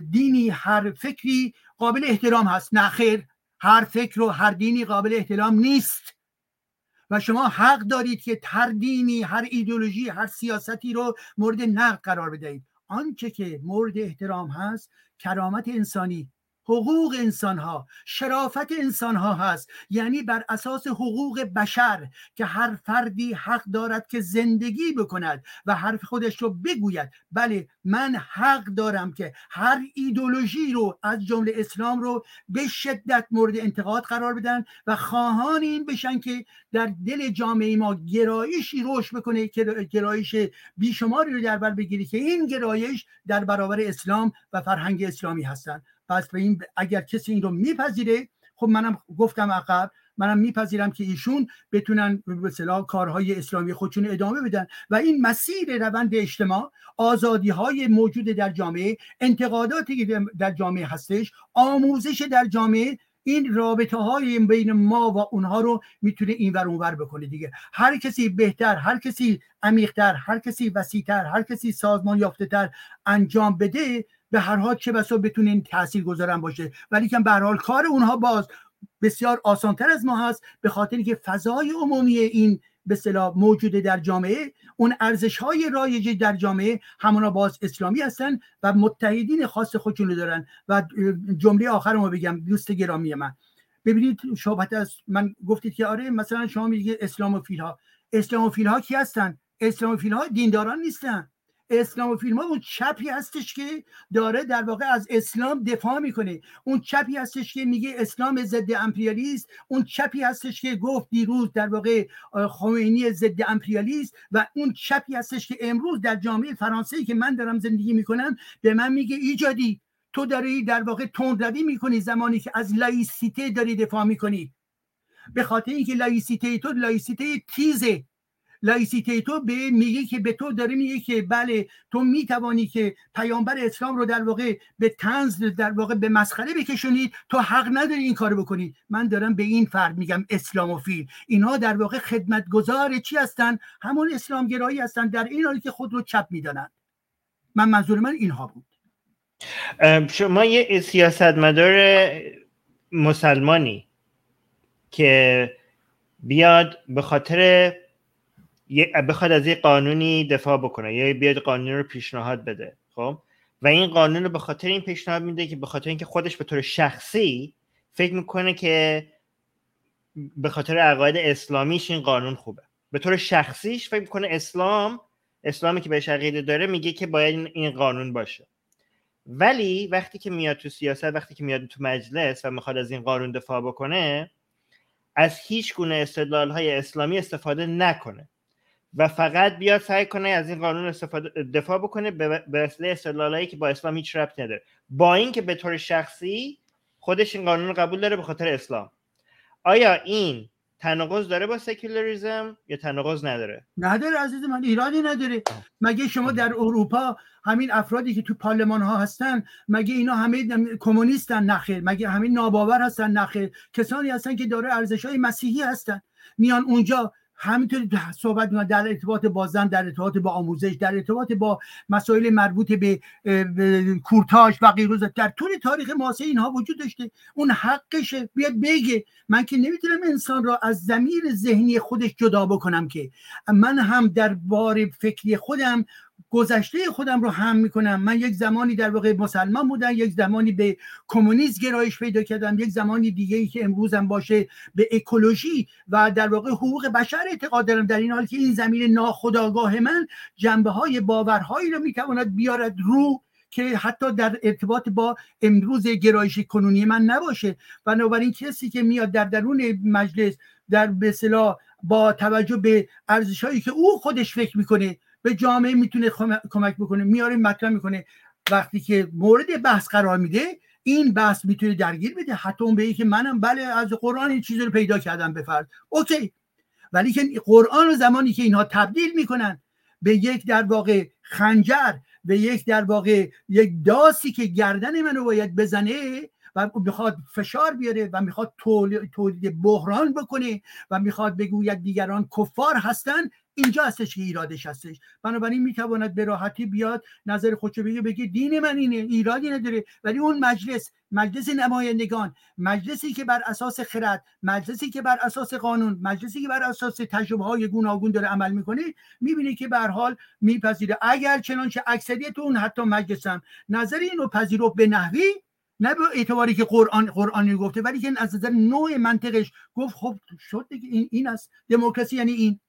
دینی هر فکری قابل احترام هست. نه خیر هر فکر و هر دینی قابل احترام نیست. و شما حق دارید که هر دینی هر ایدولوژی هر سیاستی رو مورد نقد قرار بدهید. آنچه که مورد احترام هست کرامت انسانی. حقوق انسان ها شرافت انسان ها هست. یعنی بر اساس حقوق بشر که هر فردی حق دارد که زندگی بکند و حرف خودش رو بگوید. بله من حق دارم که هر ایدولوژی رو از جمله اسلام رو به شدت مورد انتقاد قرار بدن و خواهان این بشن که در دل جامعه ما گرایشی روش بکنه که گرایش بیشماری رو در بر بگیری که این گرایش در برابر اسلام و فرهنگ اسلامی هستند پس به این اگر کسی این رو میپذیره خب منم گفتم عقب منم میپذیرم که ایشون بتونن به کارهای اسلامی خودشون ادامه بدن. و این مسیر روند اجتماع آزادی های موجود در جامعه انتقاداتی که در جامعه هستش آموزش در جامعه این رابطه های بین ما و اونها رو می‌تونه این ور اونور بکنه دیگه. هر کسی بهتر هر کسی عمیقتر هر کسی وسیعتر هر کسی سازمان یافته تر انجام بده به هر حال چه بسا بتونه این تاثیر گذارن باشه. ولی که به هر حال کار اونها باز بسیار آسانتر از ما هست. به خاطر که فضای عمومی این به صلاح موجوده در جامعه اون ارزش های رایج در جامعه همونا باز اسلامی هستن و متحدین خاص خودشون دارن. و جمله آخر ما بگم دوست گرامی من. ببینید شبهت از من گفتید که آره مثلا شما میگید اسلاموفیل ها اسلاموفیل ها کی هستن؟ اسلاموفیل ها دینداران نیستن. اسلام فیلم ها اون چپی هستش که داره در واقع از اسلام دفاع می‌کنه. اون چپی هستش که میگه اسلام ضد امپریالیست. اون چپی هستش که گفت دیروز در واقع خمینی ضد امپریالیست و اون چپی هستش که امروز در جامعه فرانسه که من دارم زندگی می‌کنم به من میگه ایجادی. تو داری در واقع تندروی می‌کنی زمانی که از لایسیته داری دفاع می‌کنی. به خاطر اینکه لایسیته تو لایسیته تیزه. لایسیته تو به میگه که به تو داره میگه که بله تو می‌توانی که پیامبر اسلام رو در واقع به طنز در واقع به مسخره بکشونید تو حق نداری این کارو بکنی. من دارم به این فرد میگم islamophile. اینها در واقع خدمتگزار چی هستن؟ همون اسلامگرایی هستن در این حالی که خود رو چپ می‌دانند. من منظور من اینها بود. شما یه سیاستمدار مسلمانی که بیاد به خاطر بخواد از یه قانونی دفاع بکنه یا بیاد قانون رو پیشنهاد بده خب؟ و این قانون رو به خاطر این پیشنهاد میده که به خاطر اینکه خودش به طور شخصی فکر می‌کنه که به خاطر عقاید اسلامیش این قانون خوبه. به طور شخصیش فکر می‌کنه اسلام اسلامی که بهش عقیده داره میگه که باید این قانون باشه. ولی وقتی که میاد تو سیاست وقتی که میاد تو مجلس و می‌خواد از این قانون دفاع بکنه از هیچ گونه استدلال های اسلامی استفاده نکنه. و فقط بیاد سعی کنه از این قانون استفاده دفاع بکنه به وسیله استدلالایی که با اسلام هیچ ربط نداره. با اینکه به طور شخصی خودش این قانون رو قبول داره به خاطر اسلام. آیا این تناقض داره با سکولاریزم یا تناقض نداره؟ نداره عزیز من ایرانی نداره. مگه شما در اروپا همین افرادی که تو پارلمان ها هستن مگه اینا همه کمونیستن؟ نخیر مگه همین ناباور هستن؟ نخیر کسانی هستن که داره ارزش های مسیحی هستن. میان اونجا همینطور صحبت می‌کنن در ارتباط با زن در ارتباط با آموزش در ارتباط با مسائل مربوط به, کورتاژ و غیره. در طول تاریخ معاصر اینها وجود داشته. اون حقشه. بیاد بگه من که نمی‌تونم انسان را از زمیر ذهنی خودش جدا بکنم که. من هم در بار فکری خودم گذشته خودم رو هم می‌کنم. من یک زمانی در واقع مسلمان بودم یک زمانی به کمونیسم گرایش پیدا کردم یک زمانی دیگه ای که امروزم باشه به اکولوژی و در واقع حقوق بشر اعتقاد دارم. در این حال که این زمین ناخداگاه من جنبه های باورهایی رو می‌تواند بیارد رو که حتی در ارتباط با امروز گرایش کنونی من نباشه. بنابراین کسی که میاد در درون مجلس در به با توجه به ارزش هایی که او خودش فکر می‌کنه به جامعه می‌تونه کمک بکنه میاره مطرح می‌کنه. وقتی که مورد بحث قرار میده این بحث می‌تونه درگیر بده. حتی اون به که منم بله از قرآن این چیزی رو پیدا کردم بفرد اوکی. ولی که قرآن رو زمانی که اینها تبدیل می‌کنن به یک در واقع خنجر به یک در واقع یک داسی که گردن منو باید بزنه و می‌خواد فشار بیاره و می‌خواد تولید بحران بکنه و می‌خواد بگوید دیگران کفار هستن اینجا هستش که ایرادش هستش. بنابراین می‌تواند به راحتی بیاد نظر خودشو بگه بگه دین من اینه ایرادی نداره. ولی اون مجلس مجلس نمایندگان مجلسی که بر اساس خرد مجلسی که بر اساس قانون مجلسی که بر اساس تجربه های گوناگون داره عمل می‌کنه می‌بینه که به حال میپذیره. اگر چنانچه اکثریت اون حتی مجلس هم نظر اینو پذیرفت به نحوی نه به اعتباری که قرآن قرآنی گفته ولی که از نظر نوع منطقش گفت خب شد دیگه این, این است. دموکراسی یعنی این.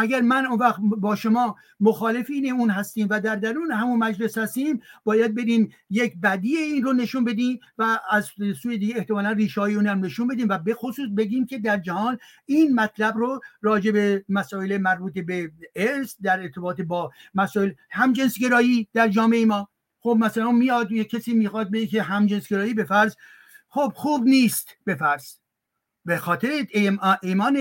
اگر من اون وقت با شما مخالفین اون هستیم و در درون همون مجلس هستیم باید بریم یک بدی این رو نشون بدیم و از سوی دیگه احتمالا ریشای اون هم نشون بدیم و به خصوص بگیم که در جهان این مطلب رو راجع به مسائل مربوط به ارث در ارتباط با مسائل همجنسگرایی در جامعه ما. خب مثلا میاد یه کسی می‌خواد بگه که همجنسگرایی به فرض خب خوب نیست به فرض. به خاطر ایمان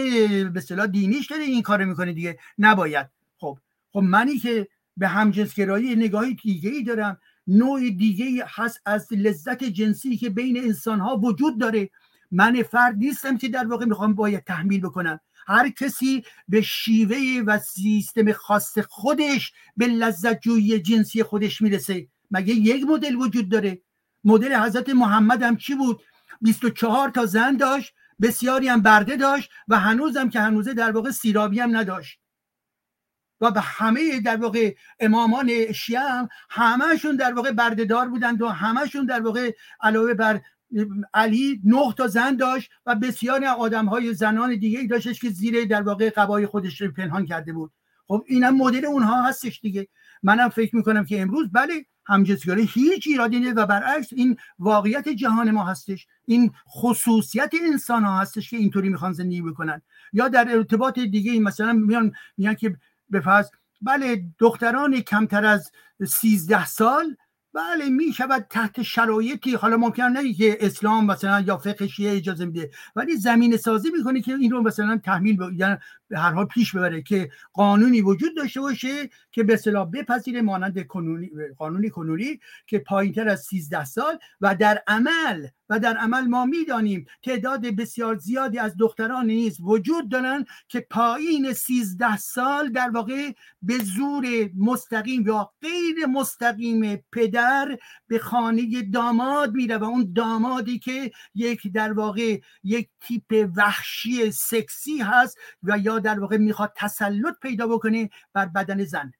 به صلاح دینیش داره این کارو می‌کنه دیگه. نباید. خب. خب منی که به همجنسگرایی نگاهی دیگه ای دارم. نوع دیگه هست از لذت جنسی که بین انسان ها وجود داره. من فرد نیستم که در واقع می‌خوام باید تحمیل بکنم. هر کسی به شیوه و سیستم خاص خودش به لذت جویی جنسی خودش می‌رسه. مگه یک مدل وجود داره؟ مدل حضرت محمد هم چی بود؟ 24 تا زن داشت. بسیاری هم برده داشت و هنوزم که هنوزه در واقع سیرابی هم نداشت. و به همه در واقع امامان شیعه هم همهشون در واقع بردهدار بودند و همهشون در واقع علاوه بر علی نه تا زن داشت و بسیاری آدم های زنان دیگه ای داشتش که زیر در واقع قبای خودش پنهان کرده بود. خب اینم مدل اونها هستش دیگه. منم فکر می‌کنم که امروز بله همجنسگرایی هیچ ایرادی نیست و برعکس این واقعیت جهان ما هستش. این خصوصیت انسان ها هستش که اینطوری می‌خوان زندگی بکنن. یا در ارتباط دیگه مثلا میان میان که به بله دختران کمتر از 13 سال بله می شود تحت شرایطی حالا ممکن نه که اسلام مثلا یا فقه شیعه اجازه میده ولی زمین سازی می‌کنه که این رو مثلا تحمیل ب... یعنی به هر حال پیش ببره که قانونی وجود داشته باشه که به اصطلاح بپذیره مانند قانونی کنونی که پایینتر از 13 سال و در عمل و در عمل ما می‌دانیم تعداد بسیار زیادی از دختران نیز وجود دارند که پایین 13 سال در واقع به زور مستقیم یا غیر مستقیم پدر به خانه داماد میره و اون دامادی که یک در واقع یک تیپ وحشی سکسی هست و یا در واقع می‌خواد تسلط پیدا بکنه بر بدن زن.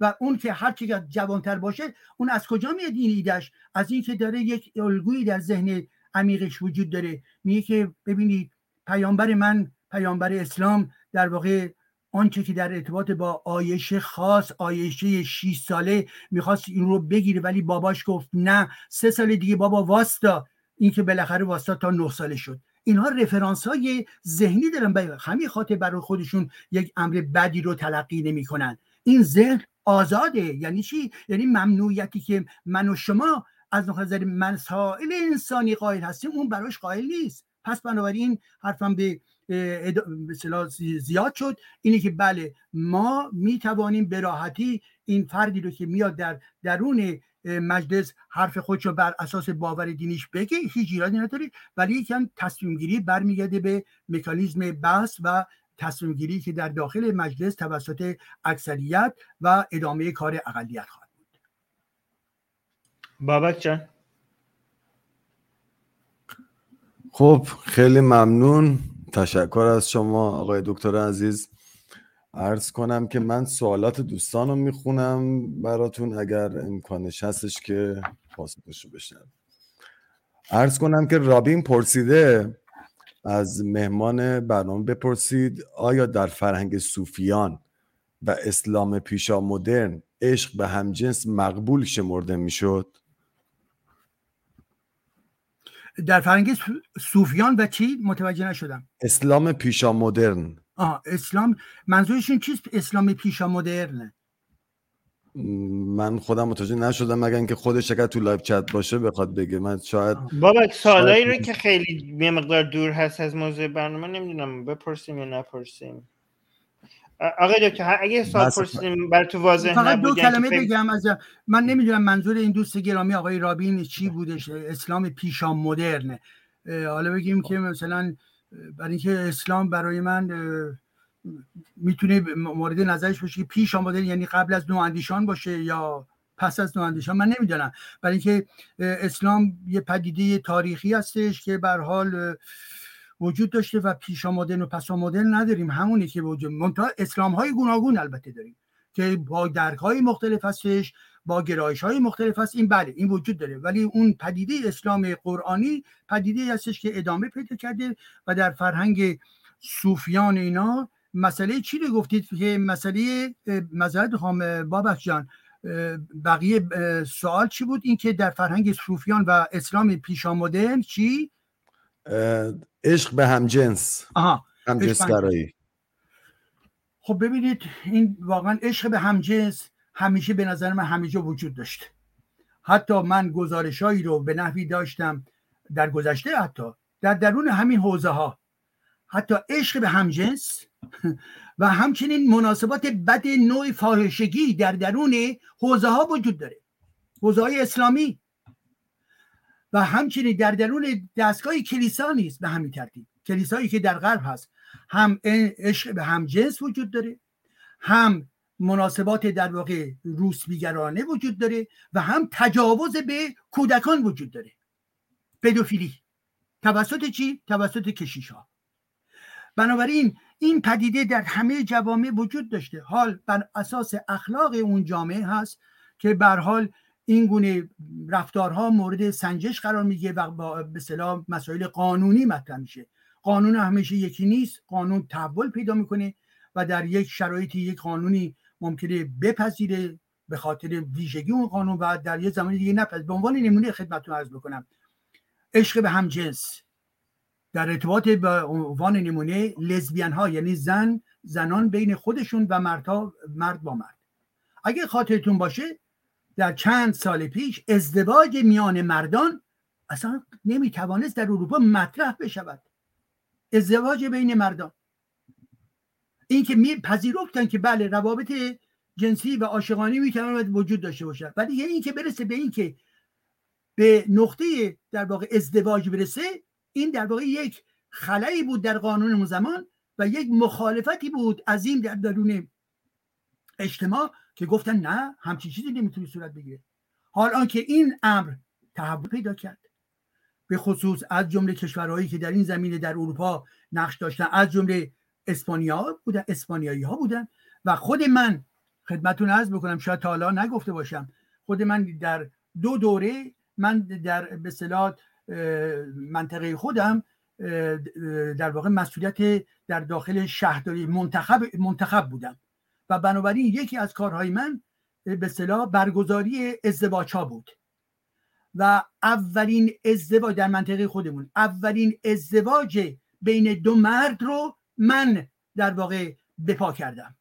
و اون که هر چی جوانتر باشه اون از کجا میاد این ایدش از این که داره یک الگویی در ذهن عمیقش وجود داره. میگه که ببینید پیامبر من پیامبر اسلام در واقع آنچه که در ارتباط با آیشه خاص آیشه 6 ساله می‌خواست این رو بگیره ولی باباش گفت نه سه سال دیگه بابا واستا این که بالاخره واستا تا نه ساله شد. اینها رفرانس های ذهنی دارن به همین خاطر برای خودشون یک امر بدی رو تلقی نمی‌کنن. این ذهن آزاده. یعنی چی؟ یعنی ممنوعیتی که من و شما از نظر مسائل انسانی قائل هستیم اون براش قائل نیست. پس بنابراین حرفم به مثلا زیاد شد. اینه که بله ما می توانیم به راحتی این فردی رو که میاد در درون مجلس حرف خودش رو بر اساس باور دینیش بگه هیچ ایرادی نداره. ولی یکم تصمیم گیری برمیگرده به مکانیزم بحث و تصمیم گیری که در داخل مجلس توسط اکثریت و ادامه کار اقلیت خواهد بود. بابک جان. خب خیلی ممنون. تشکر از شما آقای دکتر عزیز. ارز کنم که من سوالات دوستان رو می‌خونم براتون اگر امکانش هستش که پاسخش رو بشنم ارز کنم که رابین پرسیده از مهمان برنامه بپرسید آیا در فرهنگ صوفیان و اسلام پیشا مدرن عشق به همجنس مقبول شمرده می‌شد؟ در فرهنگ صوفیان و چی؟ متوجه نشدم. اسلام پیشا مدرن. آه اسلام منظورشون چیست؟ اسلام پیشا مدرن من خودم متوجه نشدم مگر اینکه خودش اگر تو live chat باشه بخواد بگه. من شاید بابا سوالایی رو که خیلی یه مقدار دور هست از موضوع برنامه نمی‌دونم بپرسیم یا نپرسیم. آقای دکتر اگه سوال پرسیدیم بر تو واضح فقط دو کلمه بگم از من نمی‌دونم منظور این دوست گرامی آقای رابین چی بودش اسلام پیشام مدرن حالا بگیم که مثلا برای اینکه اسلام برای من می‌تونه مورد نظرش باشه پیش آماده یعنی قبل از نواندیشان باشه یا پس از نواندیشان من نمی‌دونم. برای اینکه اسلام یه پدیده تاریخی هستش که بر حال وجود داشته و پیش و پس نداریم. همونی که وجود منتها اسلام های گوناگون البته داریم که با درک های مختلف هستش. با گرایش های مختلف هست. این بله این وجود داره. ولی اون پدیده اسلام قرآنی پدیده هستش که ادامه پیدا کرده و در فرهنگ صوفیان اینا مسئله چی رو گفتید؟ که مسئله مذهب خام بابک جان بقیه سوال چی بود؟ این که در فرهنگ صوفیان و اسلام پیش آمده چی؟ عشق به همجنس. آها همجنس خب ببینید این واقعا عشق به همجنس همیشه به نظر من همیشه وجود داشته حتی من گزارشهایی رو به نحوی داشتم در گذشته حتی در درون همین حوزه ها حتی عشق به همجنس [LAUGHS] و همچنین مناسبات بد نوع فاحشگی در درون حوزه ها وجود داره. حوزه های اسلامی. و همچنین در درون دستگاه کلیسا نیست به همین ترتیب. کلیسایی که در غرب هست. هم عشق به همجنس وجود داره. هم مناسبات در واقع روسبیگرانه وجود داره و هم تجاوز به کودکان وجود داره. پدوفیلی. توسط چی؟ توسط کشیش ها بنابراین این پدیده در همه جوامع وجود داشته. حال بر اساس اخلاق اون جامعه هست که بر حال این گونه رفتارها مورد سنجش قرار می‌گیره و به مسائل قانونی مطرح میشه. قانون همیشه یکی نیست قانون تحول پیدا می‌کنه و در یک شرایطی یک قانونی ممکنه بپذیره به خاطر ویژگی اون قانون و در یه زمانی دیگه نپذیره. به عنوان نمونه خدمتتون عرض بکنم. عشق به هم جنس در ارتباط به عنوان نمونه لزبیان ها یعنی زن زنان بین خودشون و مردها مرد با مرد. اگه خاطرتون باشه در چند سال پیش ازدواج میان مردان اصلا نمی‌توانست در اروپا مطرح بشود. ازدواج بین مردان. اینکه می پذیرفتن که بله روابط جنسی و عاشقانه می‌تواند وجود داشته باشد ولی این که برسه به اینکه به نقطه در واقع ازدواج برسه این در واقع یک خلایی بود در قانون اون زمان و یک مخالفتی بود این در درون اجتماع که گفتن نه همچین چیزی نمی‌تونه صورت بگیره حال آنکه این امر تحول پیدا کرد. به خصوص از جمله کشورهایی که در این زمینه در اروپا نقش داشتن از جمله اسپانیا بودن اسپانیایی ها بودن و خود من خدمتون عرض بکنم شاید حالا نگفته باشم خود من در دو دوره من در به منطقه خودم در واقع مسئولیت در داخل شهرداری منتخب منتخب بودم و بنابراین یکی از کارهای من به صلاح برگزاری ازدواج ها بود و اولین ازدواج در منطقه خودمون اولین ازدواج بین دو مرد رو من در واقع بپا کردم.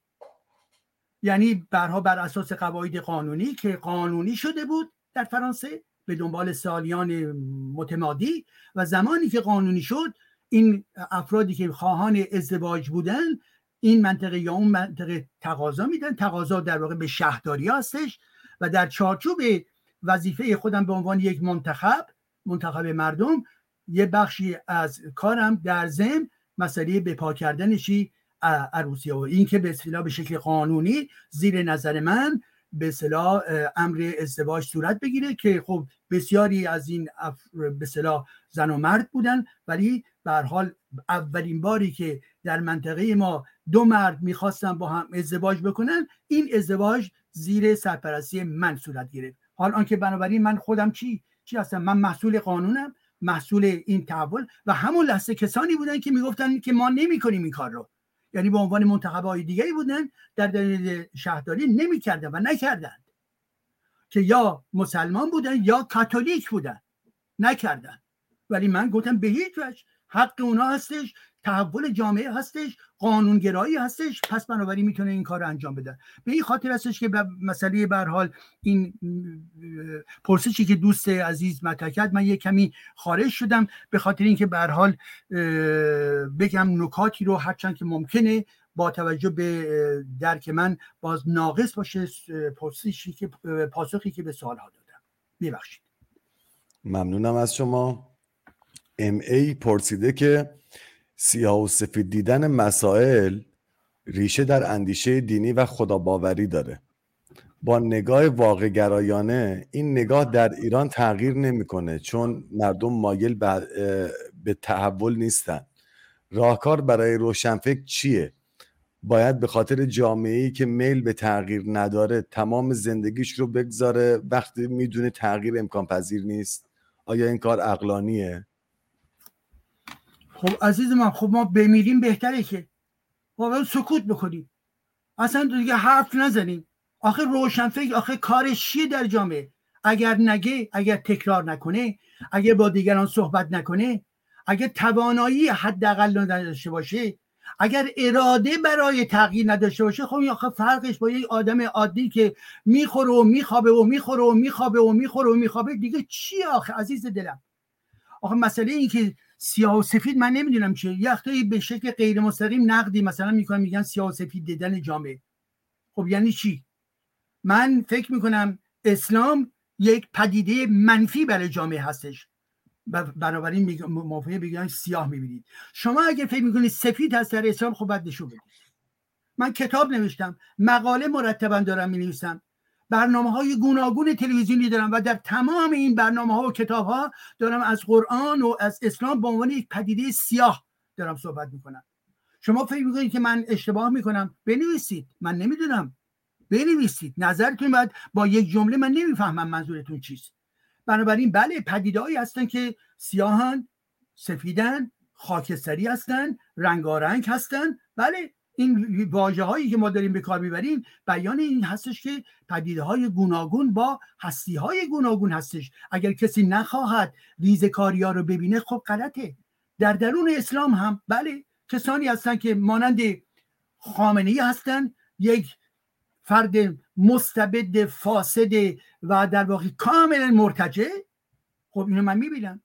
یعنی برها بر اساس قواعد قانونی که قانونی شده بود در فرانسه به دنبال سالیان متمادی و زمانی که قانونی شد این افرادی که خواهان ازدواج بودن این منطقه یا اون منطقه تقاضا میدن. تقاضا در واقع به شهرداری هستش و در چارچوب وظیفه خودم به عنوان یک منتخب منتخب مردم یه بخشی از کارم در ضمن مسئله به پا کردنشی عروسی و این که به اصطلاح به شکل قانونی زیر نظر من به اصطلاح امر ازدواج صورت بگیره که خب بسیاری از این به اصطلاح زن و مرد بودن ولی به حال اولین باری که در منطقه ما دو مرد می‌خواستن با هم ازدواج بکنن این ازدواج زیر سرپرستی من صورت گرفت. حال آنکه بنابراین من خودم چی؟ چی هستم؟ من محصول قانونم. محصول این تحول و همون لحظه کسانی بودن که می‌گفتن که ما نمی‌کنیم این کار رو. یعنی به عنوان منتخب های دیگری بودن در دلیل شهرداری نمی‌کردن و نکردند که یا مسلمان بودن یا کاتولیک بودن. نکردن. ولی من گفتم به هیچ وجه حق اونا هستش تحول جامعه هستش قانونگرایی هستش. پس بنابراین می‌تونه این کار رو انجام بده. به این خاطر هستش که مسئله بر حال این پرسشی که دوست عزیز مطرح کرد من یه کمی خارج شدم. به خاطر اینکه به حال بگم نکاتی رو هرچند که ممکنه با توجه به درک من باز ناقص باشه پرسشی که پاسخی که به سوال ها دادم. ببخشید. ممنونم از شما. ام ای پرسیده که سیاه و سفید دیدن مسائل ریشه در اندیشه دینی و خداباوری داره. با نگاه واقع گرایانه این نگاه در ایران تغییر نمی‌کنه چون مردم مایل به تحول نیستن. راهکار برای روشنفکر چیه؟ باید به خاطر جامعه ای که میل به تغییر نداره تمام زندگیش رو بگذاره وقتی می‌دونه تغییر امکان پذیر نیست. آیا این کار اقلانیه خب عزیز من خب ما بمیریم بهتره که. واقعا سکوت بکنیم. اصلا دیگه حرف نزنیم. آخه روشنفکر آخه کارش چیه در جامعه؟ اگر نگه اگر تکرار نکنه اگر با دیگران صحبت نکنه اگر توانایی حداقل نداشته باشه اگر اراده برای تغییر نداشته باشه خب آخه فرقش با یک آدم عادی که می‌خوره و میخوابه و می‌خوره و میخوابه و می‌خوره و میخوابه. دیگه چی آخه عزیز دلم؟ آخه مسئله این که سیاه سفید من نمی‌دونم چیه. یه به شکل غیر مستقیم نقدی مثلا می‌کنن میگن سیاه سفید دیدن جامعه. خب یعنی چی؟ من فکر می‌کنم اسلام یک پدیده منفی برای جامعه هستش. بنابراین موافقه بگن سیاه می‌بینید. شما اگه فکر می‌کنید سفید هست در اسلام خب باید نشون بدید. من کتاب نوشتم مقاله مرتبا دارم می نویسم برنامه های گوناگون تلویزیونی دارم و در تمام این برنامه ها و کتاب ها دارم از قرآن و از اسلام به عنوان یک پدیده سیاه دارم صحبت می‌کنم. شما فکر می‌کنید که من اشتباه می‌کنم؟ بنویسید. من نمی‌دونم. بنویسید. نظرتون باید با یک جمله من نمی‌فهمم منظورتون چیست. بنابراین بله پدیدهایی هستن که سیاهن سفیدن خاکستری هستن رنگارنگ هستن. بله این واجه هایی که ما داریم به کار می‌بریم بیان این هستش که پدیده های گوناگون با هستی های گوناگون هستش. اگر کسی نخواهد ریزکاری ها رو ببینه خب غلطه. در درون اسلام هم بله کسانی هستن که مانند خامنه ای هستن یک فرد مستبد فاسد و در واقع کاملا مرتجع. خب اینو من می‌بینم.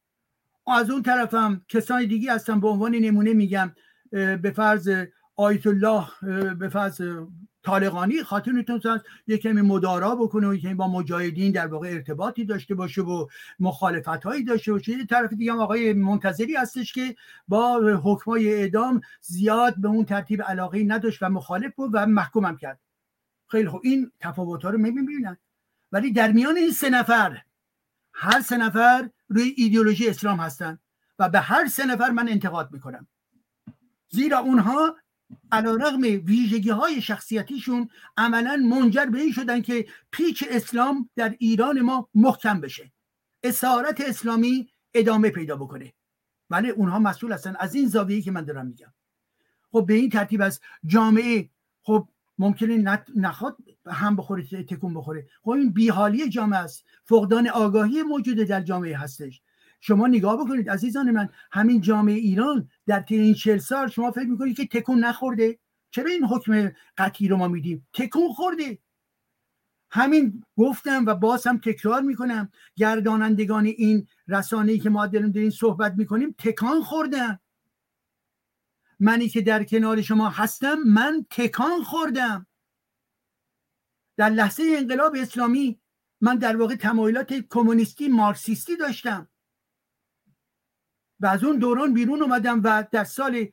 از اون طرفم کسانی دیگه هستن به عنوان نمونه میگم به فرض آیت الله به فرض طالقانی خاطرتون هست یک کمی مدارا بکنه و یکمی با مجاهدین در واقع ارتباطی داشته باشه و مخالفت هایی داشته باشه. یه طرف دیگه هم آقای منتظری هستش که با حکمای اعدام زیاد به اون ترتیب علاقه نداشت و مخالف بود و محکومم کرد. خیلی خوب. این تفاوت ها رو می‌بینن ولی در میان این سه نفر هر سه نفر روی ایدئولوژی اسلام هستن و به هر سه نفر من انتقاد می‌کنم. زیرا اونها علا رغم ویژگی های شخصیتیشون عملا منجر به این شدن که پیچ اسلام در ایران ما محکم بشه. اسارت اسلامی ادامه پیدا بکنه. ولی اونها مسئول هستن. از این زاویه‌ای که من دارم میگم. خب به این ترتیب از جامعه خب ممکنه نخواد هم بخوره تکون بخوره. خب این بیحالی جامعه است. فقدان آگاهی موجوده در جامعه هستش. شما نگاه بکنید عزیزان من همین جامعه ایران در طی این چل سال شما فکر می‌کنید که تکون نخورده؟ چرا این حکم قطعی رو ما میدیم؟ تکون خورده. همین گفتم و باز هم تکرار می‌کنم گردانندگان این رسانه‌ای که ما داریم در این صحبت می‌کنیم تکان خوردن. منی که در کنار شما هستم من تکان خوردم. در لحظه انقلاب اسلامی من در واقع تمایلات کمونیستی مارکسیستی داشتم. و از اون دوران بیرون اومدم و در سال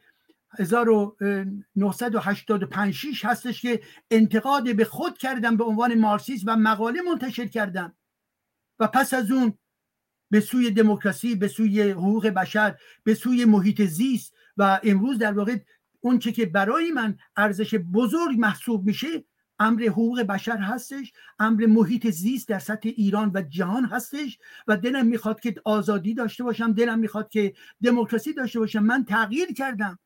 1985 هستش که انتقاد به خود کردم به عنوان مارکسیست و مقاله منتشر کردم. و پس از اون به سوی دموکراسی به سوی حقوق بشر به سوی محیط زیست و امروز در واقع اونچه که برای من ارزش بزرگ محسوب میشه امر حقوق بشر هستش امر محیط زیست در سطح ایران و جهان هستش و دلم می‌خواد که آزادی داشته باشم دلم می‌خواد که دموکراسی داشته باشم. من تغییر کردم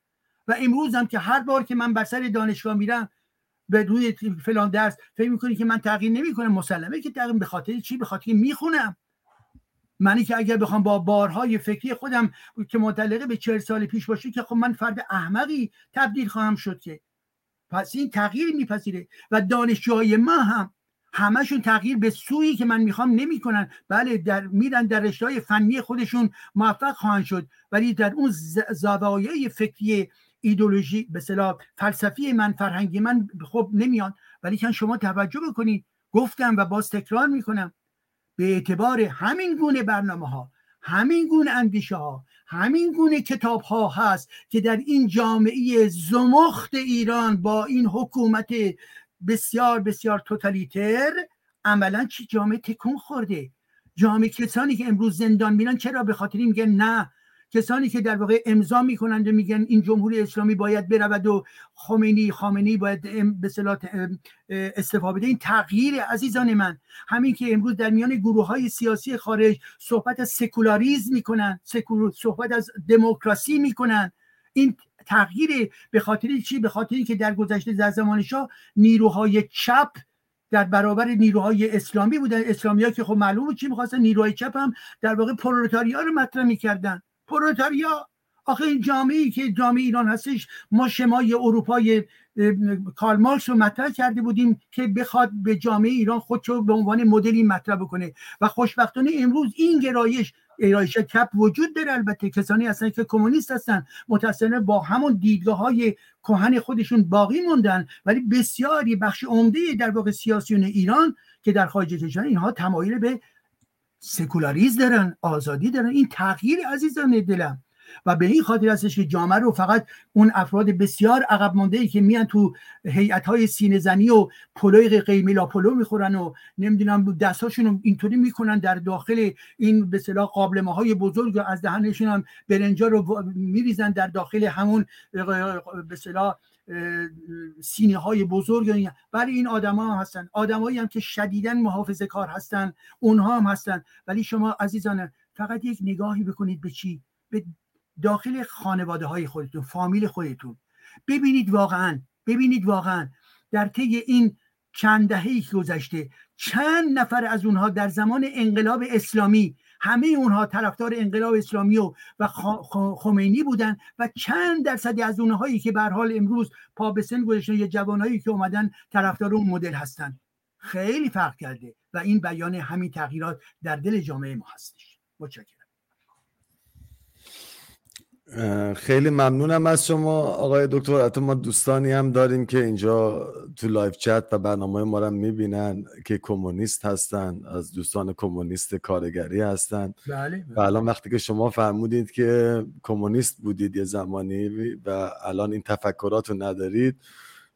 و امروزم که هر بار که من بر سر دانشگاه میرم به روی فلان درس فکر می‌کنی که من تغییر نمی‌کنم؟ مسلمه که تغییر به خاطر چی؟ به خاطر می‌خونم. منی که اگر بخوام با بارهای فکری خودم که متعلقه به چهل سال پیش باشه که خب من فرد احمقی تبدیل خواهم شد که. پس این تغییر میپذیره. و دانشجوهای ما هم همشون تغییر به سویی که من می‌خوام نمی‌کنن. بله در میرن در رشته فنی خودشون موفق خواهند شد. ولی در اون زوایای فکری ایدولوژی به صلاح فلسفی من فرهنگی من خب نمیان. ولی کن شما توجه بکنید. گفتم و باز تکرار می‌کنم. به اعتبار همین گونه برنامه ها همین گونه اندیشه ها همین گونه کتاب ها هست که در این جامعه زمخت ایران با این حکومت بسیار بسیار توتالیتر عملا چی جامعه تکون خورده؟ جامعه کسانی که امروز زندان میرن چرا به خاطر میگن نه کسانی که در واقع امضا می‌کنند و میگن این جمهوری اسلامی باید برود و خمینی خامنی باید به استفاده بده. این تغییر عزیزان من. همین که امروز در میان گروه های سیاسی خارج صحبت از سکولاریزم می‌کنن صحبت از دموکراسی می‌کنن. این تغییر به خاطر چی؟ به خاطر که در گذشته در زمان شاه نیروهای چپ در برابر نیروهای اسلامی بودن. اسلامی ها که خب معلوم چی می‌خواستن نیروهای چپ هم در واقع پرولتاریا رو مطرح می‌کردن. پرولتاریا. آخه این جامعه که جامعه ایران هستش ما شمای اروپای کارل مارکس رو مطرح کرده بودیم که بخواد به جامعه ایران خودشو به عنوان مدلی مطرح بکنه. و خوشبختانه امروز این گرایش گرایش کپ وجود داره البته. کسانی هستن که کمونیست هستن. متاسفانه با همون دیدگاه های کهن خودشون باقی موندن. ولی بسیاری بخش عمده در واقع سیاسیون ایران که در خارج کشور اینها تمایل به سکولاریزم دارن آزادی دارن. این تغییر عزیزان دلم. و به این خاطر هستش که جامعه رو فقط اون افراد بسیار عقب مانده ای که میان تو هیئت های سینه زنی و پلوی قیمه پلو می‌خورن و نمی‌دونم دستاشون رو اینطوری می‌کنن در داخل این به اصطلاح قابلمه های بزرگ از دهنشون هم برنجا رو میریزن در داخل همون به اصطلاح سینه های بزرگ ولی این آدما هم هستن. آدمایی هم که شدیدا محافظه کار هستن. اونها هم هستن. ولی شما عزیزان فقط یک نگاهی بکنید به چی؟ به داخل خانواده های خودتون فامیل خودتون. ببینید واقعا ببینید واقعا در طی این چند دهه گذشته چند نفر از اونها در زمان انقلاب اسلامی همه اونها طرفدار انقلاب اسلامی و, و خمینی بودن و چند درصدی از اونهایی که به حال امروز پا به سن گذاشتن یا جوانهایی که اومدن طرفدار اون مدل هستن. خیلی فرق کرده و این بیان همین تغییرات در دل جامعه ما هستش. متشکرم. خیلی ممنونم از شما. آقای دکتر حتی ما دوستانی هم داریم که اینجا تو live chat و برنامه ما رو می‌بینن که کمونیست هستن از دوستان کمونیست کارگری هستن. بله, و الان وقتی که شما فرمودید که کمونیست بودید یه زمانی و الان این تفکرات رو ندارید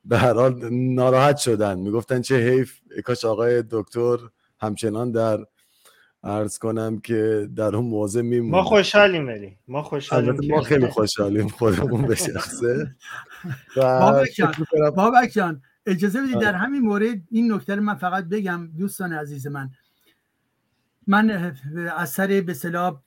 به هر حال ناراحت شدن. می‌گفتن چه حیف. کاش آقای دکتر همچنان در ارز کنم که در اون موضع میمونیم ما خوشحالیم ولی. ما خوشحالیم ما خیلی خوشحالیم خودمون به شخصه. [LAUGHS] بابک جان اجازه بدید در همین مورد این نکته من فقط بگم دوستان عزیز من. من از سر به صلاح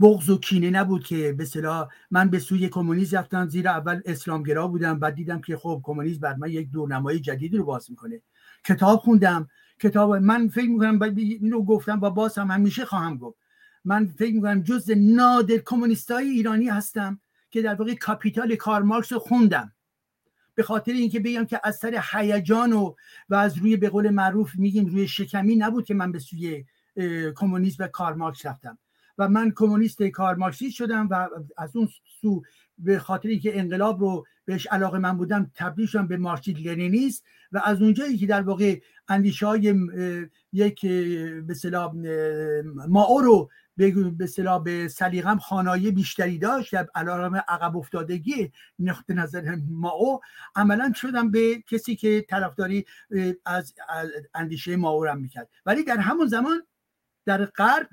بغض و کینه نبود که به صلاح من به سوی کمونیسم رفتم زیرا اول اسلامگرا بودم بعد دیدم که خب کمونیسم بر من یک دورنمای جدیدی رو باز می‌کنه. کتاب خوندم کتاب من فکر می‌کنم اینو گفتم و باز هم همیشه خواهم گفت. من فکر می‌کنم جز نادر کمونیستای ایرانی هستم که در واقع کاپیتال کارمارکس رو خوندم. به خاطر اینکه بگم که از سر هیجان و و از روی به قول معروف میگیم روی شکمی نبود که من به سوی کمونیسم و کارمارکس رفتم. و من کمونیست کارمارکسیست شدم و از اون سو به خاطر اینکه انقلاب رو بهش علاقه من بودم تبدیل شدم به مارکسیست لنینیست و از اونجایی که در واقع اندیشه های یک به ماو رو به صلاح به سلیقم خانایی بیشتری داشت در علارم عقب افتادگی نقطه نظر ماو عملا شدم به کسی که طرفداری از اندیشه ماو رو می‌کرد. ولی در همون زمان در غرب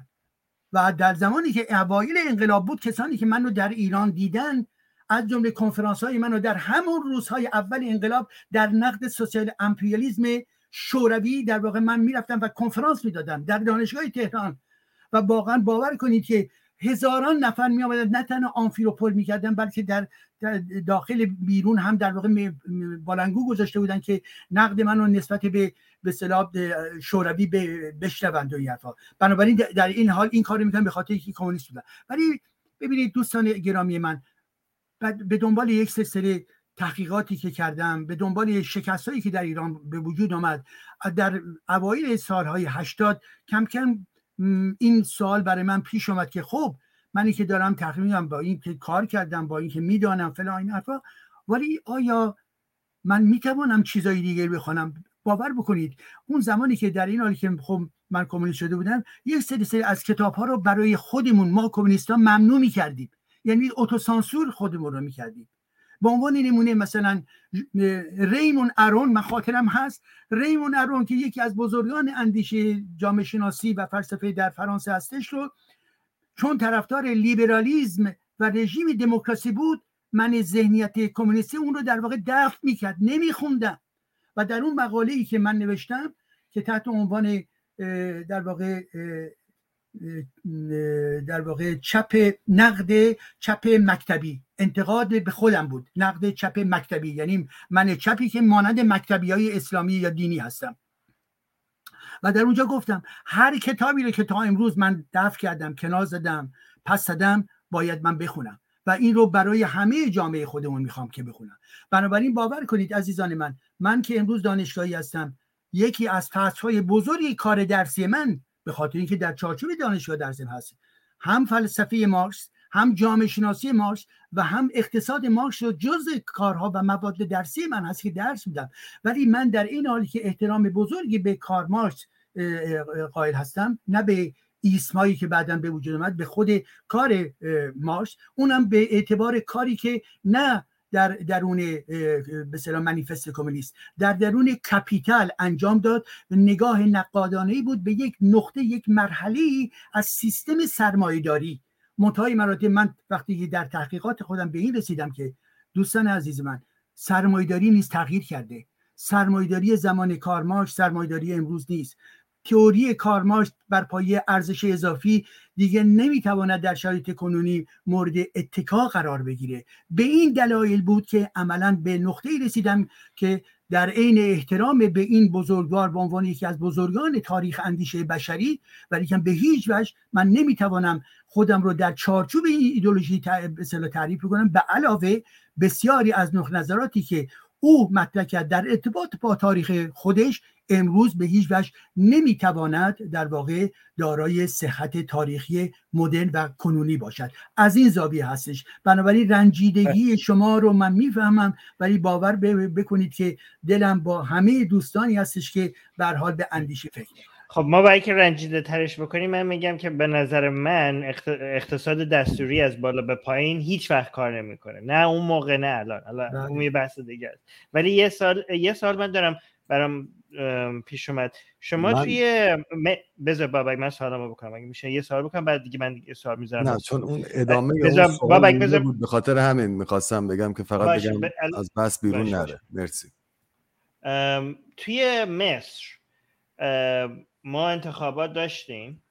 و در زمانی که اوایل انقلاب بود کسانی که منو در ایران دیدن از جمله کنفرانس های منو در همون روزهای اول انقلاب در نقد سوسیال امپریالیزم شوروی در واقع من می‌رفتم و کنفرانس می‌دادم در دانشگاه تهران. و واقعا باور کنید که هزاران نفر می آمدن نه تنها آنفیروپول می‌کردن بلکه در, داخل بیرون هم در واقع بالنگو گذاشته بودن که نقد من رو نسبت به به صلاح شوروی بشنوند و این بنابراین در این حال این کار می‌کنم به خاطر اینکه کمونیست بودن ولی ببینید دوستان گرامی من به دنبال یک سلسله تحقیقاتی که کردم به دنبال شکستهایی که در ایران به وجود آمد در اوایل سالهای هشتاد کم کم این سوال برای من پیش آمد که خب منی که دارم تقریبا با این که کار کردم با این که می‌دانم فلان این حرفا ولی آیا من می‌توانم چیزایی دیگه بخوانم؟ باور بکنید اون زمانی که در این حالی که خب من کمونیست شده بودم یک سری سری از کتاب ها رو برای خودمون ما کمونیست ها ممنوع می‌کردیم. یعنی اتوسانسور خودمون رو می‌کردیم. به عنوان نمونه مثلا ریمون ارون من خاطرم هست ریمون ارون که یکی از بزرگان اندیشه جامعه شناسی و فلسفه در فرانسه هستش رو چون طرفدار لیبرالیزم و رژیم دموکراسی بود من ذهنیت کمونیستی اون رو در واقع دفع می‌کرد نمیخوندم. و در اون مقاله ای که من نوشتم که تحت عنوان در واقع در واقع چپ نقد چپ مکتبی. انتقاد به خودم بود. نقد چپ مکتبی. یعنی من چپی که مانند مکتبی های اسلامی یا دینی هستم. و در اونجا گفتم هر کتابی رو که تا امروز من دفع کردم کنار زدم پس زدم باید من بخونم. و این رو برای همه جامعه خودمون می‌خوام که بخونم. بنابراین باور کنید عزیزان من من که امروز دانشگاهی هستم یکی از های بزرگی کار درسی من به خاطر اینکه در چارچوب دانشگاه درسیم هست. هم فلسفه مارکس هم جامعه شناسی مارکس و هم اقتصاد مارکس رو جز کارها و مواد درسی من هست که درس میدم. ولی من در این حالی که احترام بزرگی به کار مارکس قائل هستم نه به ایسمایی که بعدا به وجود اومد به خود کار مارکس اونم به اعتبار کاری که نه در درون به منیفست کمونیست. در درون کپیتال انجام داد. نگاه نقادانه بود به یک نقطه یک مرحله از سیستم سرمایهداری. منتهای مراتب من وقتی در تحقیقات خودم به این رسیدم که دوستان عزیز من سرمایهداری نیز تغییر کرده. سرمایهداری زمان کارماش سرمایهداری امروز نیست. تئوری کارمارکس بر پایه ارزش اضافی دیگه نمی‌تواند در شرایط کنونی مورد اتکا قرار بگیره. به این دلایل بود که عملا به نقطه رسیدم که در عین احترام به این بزرگوار به عنوان یکی از بزرگان تاریخ اندیشه بشری ولی به هیچ وجه من نمی‌توانم خودم رو در چارچوب این ایدولوژی تعریف کنم به علاوه بسیاری از نظراتی که او مطرح در ارتباط با تاریخ خودش امروز به هیچ وجه نمی‌تواند در واقع دارای صحت تاریخی مدرن و کنونی باشد. از این زاویه هستش. بنابراین رنجیدگی. شما رو من می‌فهمم ولی باور بکنید که دلم با همه دوستانی هستش که به حال به اندیشه فکر خب ما برای که رنجیده ترش بکنیم من میگم که به نظر من اقتصاد دستوری از بالا به پایین هیچ وقت کار نمی‌کنه. نه اون موقع نه الان. الان بله. اون یه بحث دیگه است. ولی یه سال یه سال من دارم برام پیش اومد. شما من... توی م... بذار بابک من سوالمو بکنم. اگه میشه یه سوال بکنم بعد دیگه من دیگه سوال می‌ذارم نه چون اون ادامه بذار بابک بذار بود. به خاطر همین می‌خواستم بگم که فقط بگم ب... از بس بیرون باش نره. مرسی. توی مصر ما انتخابات داشتیم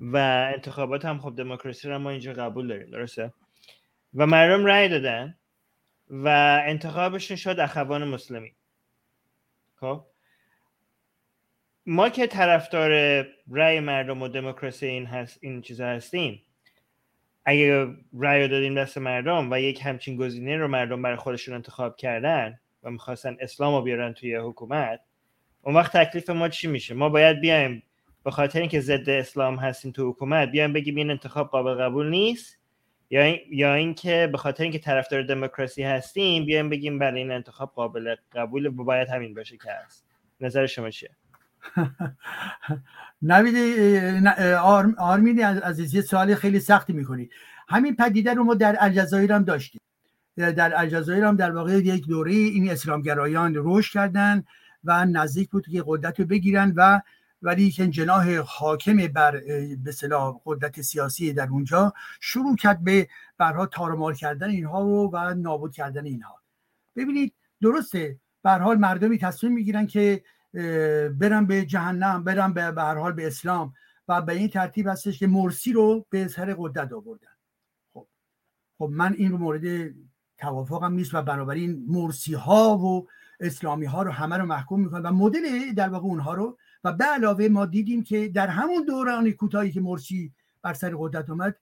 و انتخابات هم خب دموکراسی رو ما اینجا قبول داریم درسته؟ و مردم رأی دادن و انتخابشون شد اخوان مسلمی خب؟ ما که طرفدار رأی مردم و دموکراسی این هست این چیزا هستیم اگه رأی دادیم دست مردم و یک همچین گزینه رو مردم برای خودشون انتخاب کردن و می‌خواستن اسلام رو بیارن توی حکومت اون وقت تکلیف ما چی میشه؟ ما باید بیایم به خاطر اینکه ضد اسلام هستیم تو حکومت بیایم بگیم این انتخاب قابل قبول نیست یا این یا اینکه به خاطر اینکه طرفدار دموکراسی هستیم بیایم بگیم بله این انتخاب قابل قبول و باید همین باشه که هست. نظر شما چیه؟ [LAUGHS] نوید آرمین عزیزی سوال خیلی سختی می‌کنی. همین پدیده رو ما در الجزایر هم داشتیم. در الجزایر هم در واقع یک دوره این اسلامگرایان رشد کردن و نزدیک بود که قدرت رو بگیرن و ولی که جناح حاکم بر به صلاح قدرت سیاسی در اونجا شروع کرد به برها تارمار کردن اینها و, و نابود کردن اینها. ببینید درسته به حال مردمی تصمیم می‌گیرن که برن به جهنم برن به هر حال به اسلام و به این ترتیب هستش که مرسی رو به سر قدرت آوردن. خب خب من این رو مورد توافقم نیست و بنابراین مرسی ها و اسلامی ها رو همه رو محکوم می‌کنن و مدل در واقع اونها رو و به علاوه ما دیدیم که در همون دوران کوتاهی که مرسی بر سر قدرت اومد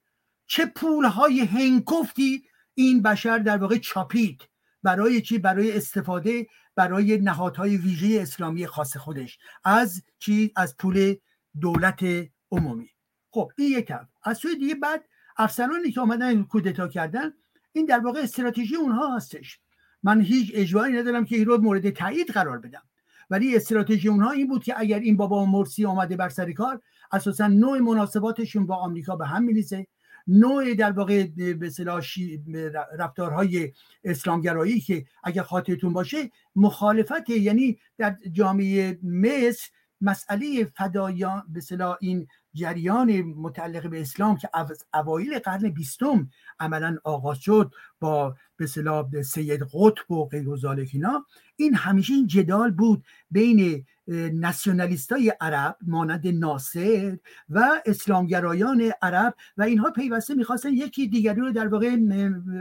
چه پول های هنکفتی این بشر در واقع چاپید. برای چی؟ برای استفاده برای نهادهای ویژه اسلامی خاص خودش از چی؟ از پول دولت عمومی. خب این یک از سوی دیگه بعد افسرانی که آمدن کودتا کردن این در واقع استراتژی اونها هستش. من هیچ اجباری ندارم که این رو مورد تایید قرار بدم. ولی استراتژی اونها این بود که اگر این بابا مرسی آمده بر سر کار اساسا نوع مناسباتشون با آمریکا به هم میریزه. نوع در واقع به رفتارهای اسلامگرایی که اگر خاطرتون باشه مخالفت یعنی در جامعه مصر مسئله فدایان به این جریان متعلق به اسلام که از اوایل قرن بیستم عملا آغاز شد با به سید قطب و غیر اینا این همیشه این جدال بود بین ناسیونالیست های عرب مانند ناصر و اسلامگرایان عرب و اینها پیوسته می‌خواستن یکی دیگری رو در واقع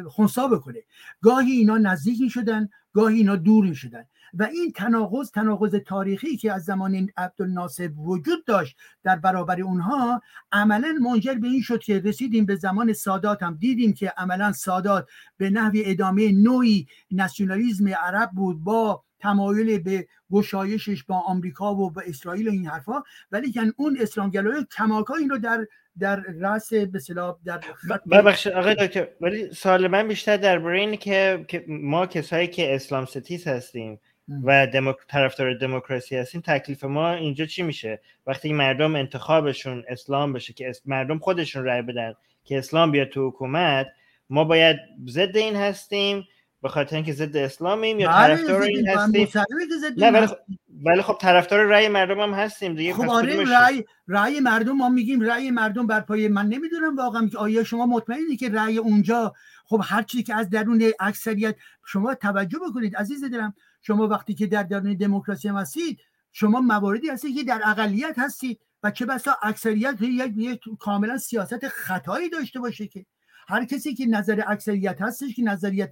خونسا بکنه. گاهی اینا نزدیک شدن گاهی اینا دور شدن و این تناقض تناقض تاریخی که از زمان عبدالناصر وجود داشت در برابر اونها عملا منجر به این شد که رسیدیم به زمان سادات. هم دیدیم که عملا سادات به نحو ادامه نوعی ناسیونالیزم عرب بود با تمایل به گشایشش با آمریکا و با اسرائیل و این حرفا. ولی که اون اسلامگرایی کماکا این رو در در رأس به در ببخشید آقای دکتر ولی سوال من بیشتر درباره اینه که ما کسایی که اسلام ستیز هستیم و دموک... طرفدار دموکراسی هستیم تکلیف ما اینجا چی میشه؟ وقتی مردم انتخابشون اسلام بشه که مردم خودشون رأی بدن که اسلام بیاد تو حکومت ما باید ضد این هستیم به خاطر اینکه ضد اسلامیم یا بله، طرفدار این هستیم؟ نه ولی خب ولی خب طرفدار رأی مردم هم هستیم دیگه خب آره رأی رأی مردم ما میگیم رأی مردم بر پای من نمی‌دونم واقعا که آیا شما مطمئنی که رأی اونجا خب هر چیزی که از درون اکثریت شما توجه بکنید عزیز دلم شما وقتی که در درون دموکراسی هم هستید شما مواردی هستید که در اقلیت هستید و چه بسا اکثریت یک کاملا سیاست خطایی داشته باشه که هر کسی که نظر اکثریت هستش که نظریت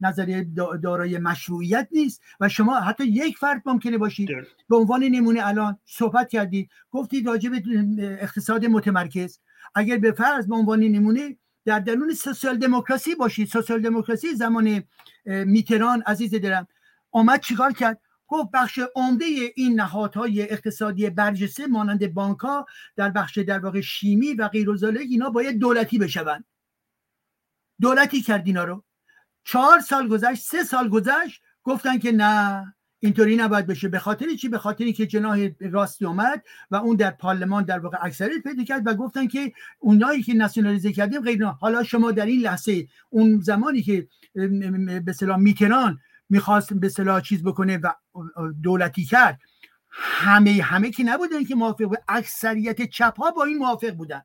نظر دارای مشروعیت نیست و شما حتی یک فرد ممکنه باشید. به عنوان نمونه الان صحبت کردید گفتید راجع به اقتصاد متمرکز. اگر به فرض به عنوان نمونه در درون سوسیال دموکراسی باشید. سوسیال دموکراسی زمان میتران عزیز دلم آمد چیکار کرد؟ گفت بخش عمده این نهادهای اقتصادی برجسته مانند بانک ها در بخش در واقع شیمی و غیر اینا باید دولتی بشوند. دولتی کرد اینا رو. چهار سال گذشت سه سال گذشت گفتن که نه اینطوری نباید بشه. به خاطر چی؟ به خاطری که جناح راستی اومد و اون در پارلمان در واقع اکثریت پیدا کرد و گفتن که اونایی که ناسیونالیزه کردیم غیر حالا شما در این لحظه اون زمانی که به صلاح میتران می‌خواست به صلاح چیز بکنه و دولتی کرد همه همه که نبودن که موافق بود اکثریت چپ ها با این موافق بودن.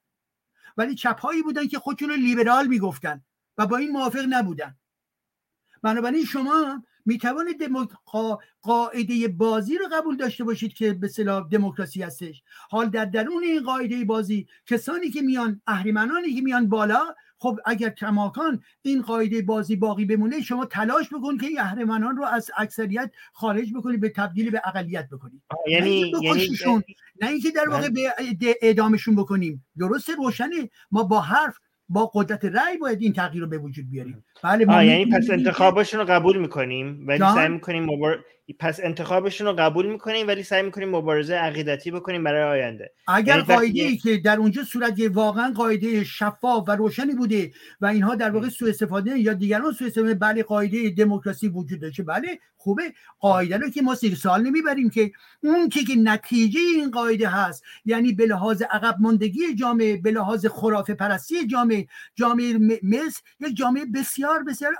ولی چپ هایی بودن که خودشون رو لیبرال می‌گفتن. و با این موافق نبودن. بنابراین شما می توانید قاعده بازی رو قبول داشته باشید که به صلاح دموکراسی هستش. حال در درون این قاعده بازی کسانی که میان اهریمنانی که میان بالا خب اگر کماکان این قاعده بازی باقی بمونه شما تلاش بکن که این اهرمنان رو از اکثریت خارج بکنید به تبدیل به اقلیت بکنید. یعنی یعنی نه اینکه در واقع به اعدامشون بکنیم. درسته روشنه. ما با حرف با قدرت رأی باید این تغییر رو به وجود بیاریم. بله ما یعنی پس انتخابشون رو قبول می‌کنیم ولی سعی می‌کنیم مبار... پس انتخابشون رو قبول می‌کنیم ولی سعی می‌کنیم مبارزه عقیدتی بکنیم برای آینده. اگر یعنی قاعده ای که در اونجا صورت واقعا قاعده شفاف و روشنی بوده و اینها در واقع سوء استفاده یا دیگران سوء استفاده بله قاعده دموکراسی وجود داشته بله خوبه. قاعده رو که ما سیر سال نمی‌بریم که اون که, که نتیجه این قاعده هست یعنی به لحاظ عقب ماندگی جامعه به لحاظ خرافه پرستی جامعه جامعه مصر یک جامعه بسیار بسیار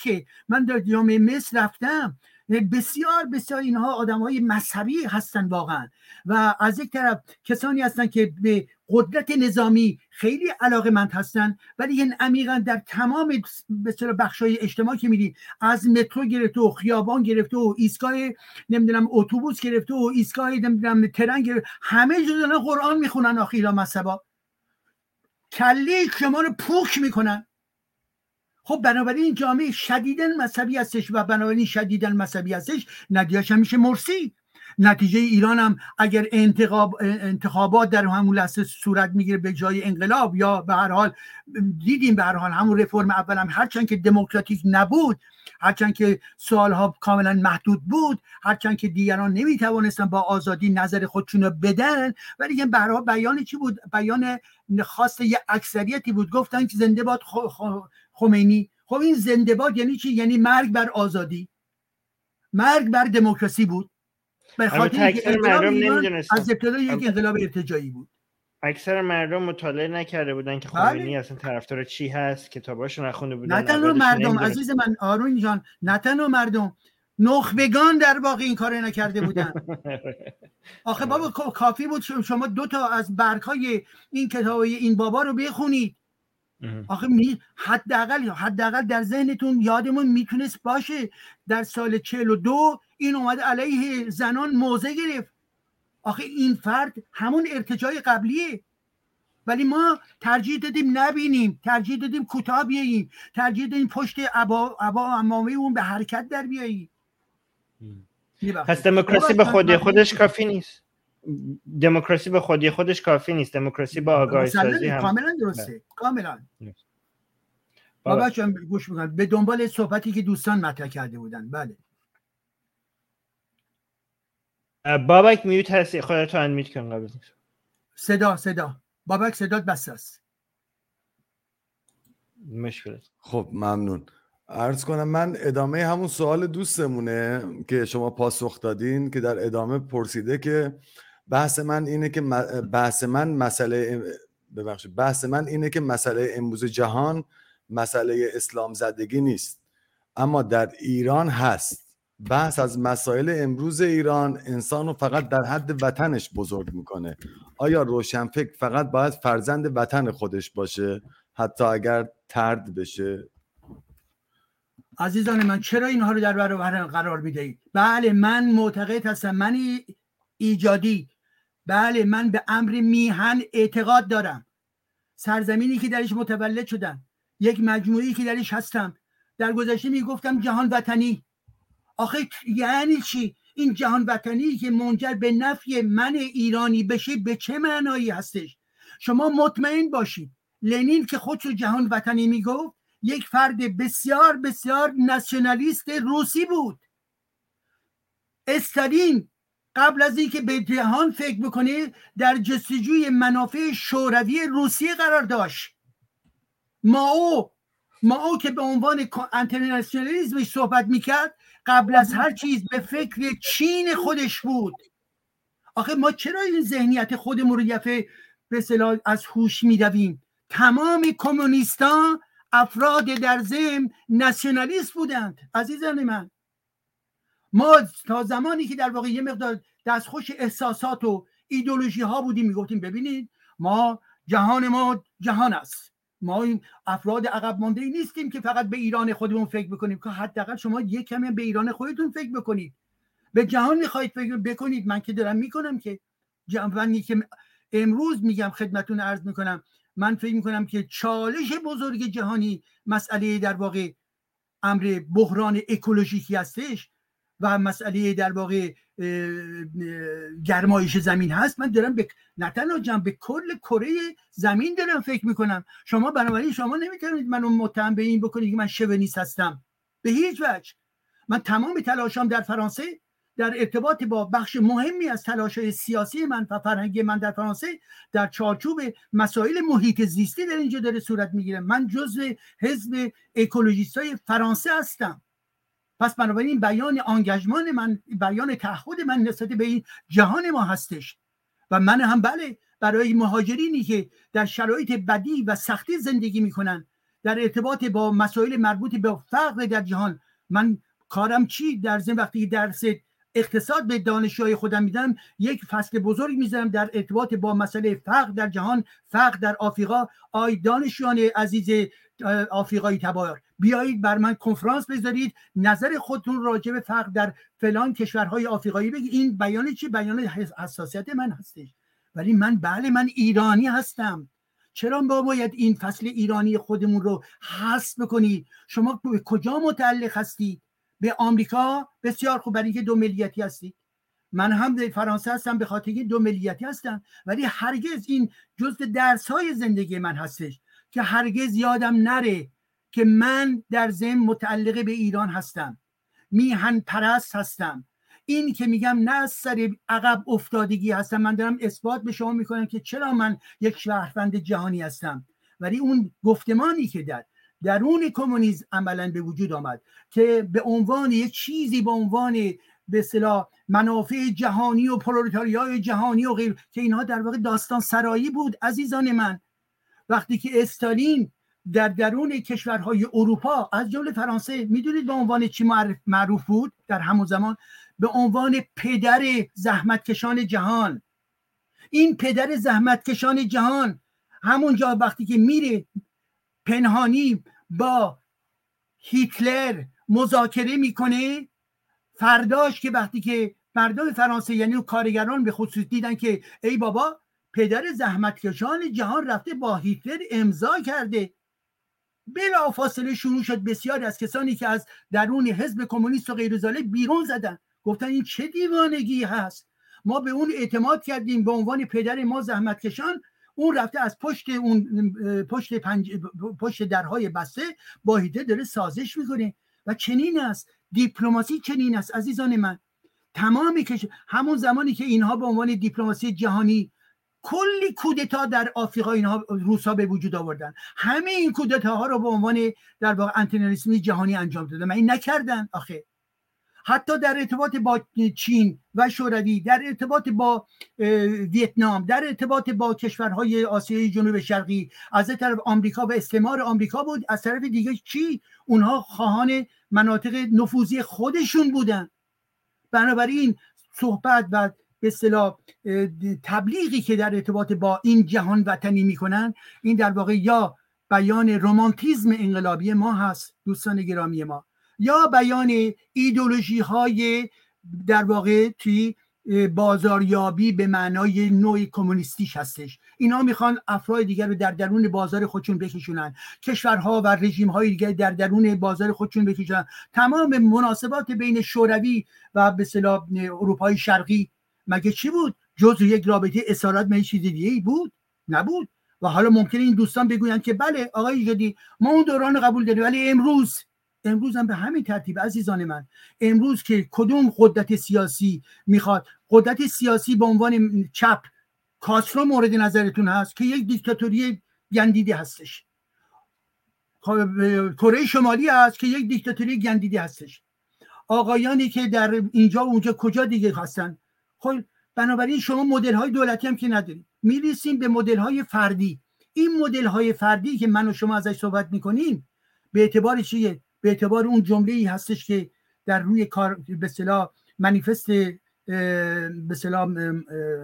که من در جامعه مصر رفتم. بسیار بسیار اینها آدم های مذهبی هستن واقعا. و از یک طرف کسانی هستن که به قدرت نظامی خیلی علاقه مند هستن ولی این عمیقا در تمام بسیار بخش های اجتماع که میدی از مترو گرفته و خیابان گرفته و ایستگاه نمی‌دونم اتوبوس گرفته و ایستگاه نمی‌دونم ترن گرفته همه جزء قرآن می‌خونن آخیلا مذهبا. کله شما رو پوک می‌کنن. خب بنابراین این جامعه شدیدن مذهبی هستش و بنابراین شدیدن مذهبی هستش. ندیاش همیشه مرسی. نتیجه ایران هم اگر انتخاب انتخابات در همون لحظه صورت می‌گیره به جای انقلاب یا به هر حال دیدیم به هر حال همون رفرم اول هم هرچند که دموکراتیک نبود هرچند که سوالها کاملا محدود بود هرچند که دیگران نمی‌توانستن با آزادی نظر خودشون رو بدن ولی به برای بیان چی بود؟ بیان خاص یه اکثریتی بود. گفتن که زنده باد خمینی. خب این زنده باد یعنی چی؟ یعنی مرگ بر آزادی. مرگ بر دموکراسی بود. به خاطر اینکه از ابتدا یک انقلاب ارتجایی بود. اکثر مردم مطالعه نکرده بودن که خمینی بله. اصلا طرفدار چی هست کتاباشو نخونده بودن نه تنها مردم عزیز من آرون جان نه تنها مردم نخبگان در واقع این کار نکرده بودن. [LAUGHS] آخه بابا کافی بود شما دو تا از برگ های این کتاب این بابا رو بخونید. آخه می حداقل حداقل در ذهنتون یادمون می‌تونست باشه در سال 42 این اومده علیه زنان موضع گرفت. آخه این فرد همون ارتجای قبلیه. ولی ما ترجیح دادیم نبینیم ترجیح دادیم کوتاه بیاییم ترجیح دادیم پشت عبا, عبا امامه اون به حرکت در بیاییم. پس دموکراسی به خودی خودش کافی نیست. دموکراسی به خودی خودش کافی نیست. دموکراسی با آگاهی سازی هم کاملا درسته. بله. کاملا بابا گوش می‌کنم. به دنبال صحبتی که دوستان مطرح کرده بودن. بله. بابک میوت هستی خودت رو انمیت کن قبل صدا صدا. بابک صدات بس است. مشکل خب ممنون. عرض کنم من ادامه همون سوال دوستمونه که شما پاسخ دادین که در ادامه پرسیده که بحث من اینه که بحث من مسئله ببخشید بحث من اینه که مسئله امروز جهان مسئله اسلام زدگی نیست. اما در ایران هست. بحث از مسائل امروز ایران انسان رو فقط در حد وطنش بزرگ می‌کنه. آیا روشنفکر فقط باید فرزند وطن خودش باشه؟ حتی اگر ترد بشه. عزیزان من چرا اینها رو در برابر قرار می‌دهید؟ بله من معتقد هستم من ایجادی. بله من به امر میهن اعتقاد دارم. سرزمینی که درش متولد شدم. یک مجموعی که درش هستم. در گذشته می‌گفتم جهان وطنی. آخه یعنی چی؟ این جهان وطنی که منجر به نفی من ایرانی بشه به چه معنایی هستش؟ شما مطمئن باشید. لنین که خودشو جهان وطنی می‌گفت یک فرد بسیار بسیار ناسیونالیست روسی بود. استالین قبل از اینکه به جهان فکر بکنه در جستجوی منافع شوروی روسیه قرار داشت. ماو ماو که به عنوان انترناسیونالیزمش صحبت می‌کرد قبل از هر چیز به فکر چین خودش بود. آخه ما چرا این ذهنیت خودمون رو یفه به از هوش میدویم؟ تمام کمونیستا افراد در ذهن ناسیونالیست بودند. عزیزان من ما تا زمانی که در واقع یه مقدار دستخوش احساسات و ایدولوژی ها بودیم می‌گفتیم ببینید ما جهان ما جهان است. ما این افراد عقب مانده ای نیستیم که فقط به ایران خودمون فکر بکنیم. که حداقل شما یک کمی به ایران خودتون فکر بکنید. به جهان می‌خواهید فکر بکنید. من که دارم می‌کنم که جمعنی که امروز میگم خدمتون عرض می‌کنم من فکر می‌کنم که چالش بزرگ جهانی مسئله در واقع امر بحران اکولوژیکی هستش. و مسئله در واقع گرمایش زمین هست. من دارم به نه تنها به کل کره زمین دارم فکر می‌کنم. شما بنابراین شما نمی‌تونید منو متهم به این بکنید که من شونیست هستم. به هیچ وجه. من تمام تلاشام در فرانسه در ارتباط با بخش مهمی از تلاش سیاسی من و فرهنگی من در فرانسه در چارچوب مسائل محیط زیستی در اینجا داره صورت می‌گیره. من جزو حزب اکولوژیست های فرانسه هستم. پس بنابراین بیان آنگژمان من بیان تعهد من نسبت به این جهان ما هستش. و من هم بله برای مهاجرینی که در شرایط بدی و سختی زندگی می‌کنن در ارتباط با مسائل مربوط به فقر در جهان من کارم چی؟ در زن وقتی درس اقتصاد به دانشجوهای خودم میدم یک فصل بزرگ می‌ذارم در ارتباط با مسئله فقر در جهان فقر در آفریقا. آی دانشجویان عزیز آفریقایی تبار. بیایید بر من کنفرانس بذارید نظر خودتون راجع به فقر در فلان کشورهای آفریقایی بگید این بیان چی؟ بیان حساسیت من هستش. ولی من بله من ایرانی هستم. چرا با باید این فصل ایرانی خودمون رو حذف بکنید شما به کجا متعلق هستید؟ به آمریکا؟ بسیار خوب برای اینکه دو ملیتی هستید. من هم فرانسه هستم به خاطر دو ملیتی هستم. ولی هرگز این جزء درس های زندگی من هستش که هرگز یادم نره. که من در ذهن متعلق به ایران هستم. میهن پرست هستم. این که میگم نه از سر عقب افتادگی هستم. من دارم اثبات به شما می‌کنم که چرا من یک شهروند جهانی هستم. ولی اون گفتمانی که در درون کمونیسم عملا به وجود آمد که به عنوان یک چیزی به عنوان به اصطلاح منافع جهانی و پرولتاریای جهانی و غیر که اینها در واقع داستان سرایی بود عزیزان من. وقتی که استالین در درون کشورهای اروپا از جمله فرانسه می‌دونید به عنوان چی معروف بود؟ در همون زمان به عنوان پدر زحمتکشان جهان. این پدر زحمتکشان جهان همونجا وقتی که میره پنهانی با هیتلر مذاکره می‌کنه فرداش که وقتی که مردم فرانسه یعنی کارگران به خصوص دیدن که ای بابا پدر زحمتکشان جهان رفته با هیتلر امضا کرده. بلا فاصله شروع شد. بسیاری از کسانی که از درون حزب کمونیست و غیر بیرون زدن. گفتن این چه دیوانگی هست؟ ما به اون اعتماد کردیم. به عنوان پدر ما زحمتکشان اون رفته از پشت اون پشت پنج پشت درهای بسته با هیته داره سازش می‌کنه. و چنین است. دیپلماسی چنین است. عزیزان من تمامی کش همون زمانی که اینها به عنوان دیپلماسی جهانی کلی کودتا در آفریقا اینها روسا به وجود آوردن. همه این کودتاها رو به عنوان در واقع انترنالیسمی جهانی انجام دادن. این نکردن آخه. حتی در ارتباط با چین و شوروی در ارتباط با ویتنام در ارتباط با کشورهای آسیای جنوب شرقی از طرف آمریکا و استعمار آمریکا بود از طرف دیگه چی؟ اونها خواهان مناطق نفوذی خودشون بودن. بنابراین صحبت و به اصطلاح تبلیغی که در ارتباط با این جهان وطنی می‌کنن این در واقع یا بیان رومانتیزم انقلابی ما هست دوستان گرامی ما یا بیان ایدولوژی های در واقع توی بازاریابی به معنای نوع کمونیستیش هستش. اینا می‌خوان افراد دیگر رو در درون بازار خودشون بکشونن. کشورها و رژیم های دیگر در درون بازار خودشون بکشونن. تمام مناسبات بین شوروی و به اصطلاح اروپای شرقی مگه چی بود؟ جز یک رابطه اسارت من چیز دیگه ای بود؟ نبود. و حالا ممکنه این دوستان بگویند که بله آقای جدی ما اون دوران قبول داریم ولی امروز امروز هم به همین ترتیب عزیزان من امروز که کدوم قدرت سیاسی می‌خواد؟ قدرت سیاسی به عنوان چپ کاسرو مورد نظرتون هست که یک دیکتاتوری گندیده هستش. خب، کره شمالی هست که یک دیکتاتوری گندیده هستش. آقایانی که در اینجا و اونجا کجا دیگه هستن؟ خب بنابراین شما مدل های دولتی هم که ندارید. می‌رسیم به مدل های فردی. این مدل های فردی که من و شما ازش صحبت می‌کنیم به اعتبار چیه؟ به اعتبار اون جمله ای هستش که در روی کار به اصطلاح منیفست به اصطلاح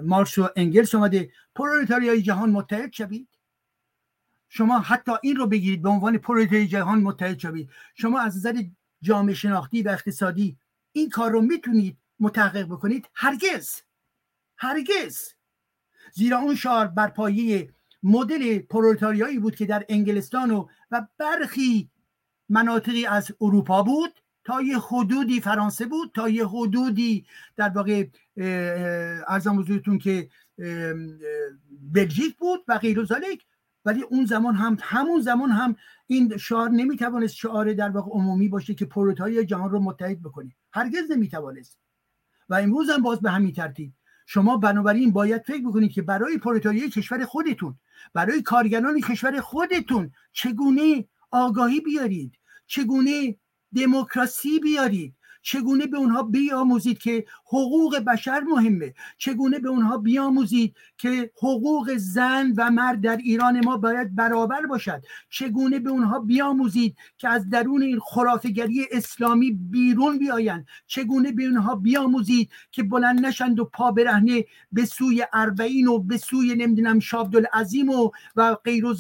مارکس و انگلس اومده. پرولتاریای جهان متحد شوید. شما حتی این رو بگیرید به عنوان پرولتاریای جهان متحد شوید. شما از نظر جامعه شناختی و اقتصادی این کار رو می‌تونید متحقق بکنید هرگز هرگز. زیرا اون شعار بر پایه مدل پرولتاریایی بود که در انگلستان و و برخی مناطقی از اروپا بود تا یه حدودی فرانسه بود تا یه حدودی در واقع ارزم حضورتون که بلژیک بود و غیر ولی اون زمان هم همون زمان هم این شعار نمی‌توانست شعار در واقع عمومی باشه که پروتای جهان رو متحد بکنه. هرگز نمی‌توانست. و امروز هم باز به همین ترتیب. شما بنابراین باید فکر بکنید که برای پروتای کشور خودتون برای کارگران کشور خودتون چگونه آگاهی بیارید چگونه دموکراسی بیارید چگونه به اونها بیاموزید که حقوق بشر مهمه. چگونه به اونها بیاموزید که حقوق زن و مرد در ایران ما باید برابر باشد؟ چگونه به اونها بیاموزید که از درون این خرافگری اسلامی بیرون بیایند؟ چگونه به اونها بیاموزید که بلند نشند و پا برهنه به سوی اربعین و به سوی نمی‌دونم شابدالعظیم و و غیر و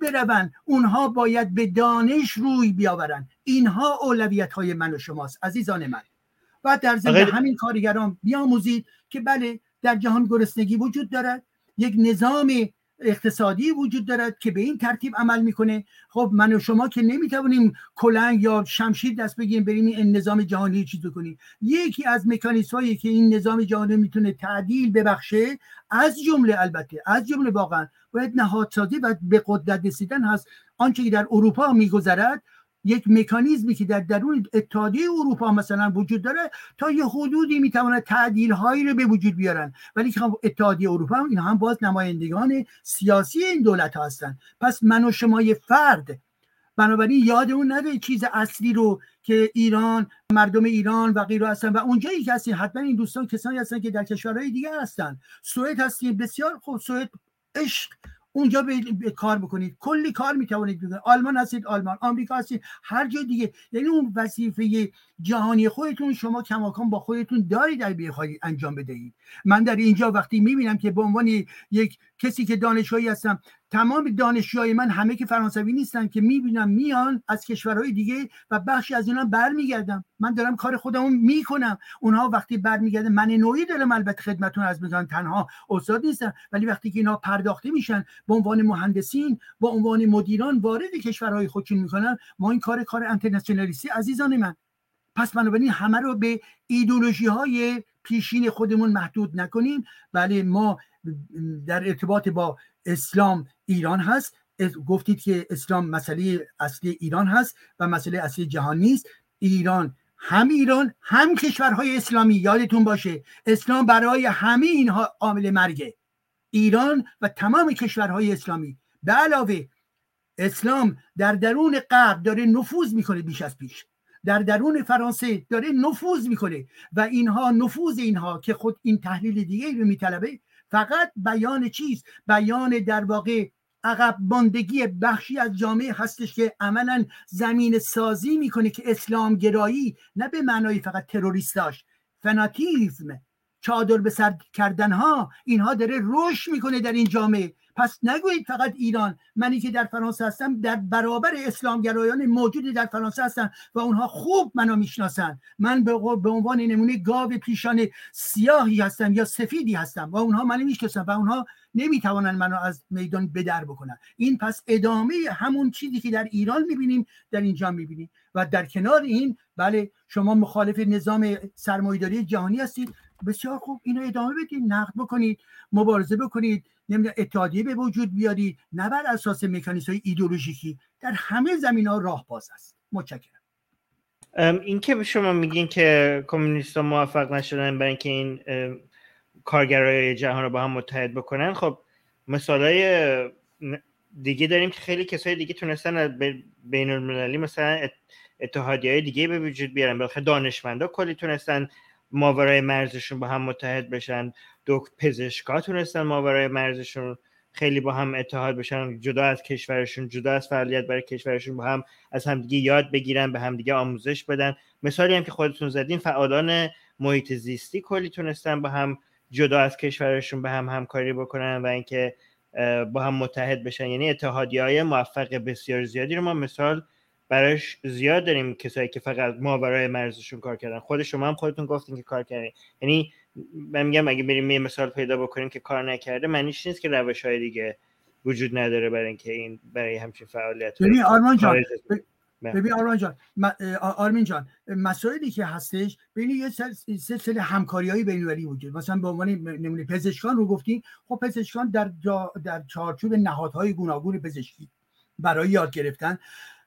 بروند؟ اونها باید به دانش روی بیاورند. اینها اولویت های من و شماست عزیزان من. و در ضمن همین کارگران بیاموزید که بله در جهان گرسنگی وجود دارد یک نظام اقتصادی وجود دارد که به این ترتیب عمل می‌کنه. خب من و شما که نمی‌توانیم کلنگ یا شمشیر دست بگیریم بریم این نظام جهانی چیز کنیم یکی از مکانیزم هایی که این نظام جهانی می‌تونه تعدیل ببخشه از جمله البته از جمله واقعا باید نهادسازی و به قدرت رسیدن هست. آنچه که در اروپا میگذرد یک مکانیزمی که در درون اتحادیه اروپا مثلا وجود داره تا یه حدودی می‌تواند تعدیل هایی رو به وجود بیارن. ولی که خب اتحادیه اروپا هم این هم باز نمایندگان سیاسی این دولت ها هستن. پس من و شما یه فرد. بنابراین یادمون نده چیز اصلی رو که ایران مردم ایران و غیره هستن. و اونجایی که هستین حتما این دوستان کسانی هستن که در کشورهای دیگه هستن. سوئد هستیم بسیار خوب. سوئد عشق اونجا به کار بکنید. کلی کار می‌توانید بکنید. آلمان هستید آلمان آمریکا هستید هر جای دیگه. یعنی اون وظیفه جهانی خودتون شما کماکان با خودتون دارید در بخواهید انجام بدهید. من در اینجا وقتی می‌بینم که به عنوان یک کسی که دانشجویی هستم تمام دانشجوهای من همه که فرانسوی نیستن که می‌بینم میان از کشورهای دیگه و بخشی از اینا برمیگردم. من دارم کار خودمون می‌کنم. اونها وقتی برمیگردن من نوعی دارم البته خدمتون از میگن تنها استاد نیستن ولی وقتی که اینا پرداخته میشن به عنوان مهندسین با عنوان مدیران وارد کشورهای خودشون می‌کنن ما این کار کار انترنشنالیستی عزیزان من. پس بنابراین همه رو به ایدولوژی های پیشین خودمون محدود نکنیم. ولی ما در ارتباط با اسلام ایران هست. گفتید که اسلام مسئله اصلی ایران هست و مسئله اصلی جهان نیست. ایران هم ایران هم کشورهای اسلامی. یادتون باشه اسلام برای همه اینها عامل مرگه. ایران و تمام کشورهای اسلامی. به علاوه اسلام در درون غرب داره نفوذ می‌کنه بیش از پیش. در درون فرانسه داره نفوذ می‌کنه و اینها نفوذ اینها که خود این تحلیل دیگه رو میطلبه فقط بیان چیز بیان در واقع عقب ماندگی بخشی از جامعه هستش که عملا زمین سازی می‌کنه که اسلام گرایی نه به معنای فقط تروریستاش فناتیزم چادر به سر کردن ها اینها داره رشد می‌کنه در این جامعه. پس نگویید فقط ایران. منی که در فرانسه هستم در برابر اسلامگرایان موجود در فرانسه هستم و اونها خوب منو می‌شناسن. من به عنوان نمونه گاو پیشان سیاهی هستم یا سفیدی هستم و اونها منو می‌شناسن و اونها نمی‌توانن منو از میدان بدر بکنن. این پس ادامه همون چیزی که در ایران می‌بینیم در اینجا می‌بینیم. و در کنار این بله شما مخالف نظام سرمایهداری جهانی هستید. بسیار خوب اینو ادامه بدید نقد بکنید مبارزه بکنید نمی‌دونم اتحادیه به وجود بیاری نه بر اساس مکانیزم های ایدولوژیکی در همه زمین ها راه باز است. متشکرم. این که شما میگین که کمونیست ها موفق نشدن برای اینکه این کارگرای جهان رو با هم متحد بکنن خب مثال دیگه داریم که خیلی کسای دیگه تونستن بین المللی مثلا اتحادی های دیگه به وجود بیارن بالاخره دانشمندا کلی تونستن ماورای مرزشون با هم متحد بشن. دو پزشکا تونستن ماورای مرزشون خیلی با هم اتحاد بشن. جدا از کشورشون جدا از فعالیت برای کشورشون با هم از همدیگه یاد بگیرن به همدیگه آموزش بدن. مثالی هم که خودتون زدین فعالان محیط زیستی کلی تونستن با هم جدا از کشورشون به هم همکاری بکنن و اینکه با هم متحد بشن. یعنی اتحادی موفق بسیار زیادی رو ما مثال براش زیاد داریم کسایی که فقط ما برای مرزشون کار کردن. خود شما هم خودتون گفتین که کار کردین. یعنی من میگم اگه بریم یه مثال پیدا بکنیم که کار نکرده معنیش نیست که روش های دیگه وجود نداره برای اینکه این برای همچین فعالیت ببین آرمان جان ببین آرمان جان آرمین جان مسائلی که هستش بین یه سلسله همکاریهای بین‌المللی وجود مثلا به عنوان نمونه پزشکان رو گفتیم خب پزشکان در در چارچوب نهادهای گوناگون پزشکی برای یاد گرفتن.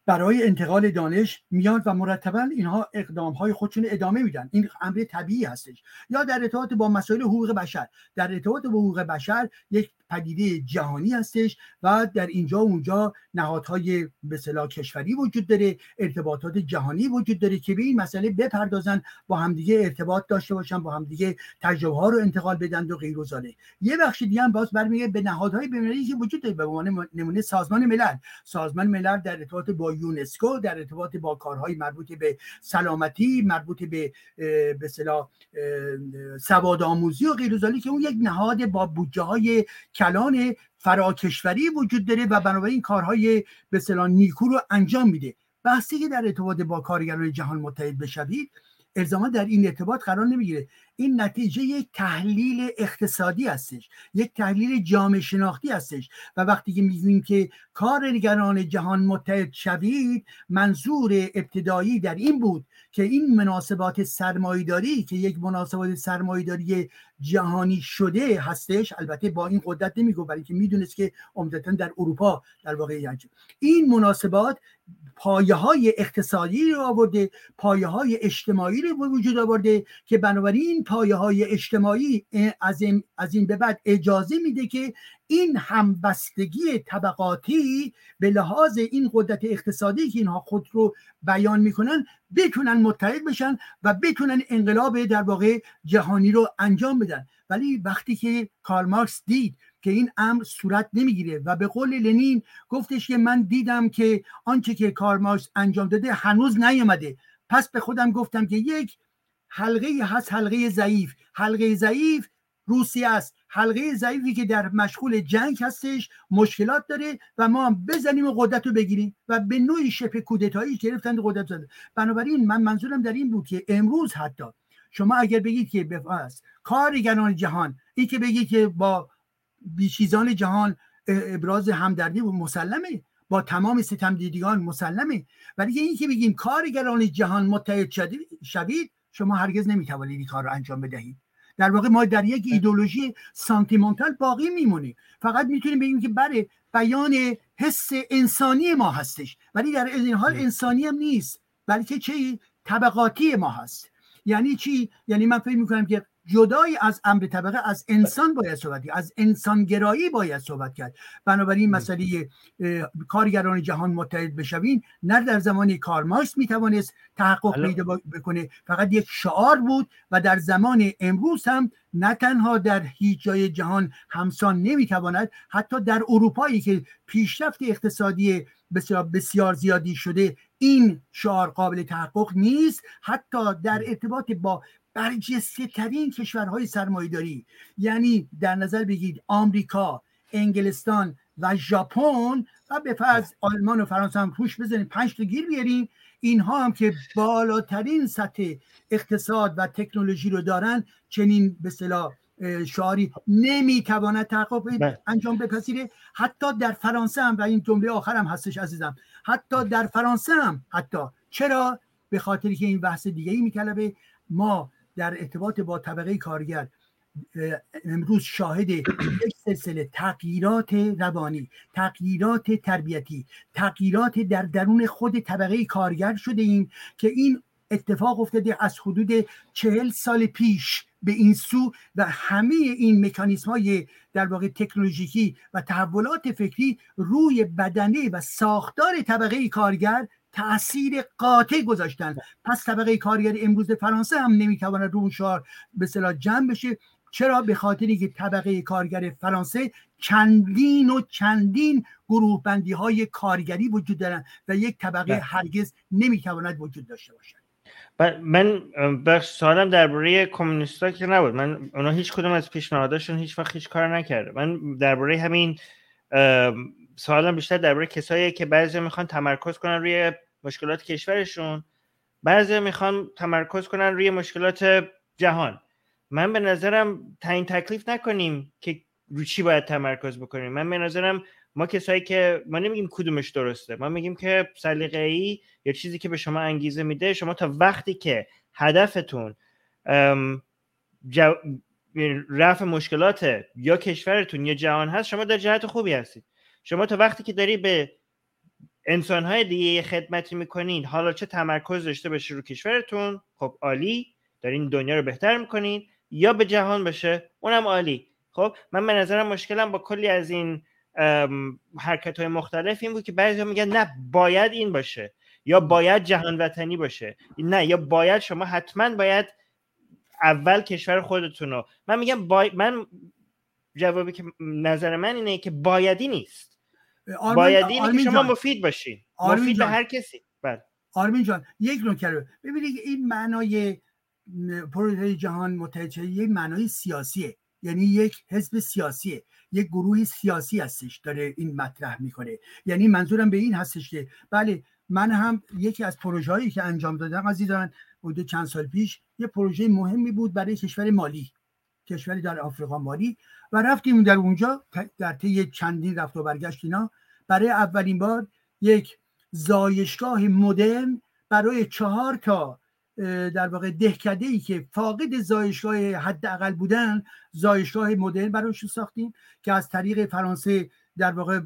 برای انتقال دانش میاد و مرتبا اینها اقدام های خودشون ادامه میدن. این امر طبیعی هستش. یا در ارتباط با مسائل حقوق بشر. در ارتباط با حقوق بشر یک پدیده جهانی هستش و در اینجا و اونجا نهادهای به کشوری وجود داره ارتباطات جهانی وجود داره که به این مسئله بپردازن با همدیگه ارتباط داشته باشن با همدیگه تجربه ها رو انتقال بدن و غیر و یه بخش دیگه هم باز برمیگه به نهادهای بین‌المللی که وجود داره به عنوان نمونه سازمان ملل. سازمان ملل در ارتباط با یونسکو در ارتباط با کارهای مربوط به سلامتی مربوط به به سواد آموزی و غیر که اون یک نهاد با بودجه های کلان فراکشوری وجود داره و بنابراین کارهای به اصطلاح نیکو رو انجام میده. بحثی که در ارتباط با کارگران جهان متحد بشوید الزاما در این ارتباط قرار نمی‌گیره. این نتیجه یک تحلیل اقتصادی هستش یک تحلیل جامعه شناختی هستش. و وقتی که میگیم که کارگران جهان متحد شوید منظور ابتدایی در این بود که این مناسبات سرمایداری که یک مناسبات سرمایداری جهانی شده هستش البته با این قدرت نمیگو برای که می‌دونست که عمدتا در اروپا در واقع این مناسبات پایه های اقتصادی رو آورده پایه های اجتماعی رو وجود آورده که بنابراین این پایه های اجتماعی از این, از این به بعد اجازه میده که این همبستگی طبقاتی به لحاظ این قدرت اقتصادی که اینها خود رو بیان می‌کنن بتونن متحد بشن و بتونن انقلاب در واقع جهانی رو انجام بدن. ولی وقتی که کارل مارکس دید که این امر صورت نمی‌گیره و به قول لنین گفتش که من دیدم که آنچه که کارمارکس انجام داده هنوز نیامده پس به خودم گفتم که یک حلقه هست حلقه ضعیف. حلقه ضعیف روسیه است. حلقه ضعیفی که در مشغول جنگ هستش مشکلات داره و ما هم بزنیم و قدرت رو بگیریم و به نوعی شبه کودتایی گرفتن قدرت زده بنابراین من منظورم در این بود که امروز حتی شما اگر بگید که بفرست کارگران جهان این که بگید که با بیچیزان جهان ابراز همدردی و مسلمه با تمام ستم دیدگان مسلمه. ولی این که بگیم کارگران جهان متحد شوید شما هرگز نمی‌توانید این کار رو انجام بدهید. در واقع ما در یک ایدولوژی سانتیمانتال باقی میمونیم. فقط می‌تونیم بگیم که بله بیان حس انسانی ما هستش. ولی در این حال انسانی هم نیست بلکه چه طبقاتی ما هست. یعنی چی؟ یعنی من فکر می‌کنم که جدای از امر طبقه از انسان باید صحبت کرد از انسانگرایی باید صحبت کرد. بنابراین مسئله کارگران جهان متحد بشوین نه در زمان کارمارکس می‌توانست تحقق پیدا بکنه. فقط یک شعار بود و در زمان امروز هم نه تنها در هیچ جای جهان همسان نمی‌تواند حتی در اروپایی که پیشرفت اقتصادی بسیار بسیار زیادی شده این شعار قابل تحقق نیست. حتی در ارتباط با برجسته ترین کشورهای سرمایداری یعنی در نظر بگیرید آمریکا انگلستان و ژاپن و به فرض آلمان و فرانسه هم روش بزنیم پنج تا گیر بیاریم. اینها هم که بالاترین سطح اقتصاد و تکنولوژی رو دارن چنین به صلاح شعاری نمی‌تواند تحقق. انجام بپذیره. حتی در فرانسه هم و این جمله آخرم هستش عزیزم. حتی در فرانسه هم حتی. چرا؟ به خاطری که این بحث دیگه ای میطلبه ما در ارتباط با طبقه کارگر امروز شاهد یک سلسله تغییرات روانی تغییرات تربیتی تغییرات در درون خود طبقه کارگر شده ایم که این اتفاق افتاده از حدود چهل سال پیش به این سو و همه این مکانیسم های در واقع تکنولوژیکی و تحولات فکری روی بدنه و ساختار طبقه کارگر تاثیر قاطع گذاشتن. پس طبقه کارگر امروز فرانسه هم نمی‌تواند رو اون شعار به صلاح جمع بشه. چرا؟ به خاطری که طبقه کارگر فرانسه چندین و چندین گروه بندی های کارگری وجود دارن و یک طبقه بله. هرگز نمی‌تواند وجود داشته باشد. من بخش سوالم درباره کمونیستا که نبود. من اونا هیچ کدوم از پیشنهاداشون هیچ وقت هیچ کار نکرده. من درباره همین سوالم بیشتر درباره کسایی که بعضی می‌خوان تمرکز کنن روی مشکلات کشورشون. بعضی می‌خوان تمرکز کنن روی مشکلات جهان. من به نظرم تعیین تکلیف نکنیم که رو چی باید تمرکز بکنیم. من به نظرم ما کسایی که ما نمیگیم کدومش درسته. ما میگیم که سلیقه ای یا چیزی که به شما انگیزه میده شما تا وقتی که هدفتون جو... رفع مشکلات یا کشورتون یا جهان هست شما در جهت خوبی هستید. شما تا وقتی که داری به انسانهای دیگه خدمتی می‌کنین حالا چه تمرکز داشته باشه رو کشورتون؟ خب عالی. دارین دنیا رو بهتر می‌کنین. یا به جهان باشه اونم عالی. خب من به نظرم مشکلم با کلی از این حرکت های مختلف این بود که بعضی میگن نه باید این باشه. یا باید جهان وطنی باشه. نه یا باید شما حتما باید اول کشور خودتون رو من میگم من جوابی که نظر من اینه که بایدی نیست. بایدی اینه که شما مفید باشین. مفید به هر کسی. بله. آرمین جان یک نکته ببینید این معنای پروژه جهان متحد یک معنای سیاسیه. یعنی یک حزب سیاسیه. یک گروه سیاسی هستش داره این مطرح می‌کنه. یعنی منظورم به این هستش که بله من هم یکی از پروژه هایی که انجام دادم عزیزان بوده چند سال پیش یه پروژه مهمی بود برای کشور مالی. کشوری در آفریقا مالی. و رفتیم در اونجا در طی چندین رفت و برگشت اینا. برای اولین بار یک زایشگاه مدرن برای چهار تا در واقع دهکده ای که فاقد زایشگاه حداقل بودن زایشگاه مدرن برایشون ساختیم که از طریق فرانسه در واقع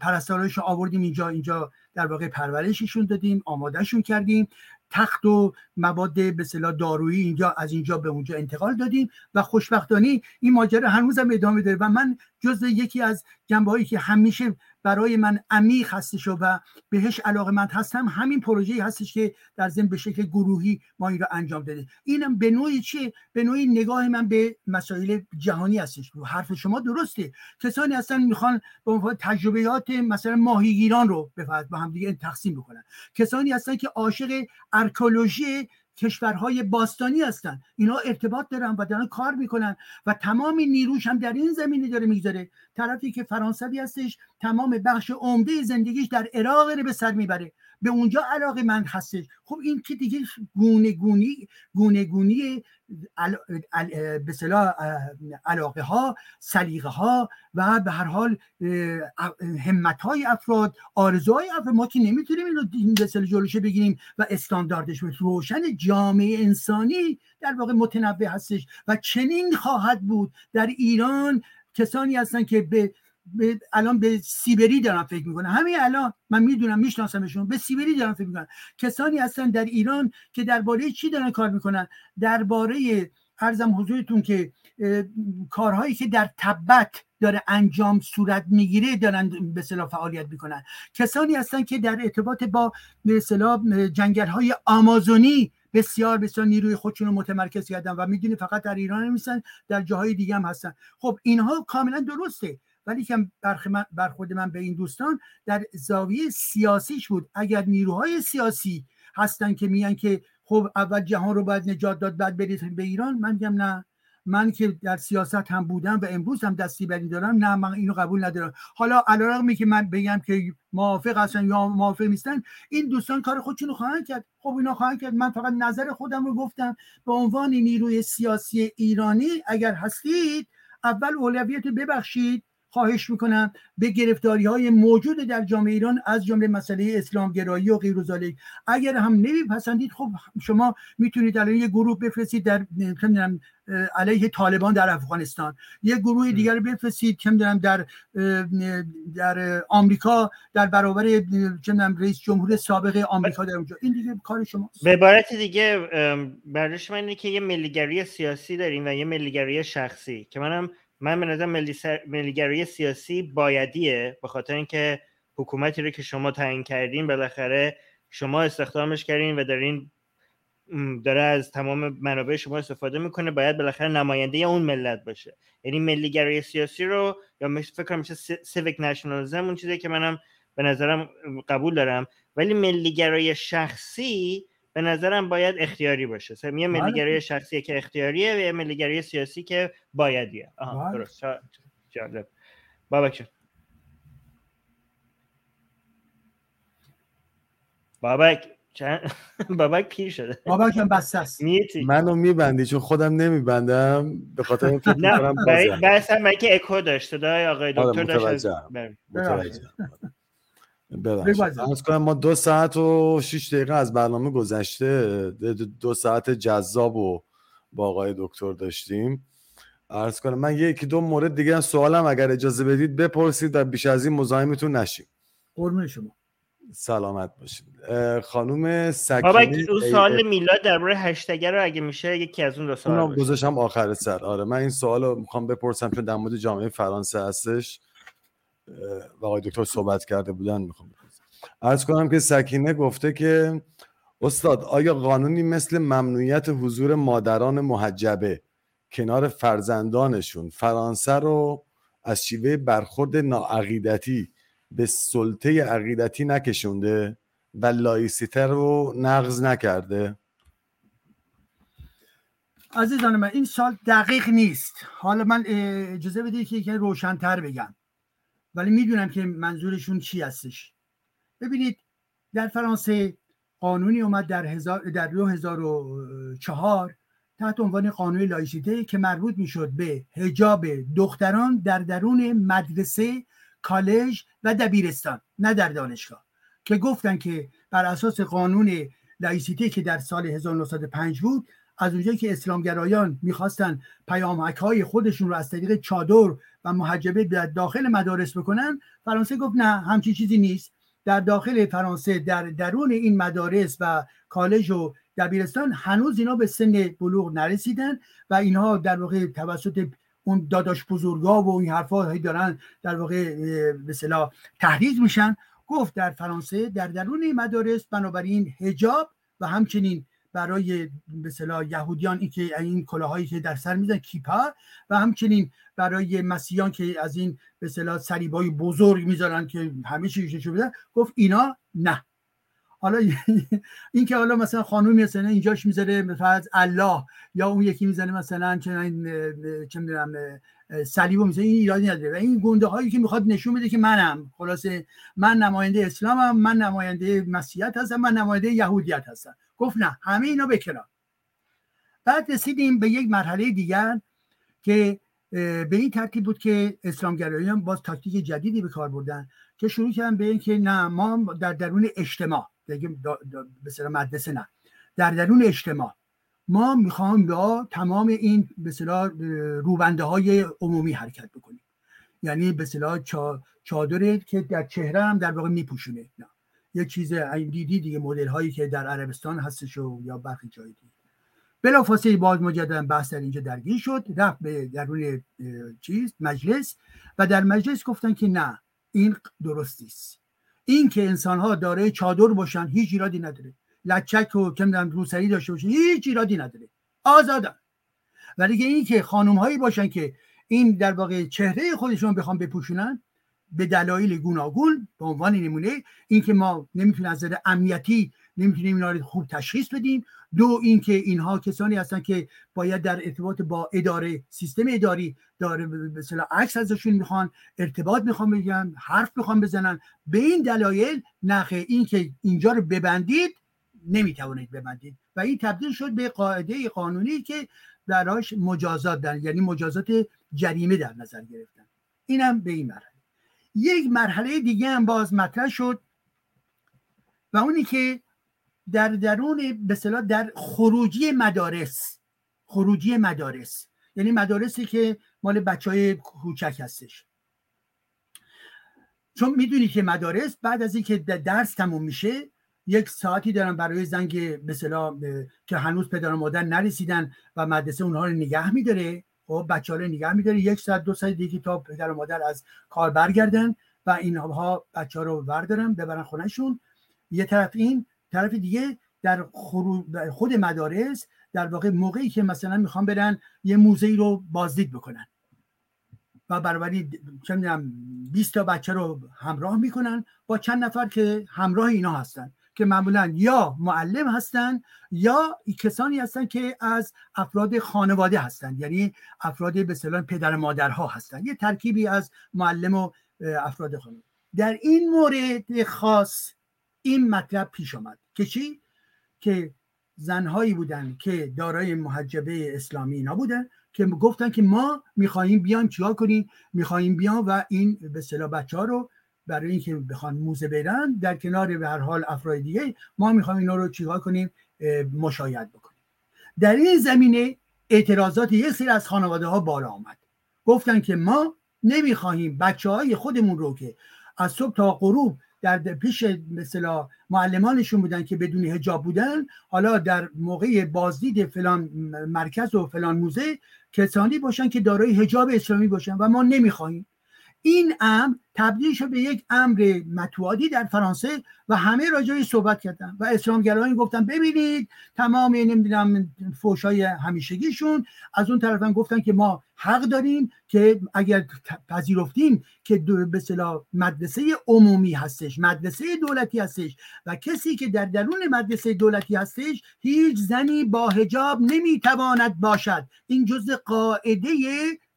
پرستارایش آوردیم اینجا اینجا در واقع پرورششون دادیم آمادهشون کردیم. تخت و مواد به دارویی اینجا از اینجا به اونجا انتقال دادیم و خوشبختانه این ماجرا هنوزم ادامه داره و من جز یکی از جنبه که همیشه برای من عمیق هستش و بهش علاقه من هستم همین پروژه هستش که در ضمن به شکل گروهی ما این رو انجام داده. اینم به نوعی چیه؟ به نوعی نگاه من به مسائل جهانی هستش. حرف شما درسته. کسانی هستن می‌خوان به عنوان تجربیات مثلا ماهیگیران رو به هم دیگه تقسیم بکنن. کسانی هستن که عاشق ارکولوژی کشورهای باستانی هستن. اینا ارتباط دارن و دارن کار می‌کنن و تمام نیروش هم در این زمینه داره می‌گذاره. طرفی که فرانسوی هستش تمام بخش عمده زندگیش در عراق رو به سر می‌بره. به اونجا علاقه من هستش. خب این که دیگه گونه گونی گونه گونی به صلاح علاقه ها سلیقه ها و به هر حال همت های افراد آرزوهای افراد ما که نمی‌تونیم این رو به جلوشه بگیریم و استانداردش روشن جامعه انسانی در واقع متنوع هستش و چنین خواهد بود. در ایران کسانی هستن که به الان به سیبری دارن فکر می‌کنن همین الان من می‌دونم میشناسمشون به سیبری دارن فکر می‌کنن کسانی هستن در ایران که درباره چی دارن کار می‌کنن؟ درباره ارزم حضورتون که کارهایی که در تبت داره انجام صورت می‌گیره دارن به صلاح فعالیت می‌کنن. کسانی هستن که در ارتباط با به صلاح جنگل های آمازونی بسیار بسیار نیروی خودشون رو متمرکز کردن و می‌دونی فقط در ایران نمیستن در جاهای دیگه هم هستن. خب اینها کاملا درسته. ولی که برخورد من به این دوستان در زاویه سیاسیش بود. اگر نیروهای سیاسی هستن که میگن که خب اول جهان رو باید نجات داد بعد برید به ایران من میگم نه. من که در سیاست هم بودم و امروز هم دستی بر دارم نه من اینو قبول ندارم. حالا علیرغمی که من بگم که موافق هستن یا موافق نیستن این دوستان کار خودشون رو خواهند کرد. خب اینا خواهند کرد. من فقط نظر خودم رو گفتم. به عنوان نیروی سیاسی ایرانی اگر هستید اول اولویت ببخشید. خواهش می‌کنم به گرفتاری های موجود در جامعه ایران از جمله مسئله اسلام گرایی و غیر اگر هم نمیپسندید خب شما می‌تونید الان یه گروه بفرستید در علیه طالبان در افغانستان. یه گروه دیگر بفرستید که در در آمریکا در برابر چه رئیس جمهور سابق آمریکا در اونجا. این دیگه کار شما. به عبارت دیگه برداشت من اینه که یه ملیگری سیاسی داریم و یه ملیگری شخصی که منم من به نظر ملیگرایی سیاسی بایدیه به خاطر اینکه حکومتی رو که شما تعیین کردین بالاخره شما استخدامش کردین و دارین داره از تمام منابع شما استفاده می‌کنه باید بالاخره نماینده اون ملت باشه. یعنی ملیگرایی سیاسی رو یا فکر کنم میشه سیویک نشنالیسم اون چیزی که منم به نظرم قبول دارم. ولی ملیگرایی شخصی به نظرم باید اختیاری باشه. یه بله. ملیگرایی شخصی که اختیاریه و یه ملیگرایی سیاسی که بایدیه. آها بله. درست. جالب. بابک بابک [LAUGHS] بابک پیر شده. بابک هم بسته است. منو میبندی چون خودم نمیبندم. به خاطر اینکه [LAUGHS] نه بس هم که اکو داشته دای آقای آره، دکتر داشت ببخشید. کنم ما دو ساعت و شیش دقیقه از برنامه گذشته دو ساعت جذاب و با آقای دکتر داشتیم. عرض کنم من یکی دو مورد دیگه سوالم اگر اجازه بدید بپرسید و بیش از این مزاحمتون نشیم. قربون شما. سلامت باشید. خانوم سکینه اون سوال میلاد درباره هشتگ رو اگه میشه یکی از اون دو سوال گذاشتم آخر سر. آره من این سوال رو می‌خوام بپرسم چون در مورد جامعه فرانسه هستش. و آقای دکتر صحبت کرده بودن می‌خوام ارز کنم که سکینه گفته که استاد آیا قانونی مثل ممنوعیت حضور مادران محجبه کنار فرزندانشون فرانسه رو از شیوه برخورد ناعقیدتی به سلطه عقیدتی نکشونده و لایسیتر رو نقض نکرده؟ عزیزان من این سال دقیق نیست. حالا من اجازه بدید که روشنتر بگم. ولی می‌دونم که منظورشون چی هستش. ببینید در فرانسه قانونی اومد در, هزار در 2004 تحت عنوان قانون لایسیته که مربوط می‌شد به هجاب دختران در درون مدرسه کالج و دبیرستان نه در دانشگاه. که گفتن که بر اساس قانون لایسیته که در سال 1905 بود از اونجایی که اسلامگرایان می‌خواستن پیامک های خودشون رو از طریق چادر و محجبه در داخل مدارس بکنن فرانسه گفت نه همچین چیزی نیست. در داخل فرانسه در درون این مدارس و کالج و دبیرستان هنوز اینا به سن بلوغ نرسیدن و اینها در واقع توسط اون داداش بزرگا و این حرفا دارن در واقع به تحریک میشن. گفت در فرانسه در درون مدارس بنابراین هجاب و همچنین برای به یهودیان این که این کلاهایی که در سر میزن کیپا و همچنین برای مسیحیان که از این به اصطلاح سریبای بزرگ می‌ذارن که همه چیزشو بدن گفت اینا نه. حالا این که حالا مثلا خانوم مثلا اینجاش می‌ذاره مثلا الله یا اون یکی می‌زنه مثلا چه می‌دونم صلیبو می‌زنه این ایرادی نداره. و این گنده هایی که می‌خواد نشون بده که منم خلاصه من نماینده اسلامم من نماینده مسیحیت هستم من نماینده یهودیت هستم. گفت نه همه اینا بکنار بعد رسیدیم به یک مرحله دیگر که به این ترتیب بود که اسلامگرایان باز تاکتیک جدیدی به کار بردن که شروع کردن به اینکه نه ما در درون اجتماع به مدرسه نه. در درون اجتماع ما می‌خوام با تمام این به روبنده های عمومی حرکت بکنیم. یعنی به چادر که در چهره هم در واقع میپوشونه. نه. یه چیز این دیدی دیگه مدل هایی که در عربستان هستش و یا برخی جای دیگه. بلافاصله باز مجددا بحث در اینجا درگیر شد. رفت به درون چیز مجلس. و در مجلس گفتن که نه این درست نیست. این که انسان ها دارای چادر باشن هیچ ایرادی نداره. لچک و کم روسری داشته باشن هیچ ایرادی نداره. آزادن. ولی این که خانم هایی باشن که این در واقع چهره خودشون بخوام بپوشونن به دلایل گوناگون به عنوان نمونه اینکه ما نمی‌تونیم از نظر امنیتی نمی‌تونیم اینا رو خوب تشخیص بدیم. دو اینکه اینها کسانی هستن که باید در ارتباط با اداره سیستم اداری داره مثلا عکس ازشون می‌خوان ارتباط می‌خوان بگن حرف می‌خوان بزنن. به این دلایل نخه اینکه اینجا رو ببندید نمی‌توانید ببندید. و این تبدیل شد به قاعده قانونی که براش مجازات دارن یعنی مجازات جریمه در نظر گرفتن. اینم به این مرحله. یک مرحله دیگه هم باز مطرح شد و اونی که در درون به در خروجی مدارس خروجی مدارس. یعنی مدارسی که مال بچه های کوچک هستش. چون می‌دونی که مدارس بعد از اینکه درس تموم میشه یک ساعتی دارن برای زنگ به که هنوز پدر و مادر نرسیدن و مدرسه اونها رو نگه میداره. خب بچه ها رو نگه میداره. یک ساعت دو ساعت دیگه تا پدر و مادر از کار برگردن و اینها بچه ها رو بردارن ببرن خونهشون. یه طرف این طرف دیگه در, خود مدارس در واقع موقعی که مثلا می‌خوان برن یه موزه رو بازدید بکنن. و برابری چه می‌دونم 20 تا بچه رو همراه می‌کنن با چند نفر که همراه اینا هستن که معمولا یا معلم هستن یا کسانی هستن که از افراد خانواده هستن. یعنی افراد به پدر مادرها هستن. یه ترکیبی از معلم و افراد خانواده. در این مورد خاص این مطلب پیش آمد که چی؟ که زنهایی بودن که دارای محجبه اسلامی نبودن که گفتن که ما می‌خواهیم بیان چیکار کنیم؟ می‌خواهیم بیان و این به اصطلاح بچه ها رو برای اینکه بخوان موزه برن در کنار به هر حال افراد دیگه ما می‌خوایم اینا رو چیکار کنیم؟ مشاید بکنیم. در این زمینه اعتراضات یک سری از خانواده ها بالا آمد. گفتن که ما نمی‌خواهیم بچه های خودمون رو که از صبح تا غروب در پیش مثلا معلمانشون بودن که بدون هجاب بودن حالا در موقع بازدید فلان مرکز و فلان موزه کسانی باشن که دارای هجاب اسلامی باشن و ما نمی‌خواهیم. این امر تبدیل شد به یک امر متوادی در فرانسه و همه راجعی صحبت کردن و اسلامگرایان گفتن ببینید تمام نمی‌دونم فوشای همیشگیشون. از اون طرف هم گفتن که ما حق داریم که اگر پذیرفتیم که به مدرسه عمومی هستش مدرسه دولتی هستش و کسی که در درون مدرسه دولتی هستش هیچ زنی با حجاب نمی‌تواند باشد. این جزء قاعده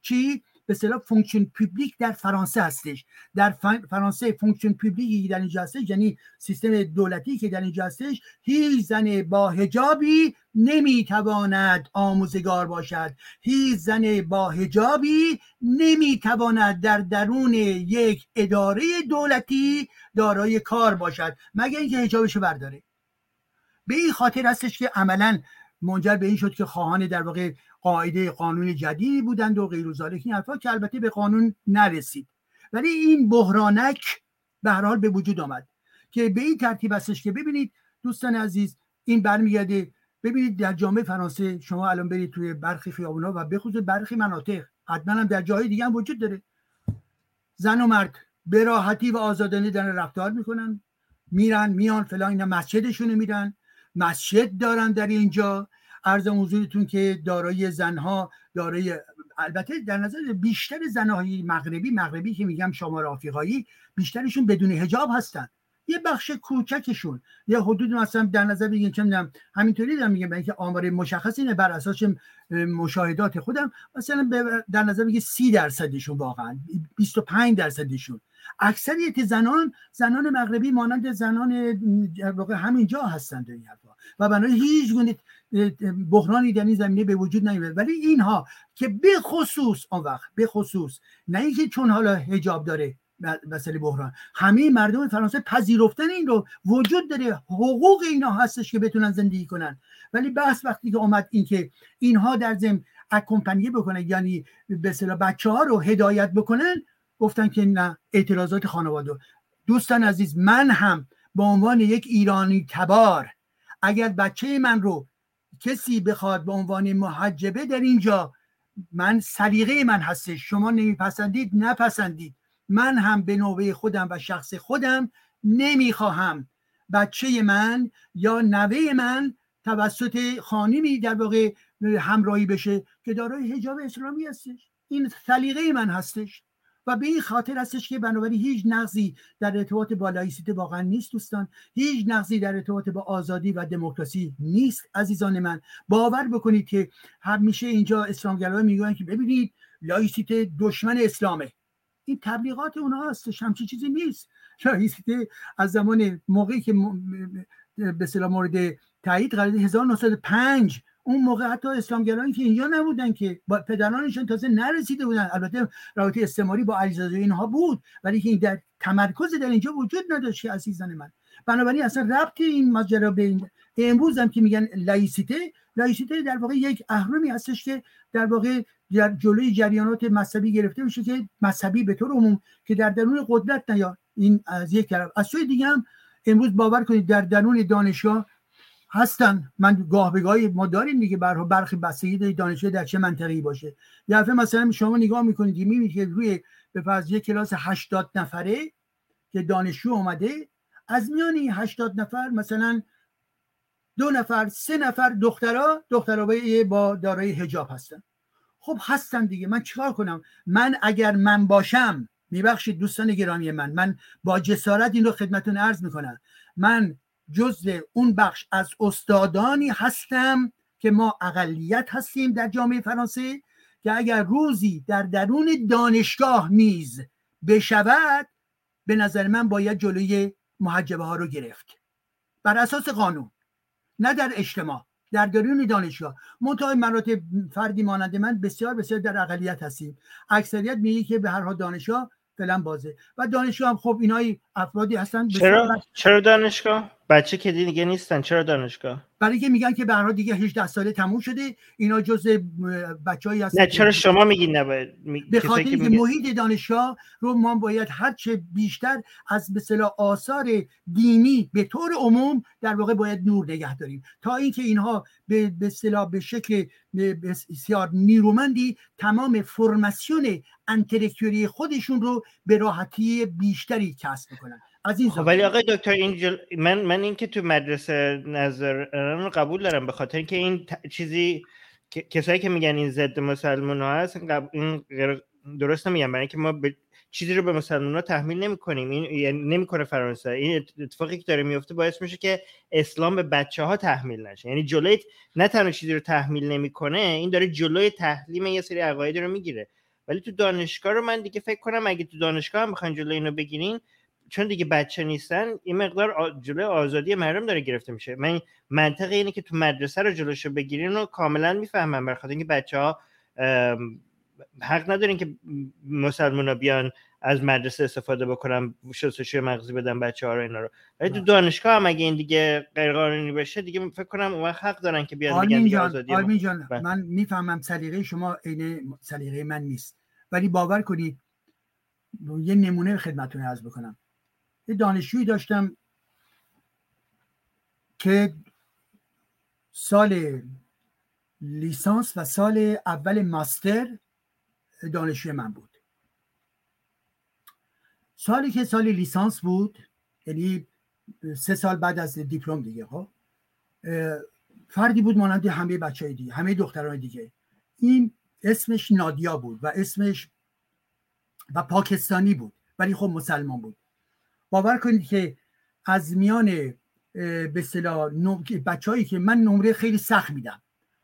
چی؟ به اصطلاح fonction publique در فرانسه هستش. در فرانسه fonction publique ی در اینجا هستش یعنی سیستم دولتی که در اینجا هستش هیچ زن با حجابی نمی‌تواند آموزگار باشد. هیچ زن با حجابی نمی‌تواند در درون یک اداره دولتی دارای کار باشد. مگر اینکه حجابشو برداره. به این خاطر هستش که عملا منجر به این شد که خواهان در واقع قاعده قانون جدیدی بودند و غیر این حرفا که البته به قانون نرسید. ولی این بحرانک به هر حال به وجود آمد که به این ترتیب هستش که ببینید دوستان عزیز این برمیگرده. ببینید در جامعه فرانسه شما الان برید توی برخی خیابونا و بخصوص برخی مناطق حتما هم در جای دیگه هم وجود داره. زن و مرد به راحتی و آزادانه دارن رفتار می‌کنن. میرن میان فلان اینا مسجدشون میرن. مسجد دارن در اینجا. عرض حضورتون که دارای زنها دارای البته در نظر بیشتر زنهای مغربی مغربی که میگم شمال آفریقایی بیشترشون بدون هجاب هستن. یه بخش کوچکشون یه حدود مثلا در نظر بگیریم چه می‌دونم همینطوری دارم میگم اینکه آمار مشخص اینه بر اساس مشاهدات خودم. مثلا در نظر بگیر سی درصدشون واقعا 25 درصدشون. اکثریت زنان زنان مغربی مانند زنان واقع همینجا هستند این حرفا. و بنابراین هیچ گونه بحرانی در این زمینه به وجود نمیاد ولی اینها که به خصوص آن وقت به خصوص نه اینکه چون حالا هجاب داره مسئله بحران همه مردم فرانسه پذیرفتن این رو وجود داره حقوق اینا هستش که بتونن زندگی کنن. ولی بحث وقتی که اومد اینکه اینها در ضمن اکمپانیه بکنن یعنی به اصطلاح بچه ها رو هدایت بکنن گفتن که نه اعتراضات خانواده. دوستان عزیز من هم به عنوان یک ایرانی تبار اگر بچه من رو کسی بخواد به عنوان محجبه در اینجا من سلیقه من هستش. شما نمیپسندید نپسندید. من هم به نوبه خودم و شخص خودم نمی‌خواهم. بچه من یا نوه من توسط خانمی در واقع همراهی بشه که دارای حجاب اسلامی هستش. این سلیقه من هستش. و به این خاطر هستش که بنابراین هیچ نقضی در ارتباط با لایسیته واقعا نیست دوستان. هیچ نقضی در ارتباط با آزادی و دموکراسی نیست عزیزان من. باور بکنید که همیشه اینجا اسلامگرایان میگن که ببینید لایسیته دشمن اسلامه. این تبلیغات اونها هستش همچی چیزی نیست. لایسیته از زمان موقعی که به مورد تایید قرار 1905 اون موقع حتی اسلامگرایی که اینجا نبودن که با پدرانشون تازه نرسیده بودن. البته رابطه استعماری با علیزاده اینها بود ولی که در تمرکز در اینجا وجود نداشت عزیزان من. بنابراین اصلا ربط این ماجرا به این امروز هم که میگن لایسیته لایسیته در واقع یک اهرمی هستش که در واقع در جلوی جریانات مذهبی گرفته میشه که مذهبی به طور عموم که در درون قدرت نیا این از یک طرف. از سوی دیگه هم امروز باور کنید در درون دانشگاه هستن. من گاه به گاهی ما داریم دیگه برها برخی بستگی دانشجو در چه منطقه‌ای باشه. یه دفعه مثلا شما نگاه می‌کنید می‌بینید که روی به فرض یک کلاس 80 نفره که دانشجو اومده از میان این 80 نفر مثلا دو نفر سه نفر دخترها دخترها با دارای حجاب هستن. خب هستن دیگه. من چیکار کنم؟ من اگر من باشم میبخشید دوستان گرامی من من با جسارت این رو خدمتون عرض می‌کنم. من جزء اون بخش از استادانی هستم که ما اقلیت هستیم در جامعه فرانسه که اگر روزی در درون دانشگاه نیز بشود به نظر من باید جلوی محجبه ها رو گرفت. بر اساس قانون نه در اجتماع در درون دانشگاه. منتهای مراتب فردی مانند من بسیار بسیار در اقلیت هستیم. اکثریت میگه که به هر حال دانشگاه فعلا بازه. و دانشگاه هم خب اینایی افرادی هستن. چرا؟ چرا دانشگاه؟ بچه که دیگه نیستن چرا دانشگاه؟ برای که میگن که به دیگه 18 ساله تموم شده اینا جز بچه‌ای هستن نه چرا شما میگین نباید به خاطر اینکه محیط دانشگاه رو ما باید هر چه بیشتر از به آثار دینی به طور عموم در واقع باید نور نگه داریم. تا اینکه اینها به به به شکل بسیار نیرومندی تمام فرماسیون انتلکتوری خودشون رو به راحتی بیشتری کسب کنن این خب ولی آقای دکتر این من من اینکه تو مدرسه نظر رو قبول دارم به خاطر اینکه این چیزی کسایی که میگن این ضد مسلمان ها هست این درست نمیگن برای اینکه ما چیزی رو به مسلمان ها تحمیل نمی کنیم این یعنی نمی‌کنه فرانسه. این اتفاقی که داره میفته باعث میشه که اسلام به بچه ها تحمیل نشه. یعنی جلوی نه تنها چیزی رو تحمیل نمی‌کنه این داره جلوی تحلیم یه سری عقاید رو می‌گیره. ولی تو دانشگاه رو من دیگه فکر کنم اگه تو دانشگاه هم بخواین جلوی اینو بگیرین چون دیگه بچه نیستن این مقدار جلوی آزادی مردم داره گرفته میشه. من منطقه اینه که تو مدرسه رو جلوشو بگیرین رو کاملا می‌فهمم برخاطر اینکه بچه ها حق ندارین که مسلمان بیان از مدرسه استفاده بکنم شستشوی مغزی بدن بچه ها رو اینا رو. ولی تو دانشگاه هم اگه این دیگه غیر قانونی بشه دیگه فکر کنم اون حق دارن که بیان بگن دیگه آزادی جان بله. من می‌فهمم سلیقه شما عین سلیقه من نیست. ولی باور کنید یه نمونه خدمتتون عرض بکنم. یه دانشجویی داشتم که سال لیسانس و سال اول ماستر دانشجوی من بود. سالی که سال لیسانس بود یعنی سه سال بعد از دیپلم دیگه ها خب، فردی بود مانند همه بچه های دیگه همه دختران دیگه. این اسمش نادیا بود و اسمش و پاکستانی بود ولی خب مسلمان بود. باور کنید که از میان به اصطلاح بچههایی که من نمره خیلی سخت میدم.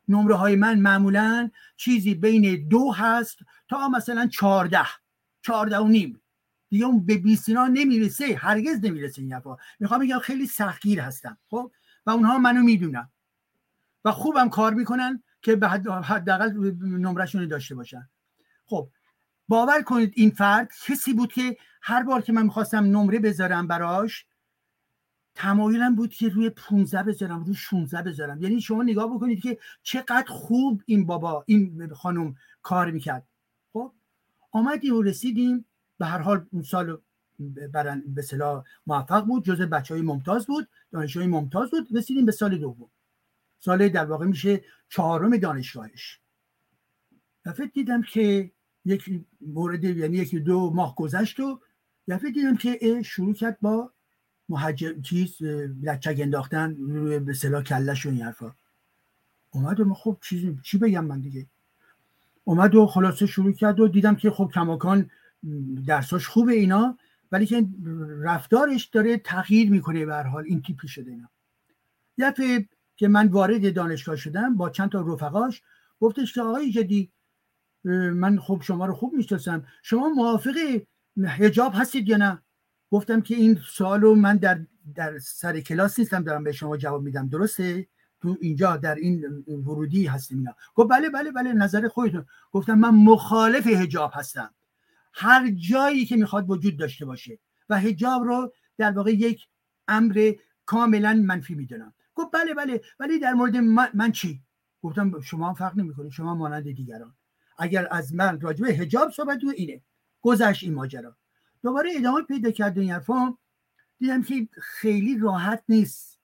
نمره های من معمولا چیزی بین دو هست تا مثلا چارده چارده و نیم. دیگه اون به بیسینا نمی‌رسه. هرگز نمی‌رسه این حرفا. می‌خوام بگم خیلی سختگیر هستم خب؟ و اونها منو می‌دونن. و خوبم کار می‌کنن که به حداقل نمرشون داشته باشن. خب باور کنید این فرد کسی بود که هر بار که من می‌خواستم نمره بذارم براش تمایلم بود که روی 15 بذارم روی 16 بذارم. یعنی شما نگاه بکنید که چقدر خوب این بابا این خانم کار می‌کرد. خب؟ آمدیم و رسیدیم. به هر حال اون سال برن به صلاح موفق بود جز بچه های ممتاز بود دانش های ممتاز بود. رسیدیم به سال دوم. سال در واقع میشه چهارم دانشگاهش. دفعه دیدم که یک مورد یعنی یکی دو ماه گذشت و دفعه دیدم که شروع کرد با محجم چیز لچک انداختن روی به صلاح کلش و این حرفا. اومد و خب چیزی چی بگم من دیگه؟ اومد و خلاصه شروع کرد و دیدم که خب کماکان درساش خوبه اینا ولی که رفتارش داره تغییر می‌کنه به حال این تیپی شده اینا. یه که من وارد دانشگاه شدم با چند تا رفقاش گفتش که آقای جدی من خب شما رو خوب می‌شناسم شما موافق حجاب هستید یا نه؟ گفتم که این سوال رو من در در سر کلاس نیستم دارم به شما جواب میدم. درسته؟ تو اینجا در این ورودی هستیم اینا. گفت بله بله بله نظر خودتون گفتم من مخالف حجاب هستم. هر جایی که می‌خواد وجود داشته باشه. و حجاب رو در واقع یک امر کاملا منفی می‌دونم. گفت بله بله ولی در مورد من, چی؟ گفتم شما فرق نمی‌کنید شما مانند دیگران. اگر از من راجبه حجاب صحبت اینه. گذشت این ماجرا. دوباره ادامه پیدا کرد این حرفا. دیدم که خیلی راحت نیست.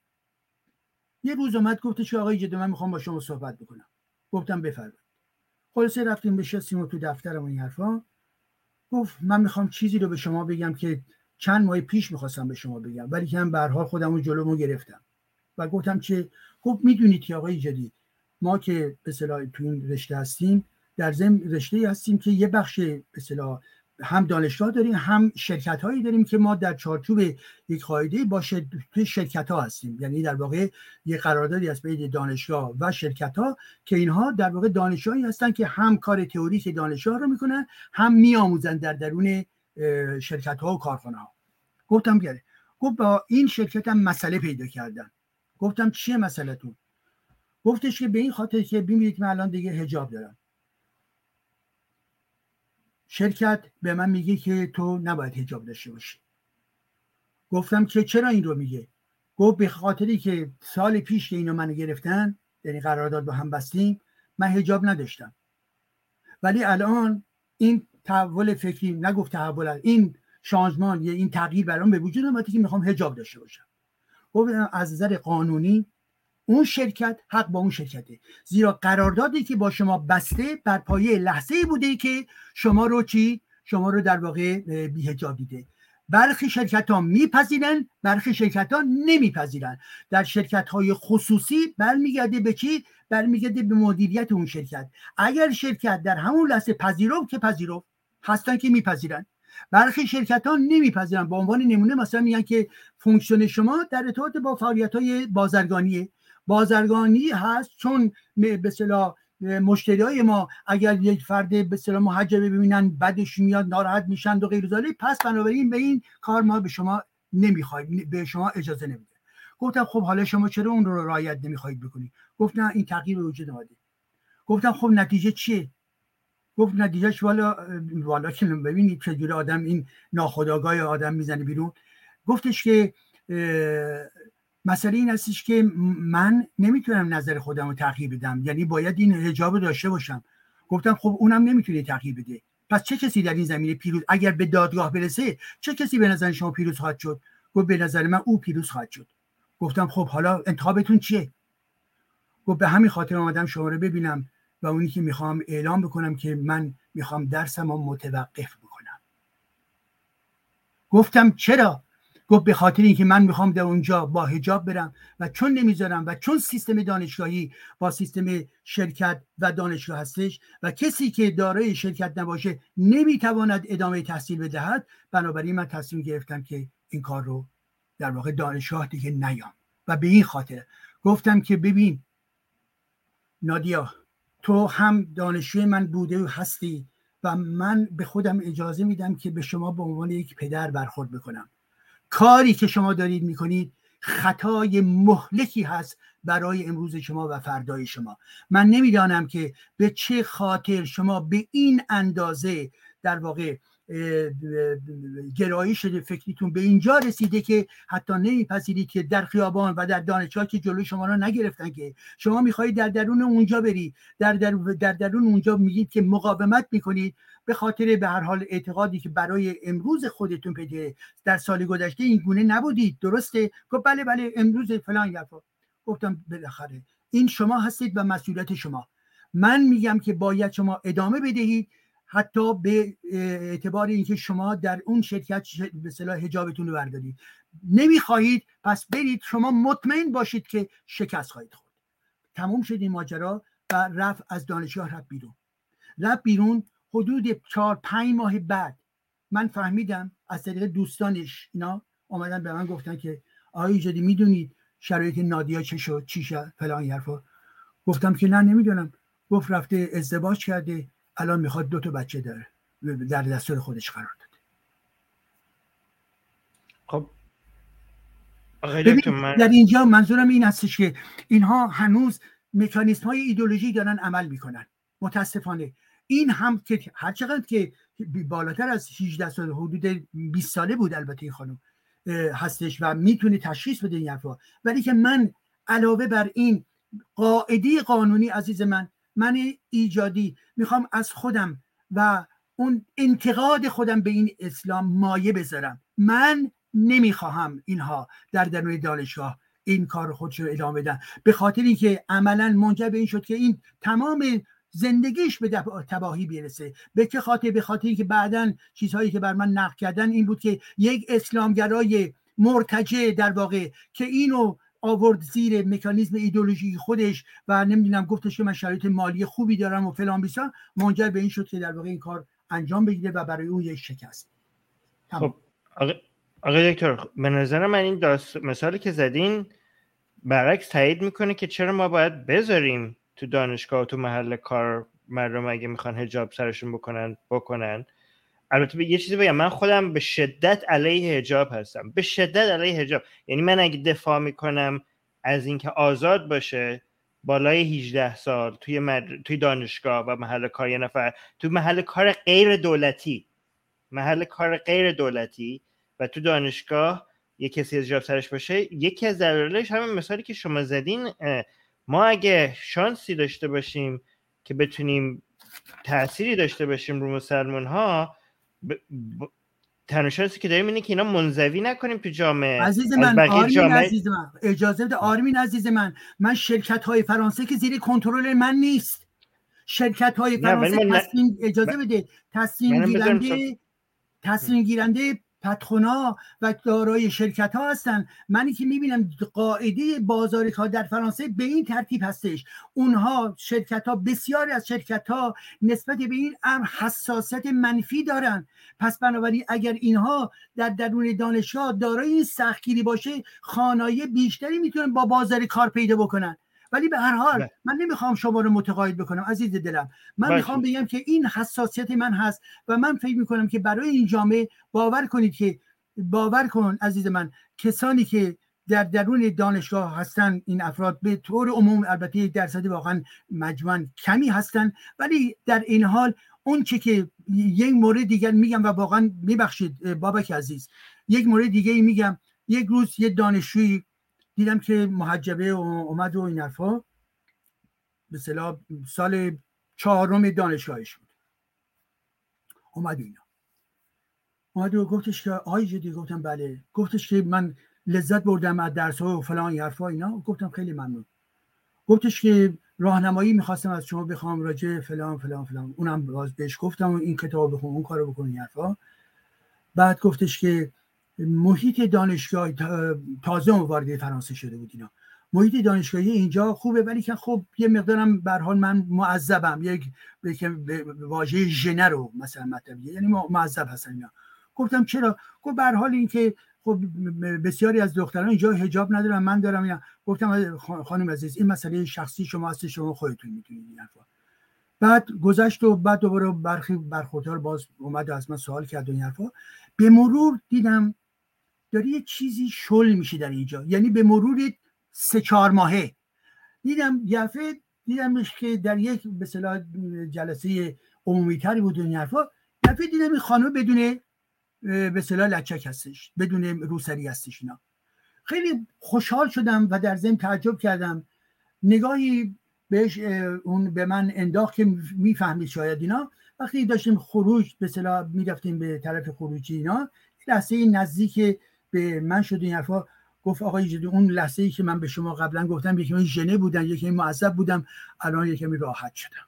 یه روز اومد گفتش آقای جدی من می‌خوام با شما صحبت بکنم. گفتم بفرمایید. خلاصه رفتیم بشستیم و تو دفترم این حرفا. گفت من می‌خوام چیزی رو به شما بگم که چند ماه پیش می‌خواستم به شما بگم ولی که هم به حال خودم رو جلومو گرفتم. و گفتم که گفت می‌دونید که آقای جدید ما که به صلاح تو این رشته هستیم در ضمن رشته هستیم که یه بخش به صلاح هم دانشگاه داریم هم شرکت هایی داریم که ما در چارچوب یک قاعده با شرکت ها هستیم. یعنی در واقع یک قراردادی از بین دانشگاه و شرکت ها که اینها در واقع دانشگاهی هستن که هم کار تئوریک دانشگاه رو می‌کنن هم میآموزن در درون شرکت ها و کارخانه ها گفتم گره گفت با این شرکت هم مسئله پیدا کردن. گفتم چیه مسئله تو گفتش که به این خاطر که ببینید من الان دیگه حجاب دارم. شرکت به من میگه که تو نباید هجاب داشته باشی. گفتم که چرا این رو میگه؟ گفت به خاطری که سال پیش که اینو منو گرفتن یعنی قرارداد با هم بستیم من هجاب نداشتم. ولی الان این تحول فکری نگفت تحول این شانزمان یا این تغییر برام به وجود اومده که می‌خوام هجاب داشته باشم. گفتم از نظر قانونی اون شرکت حق با اون شرکته. زیرا قراردادی که با شما بسته بر پایه لحظه بوده که شما رو چی؟ شما رو در واقع بیهجاب دیده. برخی شرکت ها میپذیرن برخی شرکت ها نمیپذیرن. در شرکت های خصوصی برمیگرده به چی؟ برمیگرده به مدیریت اون شرکت. اگر شرکت در همون لحظه پذیرفت که پذیرفت هستن که میپذیرن. برخی شرکت ها نمیپذیرن. به عنوان نمونه مثلا میگن که فونکسیون شما در ارتباط با فعالیت های بازرگانیه. بازرگانی هست چون به صلاح مشتری های ما اگر یک فرد به سلام محجبه ببینن بدش میاد ناراحت میشن و غیر پس بنابراین به این کار ما به شما نمی‌خوایم به شما اجازه نمیده. گفتم خب حالا شما چرا اون رو رعایت نمی‌خواهید بکنید گفت نه این تغییر وجود اومده. گفتم خب نتیجه چیه؟ گفت نتیجهش والا والا که ببینید چجوری آدم این ناخداگاه آدم می‌زنه بیرون. گفتش که مسئله این هستش که من نمی‌تونم نظر خودم رو تغییر بدم. یعنی باید این حجاب داشته باشم. گفتم خب اونم نمی‌تونه تغییر بده. پس چه کسی در این زمینه پیروز اگر به دادگاه برسه چه کسی به نظر شما پیروز خواهد شد؟ گفت به نظر من او پیروز خواهد شد. گفتم خب حالا انتخابتون چیه؟ گفت به همین خاطر آمدم شما رو ببینم و اونی که می‌خوام اعلام بکنم که من می‌خوام درسم رو متوقف بکنم. گفتم چرا؟ گفت به خاطر اینکه من می‌خوام در اونجا با هجاب برم و چون نمی‌ذارم و چون سیستم دانشگاهی با سیستم شرکت و دانشگاه هستش و کسی که دارای شرکت نباشه نمی‌تواند ادامه تحصیل بدهد بنابراین من تصمیم گرفتم که این کار رو در واقع دانشگاه دیگه نیام. و به این خاطر گفتم که ببین نادیا تو هم دانشجوی من بوده و هستی و من به خودم اجازه میدم که به شما به عنوان یک پدر برخورد بکنم. کاری که شما دارید می‌کنید خطای مهلکی هست برای امروز شما و فردای شما. من نمی‌دانم که به چه خاطر شما به این اندازه در واقع گرایی شده فکریتون به اینجا رسیده که حتی نمیپذیرید که در خیابان و در دانشگاه که جلوی شما رو نگرفتن که شما می‌خواهید در درون اونجا برید در, در, در درون اونجا میگید که مقاومت می‌کنید به خاطر به هر حال اعتقادی که برای امروز خودتون پیده در سال گذشته این گونه نبودید. درسته؟ گفت بله بله امروز فلان یفا گفتم بالاخره این شما هستید و مسئولیت شما. من میگم که باید شما ادامه بدهید. حتی به اعتبار اینکه شما در اون شرکت به صلاح حجابتون رو بردارید. نمی‌خواهید پس برید شما مطمئن باشید که شکست خواهید خورد. تموم شد این ماجرا و رفت از دانشگاه رفت بیرون. رفت بیرون حدود چهار پنج ماه بعد. من فهمیدم از طریق دوستانش اینا آمدن به من گفتن که آقای ایجادی می‌دونید شرایط نادیا چه شد چی شد فلان حرفا. گفتم که نه نمی‌دونم. گفت رفته ازدواج کرده. الان می‌خواد دو تا بچه داره. در دستور خودش قرار داده. خب. من... در اینجا منظورم این هستش که اینها هنوز مکانیسم های ایدولوژی دارن عمل می‌کنن. متاسفانه. این هم که هر چقدر که بالاتر از 18 سال حدود 20 ساله بود البته این خانم هستش و می‌تونه تشخیص بده این حرفا. ولی که من علاوه بر این قاعده قانونی عزیز من من ایجادی می‌خوام از خودم و اون انتقاد خودم به این اسلام مایه بذارم. من نمی‌خواهم اینها در درون دانشگاه این کار خودش رو ادامه بدن. به خاطر اینکه عملا منجر به این شد که این تمام زندگیش به تباهی برسه. به چه خاطر؟ به خاطر اینکه بعدا چیزهایی که بر من نقل کردن این بود که یک اسلامگرای مرتجع در واقع که اینو آورد زیر مکانیزم ایدولوژی خودش و نمی‌دونم گفتش که من شرایط مالی خوبی دارم و فلان بیسان منجر به این شد که در واقع این کار انجام بگیره و برای اون یک شکست. خب آقای دکتر به نظر من این داست مثالی که زدین برعکس تایید می‌کنه که چرا ما باید بذاریم تو دانشگاه و تو محل کار مردم اگه می‌خوان هجاب سرشون بکنن بکنن. البته یه چیزی بگم من خودم به شدت علیه حجاب هستم. به شدت علیه حجاب. یعنی من اگه دفاع می‌کنم از اینکه آزاد باشه بالای 18 سال توی, مد... توی دانشگاه و محل کار یه نفر توی محل کار غیر دولتی محل کار غیر دولتی و تو دانشگاه یه کسی از جاب سرش باشه یکی از دلایلش همین مثالی که شما زدین ما اگه شانسی داشته باشیم که بتونیم تأثیری داشته باشیم رو مسلمان ها ب... ب... که داریم اینه که اینا منزوی نکنیم تو جامعه. عزیز من آرمین جامعه... عزیز من. اجازه بده آرمین عزیز من. من شرکت های فرانسه که زیر کنترل من نیست. شرکت های فرانسه تصمیم اجازه بده تصمیم گیرنده تصمیم گیرنده پتخونا و دارای شرکت ها هستن. منی که می‌بینم قاعده بازار کار در فرانسه به این ترتیب هستش. اونها شرکت ها بسیاری از شرکت ها نسبت به این امر حساسیت منفی دارن. پس بنابراین اگر اینها در درون دانشگاه دارای این سختگیری باشه خانایی بیشتری می‌تونن با بازار کار پیدا بکنن. ولی به هر حال بله. من نمی‌خوام شما رو متقاعد بکنم عزیز دلم من بله. می‌خوام بگم که این حساسیت من هست و من فکر می‌کنم که برای این جامعه باور کنید که باور کن عزیز من کسانی که در درون دانشگاه هستن این افراد به طور عموم البته درصدی واقعا مجموعا کمی هستن ولی در این حال اون چه که یک مورد دیگر میگم و واقعا میبخشید بابک عزیز یک مورد دیگه میگم یک روز یه دانشجویی دیدم که محجبه اومد و این حرفا. به سال چهارم دانشگاهش بود. اومد اینا. اومد و گفتش که آی جدی گفتم بله. گفتش که من لذت بردم از درس و فلان حرفا اینا. گفتم خیلی ممنون. گفتش که راهنمایی می‌خواستم از شما بخوام راجع فلان فلان فلان. اونم باز بهش گفتم و این کتاب بخون اون کارو بکن حرفا. بعد گفتش که محیط دانشگاه تازه وارد فرانسه شده بود اینا. محیط دانشگاهی اینجا خوبه ولی که خب یه مقدارم به حال من معذبم. یک واژه ژنه رو مثلا مطلب یعنی معذب هستن اینا. گفتم چرا؟ گفت به حال اینکه خب بسیاری از دختران اینجا حجاب ندارن من دارم یا گفتم خانم عزیز این مسئله شخصی شما هست شما خودتون می‌تونید این بعد گذشت و بعد دوباره برخی برخوردار باز اومد از من سوال کرد و این حرفا. به مرور دیدم داری یه چیزی شل میشه در اینجا. یعنی به مرور سه چهار ماهه. دیدم یفه دیدمش که در یک به جلسه عمومی تری بود این حرفا یفه دیدم این خانم بدون به صلاح لچک هستش بدون روسری هستش اینا. خیلی خوشحال شدم و در ضمن تعجب کردم. نگاهی بهش اون به من انداخت که می‌فهمید شاید اینا. وقتی داشتیم خروج به صلاح می‌رفتیم به طرف خروجی اینا لحظه نزدیک به من شد این حرفا. گفت آقای جدی اون لحظه ای که من به شما قبلا گفتم یکی من ژنه بودن یکی معذب بودم الان یکی راحت شدم.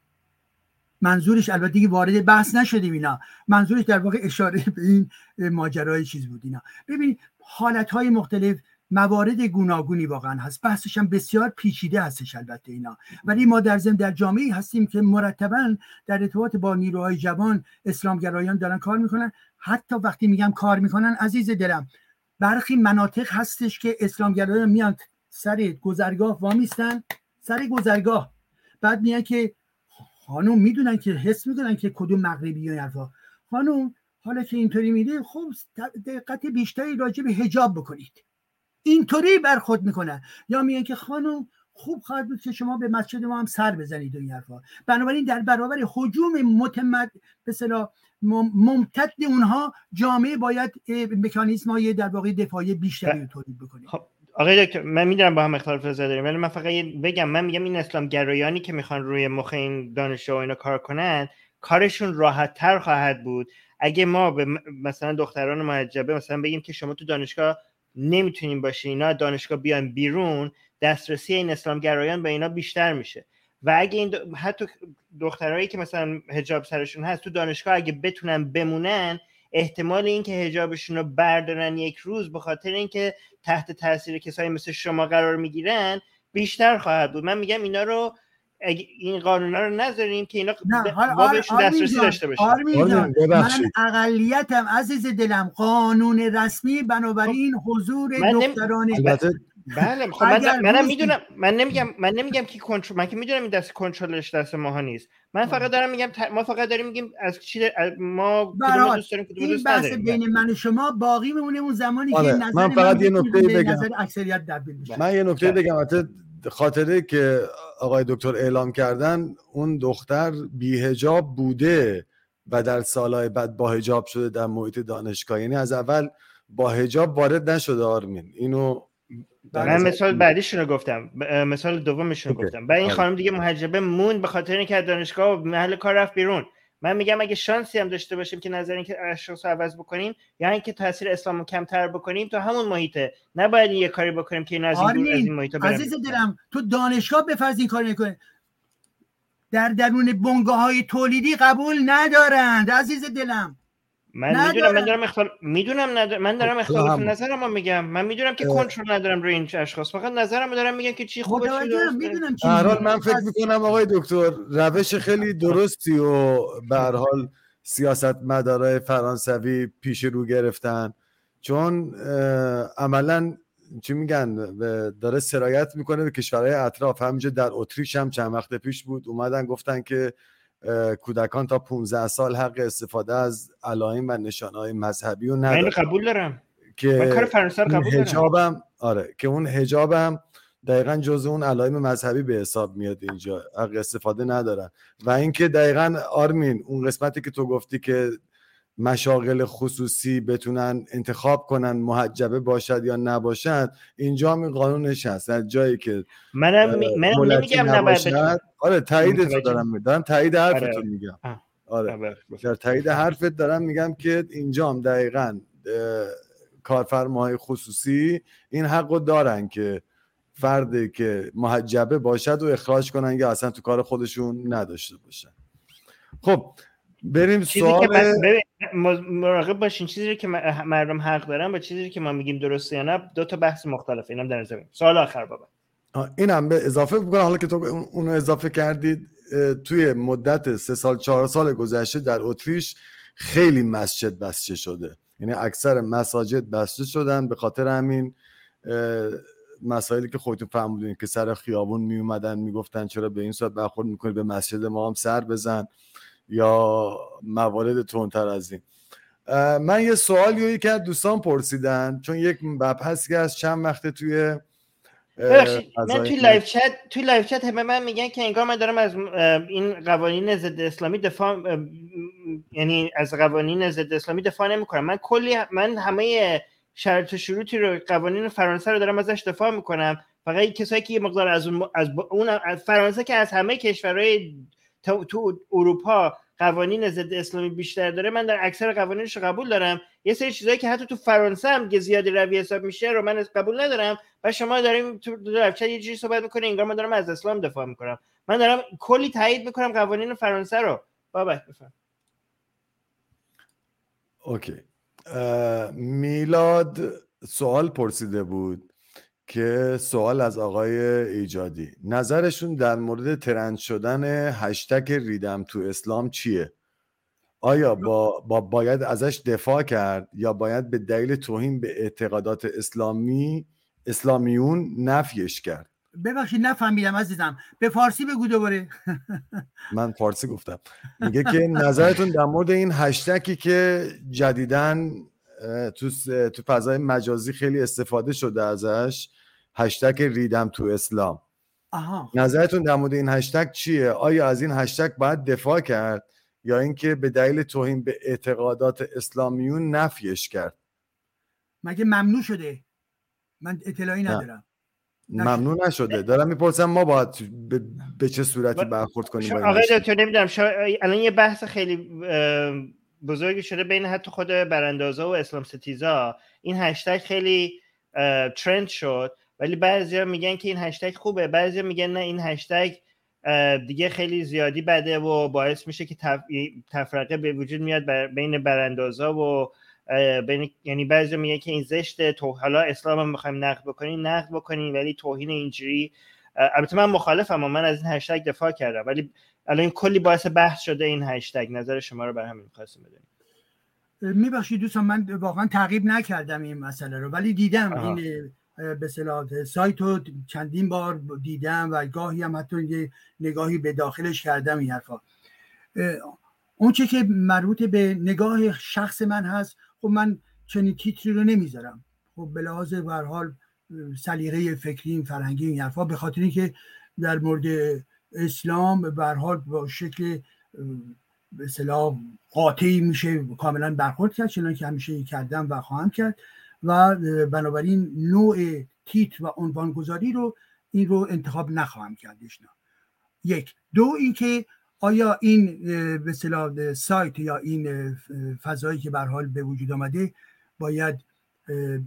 منظورش البته دیگه وارد بحث نشدیم اینا. منظورش در واقع اشاره به این ماجرای چیز بود اینا. ببین حالت های مختلف موارد گوناگونی واقعا هست. بحثش هم بسیار پیچیده هستش البته اینا. ولی ما در ضمن در جامعه هستیم که مرتبا در ارتباط با نیروهای جوان اسلامگرایان دارن کار می‌کنن. حتی وقتی میگم کار می‌کنن عزیز دلم برخی مناطق هستش که اسلامگرایان میان سر گذرگاه وامیستن سر گذرگاه. بعد میان که خانم می‌دونن که حس می‌کنن که کدوم مغربی و حرفا. خانم حالا که اینطوری میده خب دقت بیشتری راجع به حجاب بکنید. اینطوری برخورد می‌کنن. یا میگن که خانم خوب خواهد بود که شما به مسجد ما هم سر بزنید و این حرفا. بنابراین در برابر حجوم متمد به ممتد اونها جامعه باید مکانیزم های در واقع دفاعی بیشتری رو تولید بکنه. خب آقای دکتر من می‌دونم با هم اختلاف نظر داریم ولی من فقط بگم من میگم این اسلام گرایانی که می‌خوان روی مخ این دانشجو اینا کار کنن کارشون راحت تر خواهد بود. اگه ما به مثلا دختران محجبه مثلا بگیم که شما تو دانشگاه نمی‌تونیم باشین اینا دانشگاه بیان بیرون دسترسی این اسلام گرایان به اینا بیشتر میشه. و اگه این حتی دخترایی که مثلا هجاب سرشون هست تو دانشگاه اگه بتونن بمونن احتمال اینکه هجابشون رو بردارن یک روز به خاطر اینکه تحت تاثیر کسایی مثل شما قرار می‌گیرن بیشتر خواهد بود. من میگم اینا رو این قانونا رو نذاریم که اینا ما بهشون دسترسی داشته باشیم. من اقلیتم عزیز دلم. قانون رسمی بنابراین حضور دختران بله خب من منم می‌دونم من نمیگم من نمیگم که کنترل من که می‌دونم این دست کنترلش دست ماها نیست. من فقط دارم میگم ما فقط داریم میگیم از چی ما دوست داریم کدوم این بحث بین من و شما باقی میمونه اون زمانی که آره. نظر من فقط یه نکته بگم. نظر اکثریت میشه من یه نکته بگم البته خاطره که آقای دکتر اعلام کردن اون دختر بیهجاب بوده و در سالهای بعد با هجاب شده در محیط دانشگاه. یعنی از اول با هجاب وارد نشده آرمین. اینو من مثال بعدیشون رو گفتم. مثال دومشون رو گفتم. بعد این آره. خانم دیگه محجبه مون به خاطر اینکه از دانشگاه محل کار رفت بیرون. من میگم اگه شانسی هم داشته باشیم که نظر اینکه اشخاص رو عوض بکنیم یا اینکه تاثیر اسلام رو کمتر بکنیم تو همون محیطه. نباید یه کاری بکنیم که این از این, از این محیط عزیز دلم تو دانشگاه به فرض این کار نکنه در درون بنگاه های تولیدی قبول ندارند عزیز دلم. من می‌دونم من دارم اختلاف می‌دونم ندارم من دارم خب، اختلاف نظرم میگم. من می‌دونم که کنترل ندارم روی این اشخاص. فقط نظرم دارم میگم که چی خوبه چی می‌دونم من فکر می‌کنم آقای دکتر روش خیلی درستی و به هر حال سیاست مدارای فرانسوی پیش رو گرفتن. چون عملا چی میگن؟ داره سرایت می‌کنه به کشورهای اطراف. همینجا در اتریش هم چند وقت پیش بود. اومدن گفتن که کودکان تا 15 سال حق استفاده از علائم و نشانهای مذهبی رو ندارن. قبول دارم. که کار فرانسه قبول هجابم آره که اون هجابم دقیقا جز اون علائم مذهبی به حساب میاد اینجا. حق استفاده ندارن. و اینکه دقیقا آرمین اون قسمتی که تو گفتی که مشاغل خصوصی بتونن انتخاب کنن محجبه باشد یا نباشد اینجا هم این قانونش هست در جایی که منم من نمیگم نباشد. آره تایید تو دارم میدم تایید آره. میگم. آره. در تایید حرفت دارم میگم که اینجا هم دقیقا کارفرماهای خصوصی این حق رو دارن که فردی که محجبه باشد و اخراج کنن یا اصلا تو کار خودشون نداشته باشن. خب بریم سوال مراقب باشین چیزی که مردم حق دارن با چیزی که ما میگیم درسته یا نه دو تا بحث مختلف اینم در نظر سوال آخر بابا. اینم به اضافه بکنم. حالا که تو اونو اضافه کردید توی مدت سه سال چهار سال گذشته در اتریش خیلی مسجد بسته شده. یعنی اکثر مساجد بسته شدن به خاطر همین مسائلی که خودتون فهمیدین که سر خیابون می اومدن می‌گفتن چرا به این صورت برخورد می‌کنی به مسجد ما هم سر بزن. یا موارد تندتر از این. من یه سوالی که از دوستان پرسیدن چون یک مبحثی که از چند وقته توی من توی live chat توی live chat همه من میگن که انگار من دارم از این قوانین ضد اسلامی دفاع یعنی از قوانین ضد اسلامی دفاع نمی‌کنم. من کلی من همه شرط و شروطی رو قوانین فرانسه رو دارم ازش دفاع می‌کنم. فقط کسایی که یه مقدار از اون از اون فرانسه که از همه کشورهای تو اروپا قوانین ضد اسلامی بیشتر داره من در اکثر قوانینش قبول دارم. یه سری چیزایی که حتی تو فرانسه هم که زیادی روی حساب میشه رو من قبول ندارم و شما داریم تو دفتر یه جوری صحبت می‌کنه انگار من دارم از اسلام دفاع می‌کنم. من دارم کلی تایید می‌کنم قوانین فرانسه رو. بابا بفهم اوکی. میلاد سوال پرسیده بود. که سوال از آقای ایجادی. نظرشون در مورد ترند شدن هشتگ ریدم تو اسلام چیه؟ آیا با, با باید ازش دفاع کرد یا باید به دلیل توهین به اعتقادات اسلامی اسلامیون نفیش کرد؟ ببخشید نفهمیدم عزیزم. به فارسی بگو دوباره. [LAUGHS] من فارسی گفتم. میگه که نظرتون در مورد این هشتکی که جدیدن تو تو فضای مجازی خیلی استفاده شده ازش. هشتگ ریدم تو اسلام. آها. نظرتون در مورد این هشتگ چیه؟ آیا از این هشتگ باید دفاع کرد یا اینکه به دلیل توهین به اعتقادات اسلامیون نفیش کرد؟ مگه ممنوع شده؟ من اطلاعی ندارم. ممنوع نشده. دارم می‌پرسم ما باید به, چه صورتی برخورد کنیم آقای دکتر نمی‌دونم. الان یه بحث خیلی بزرگی شده بین حتی خود براندازا و اسلام ستیزا. این هشتگ خیلی ترند شد ولی بعضیا میگن که این هشتگ خوبه. بعضیا میگن نه این هشتگ دیگه خیلی زیادی بده و باعث میشه که تفرقه به وجود میاد بین براندازا و بین یعنی بعضی میگه که این زشته تو حالا اسلام هم می‌خوایم نقد بکنیم نقد بکنیم ولی توهین اینجوری البته من مخالفم اما من از این هشتگ دفاع کردم ولی الان کلی باعث بحث شده این هشتگ. نظر شما رو بر همین خواستم بدونیم میبخشید دوستان من واقعا تعقیب نکردم این مسئله رو ولی دیدم این به صلاح سایت رو چندین بار دیدم و گاهی هم حتی یه نگاهی به داخلش کردم این حرفا. اون چه که مربوط به نگاه شخص من هست خب من چنین تیتری رو نمی‌ذارم. خب به لحاظ حال سلیقه فکری فرهنگی این حرفا به خاطر اینکه در مورد اسلام به حال با شکل به اصطلاح قاطعی میشه کاملا برخورد کرد چنانکه که همیشه کردم و خواهم کرد. و بنابراین نوع تیت و عنوانگذاری رو این رو انتخاب نخواهم کردش یک. دو اینکه آیا این به سایت یا این فضایی که به حال به وجود آمده باید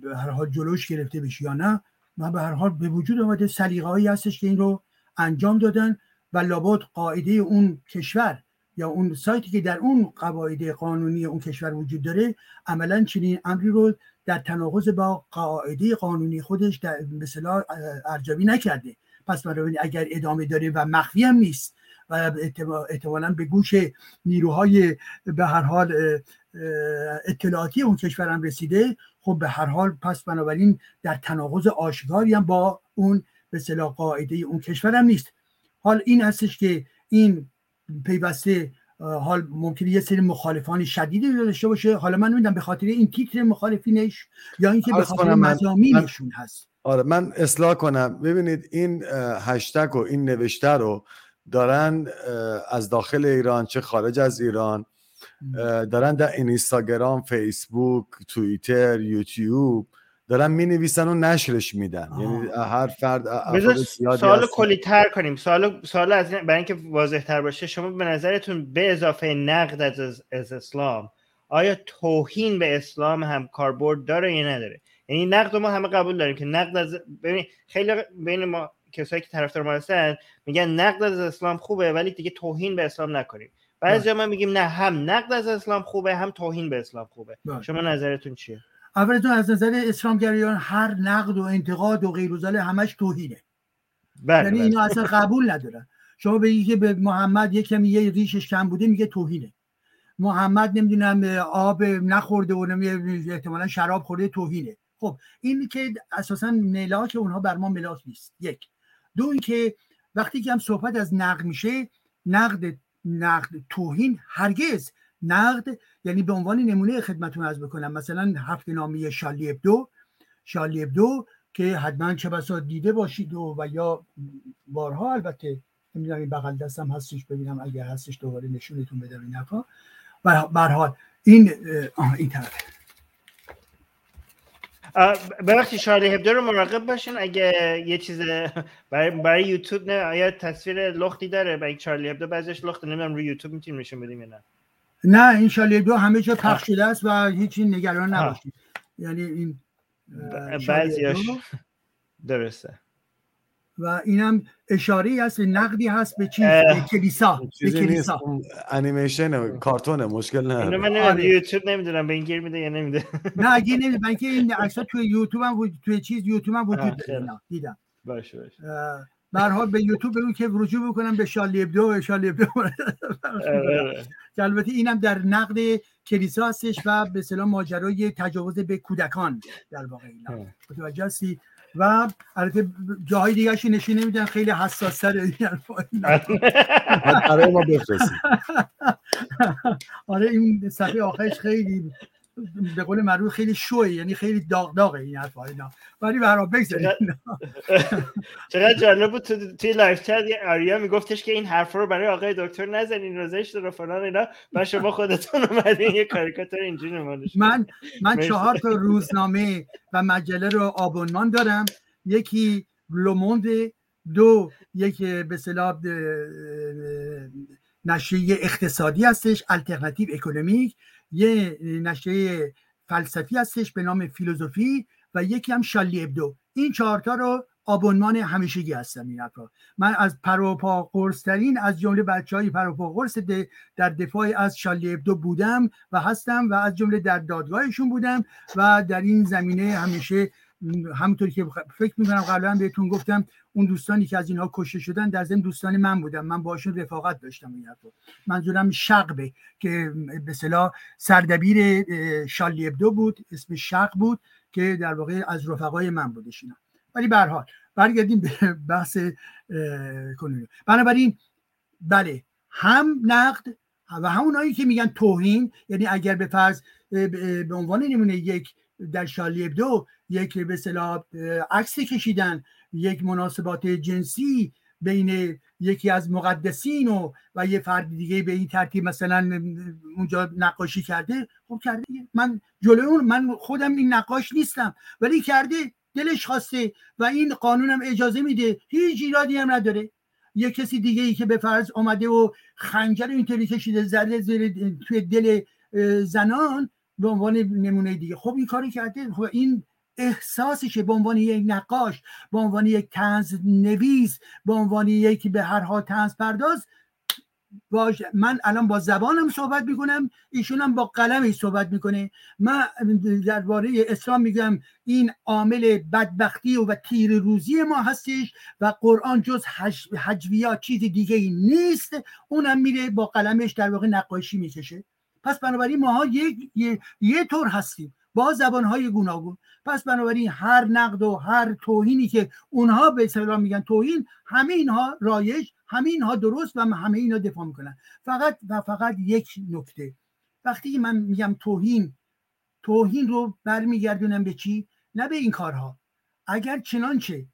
به هر حال جلوش گرفته بشه یا نه و به هر حال به وجود آمده سلیقه هایی هستش که این رو انجام دادن و لابد قاعده اون کشور یا اون سایتی که در اون قواعد قانونی اون کشور وجود داره عملا چنین امری رو در تناقض با قاعده قانونی خودش در مثلا ارجابی نکرده. پس بنابراین اگر ادامه داره و مخفی هم نیست و احتمالا به گوش نیروهای به هر حال اطلاعاتی اون کشورم رسیده خب به هر حال پس بنابراین در تناقض آشکاری هم با اون به صلاح قاعده اون کشور هم نیست. حال این هستش که این پیوسته حال ممکنه یه سری مخالفان شدیدی داشته باشه. حالا من نمی‌دونم به خاطر این تیتر مخالفینش یا اینکه به خاطر مزامینشون هست. آره من اصلاح کنم. ببینید این هشتگ و این نوشته رو دارن از داخل ایران چه خارج از ایران دارن در اینستاگرام فیسبوک توییتر یوتیوب دارن می نویسن و نشرش میدن. یعنی هر فرد سوال کلی تر کنیم. سوال سوال از برای اینکه واضح تر باشه شما به نظرتون به اضافه نقد از, از اسلام آیا توهین به اسلام هم کاربرد داره یا نداره؟ یعنی نقد ما همه قبول داریم که نقد از ببین خیلی بین ما کسایی که طرفدار ما هستن میگن نقد از اسلام خوبه ولی دیگه توهین به اسلام نکنیم. بعضی ما میگیم نه هم نقد از اسلام خوبه هم توهین به اسلام خوبه. شما نظرتون چیه؟ اولتون از نظر اسلامگریان هر نقد و انتقاد و غیر همش توهینه. بله یعنی اینا بله. اصلا قبول ندارن. شما به که به محمد یک کمی یه ریشش کم بوده میگه توهینه. محمد نمی‌دونم آب نخورده و احتمالا شراب خورده توهینه. خب این که اساسا ملاک اونها بر ما ملاک نیست. یک. دو اینکه وقتی که هم صحبت از نقد میشه نقد نقد توهین هرگز نقد یعنی به عنوان نمونه خدمتون از بکنم مثلا هفته نامی شالی ابدو. شالی ابدو که حتما چه بسا دیده باشید و, و یا بارها البته نمی‌دونم این بغل دستم هستش ببینم اگر هستش دوباره نشونتون بدم این حرفا حال این این طرف. ببخشید شارلی هبدو رو مراقب باشین. اگه یه چیز برای, برای یوتیوب نه آیا تصویر لختی داره برای چارلی هبدو بعضیش لخت نمی‌دونم روی یوتیوب می‌تونیم نشون بدیم یا نه. نه این شالی دو همه جا پخش شده است و هیچی نگران نباشید. یعنی این بعضیاش درسته. و اینم اشاره هست نقدی هست به چیز به کلیسا به کلیسا. انیمیشن کارتون مشکل نه اینو من آره. یوتیوب نمی‌دونم به این گیر میده یا [LAUGHS] نمیده؟ نه اگه نمیده. من که این عکس‌ها توی یوتیوب هم وجود توی چیز یوتیوب هم وجود داره. دیدم. باشه باشه. برها به یوتیوب بگو که رجوع بکنم به شالی ابدو. شالی ابدو. آره، آره. که البته اینم در نقد کلیسا هستش و به سلام ماجرای تجاوز به کودکان در واقع اینا متوجه هستی؟ و البته جاهای دیگه نشین نمیدن خیلی حساس تره [LAUGHS] برای ما بفرستید. [LAUGHS] آره این صفحه آخرش خیلی به قول معروف خیلی chaud ه یعنی خیلی داغ داغه این حرفا اینا. ولی برای بگذاریم. [LAUGHS] چقدر جالب بود توی live chat آریا میگفتش که این حرفا رو برای آقای دکتر نزنین روزش رو فلان اینا. و شما خودتون اومدین یه کاریکاتور اینجوری من من چهار تا روزنامه و مجله رو آبونمان دارم. یکی Le Monde دو یکی به اصطلاح نشریه اقتصادی هستش Alternatives Économiques یه نشریه فلسفی هستش به نام Philosophie و یکی هم Charlie Hebdo. این چهارتا رو آبونمان همیشگی هستم این افراد. من از پروپا قرص ترین از جمله بچه های پروپا قرص در دفاع از Charlie Hebdo بودم و هستم و از جمله در دادگاهشون بودم و در این زمینه همیشه همونطوری که فکر می‌کنم قبلا بهتون گفتم اون دوستانی که از اینها کشته شدن در ضمن دوستان من بودم. من باشون رفاقت داشتم این منظورم شقبه که به صلاح سردبیر شالی ابدو بود اسم شق بود که در واقع از رفقای من بودش اینا. ولی به حال برگردیم به بحث کنونی. بنابراین بله هم نقد و همونایی که میگن توهین یعنی اگر به فرض به عنوان نمونه یک در شالی ابدو یک به صلاح عکسی کشیدن یک مناسبات جنسی بین یکی از مقدسین و و یه فرد دیگه به این ترتیب مثلا اونجا نقاشی کرده. خب کرده من جلوی اون من خودم این نقاش نیستم. ولی کرده دلش خواسته و این قانونم اجازه میده. هیچ ایرادی هم نداره. یه کسی دیگه ای که به فرض آمده و خنجر اینطوری کشیده زده توی دل زنان به عنوان نمونه دیگه. خب این کاری کرده. خب این احساسشه به عنوان یک نقاش به عنوان یک تنز نویس به عنوان یک به هر حال تنز پرداز باش من الان با زبانم صحبت می‌کنم ایشون هم با قلمش صحبت می‌کنه. من درباره اسلام میگم این عامل بدبختی و تیر روزی ما هستش و قرآن جز حجویات چیز دیگه ای نیست. اونم میره با قلمش در واقع نقاشی می‌کشه. پس بنابراین ماها یک یه, یه طور هستیم. با زبانهای گوناگون. پس بنابراین هر نقد و هر توهینی که اونها به اصطلاح میگن توهین همه اینها رایج همه اینها درست و همه اینها دفاع می‌کنن. فقط و فقط یک نکته. وقتی من میگم توهین توهین رو برمیگردونم به چی؟ نه به این کارها. اگر چنانچه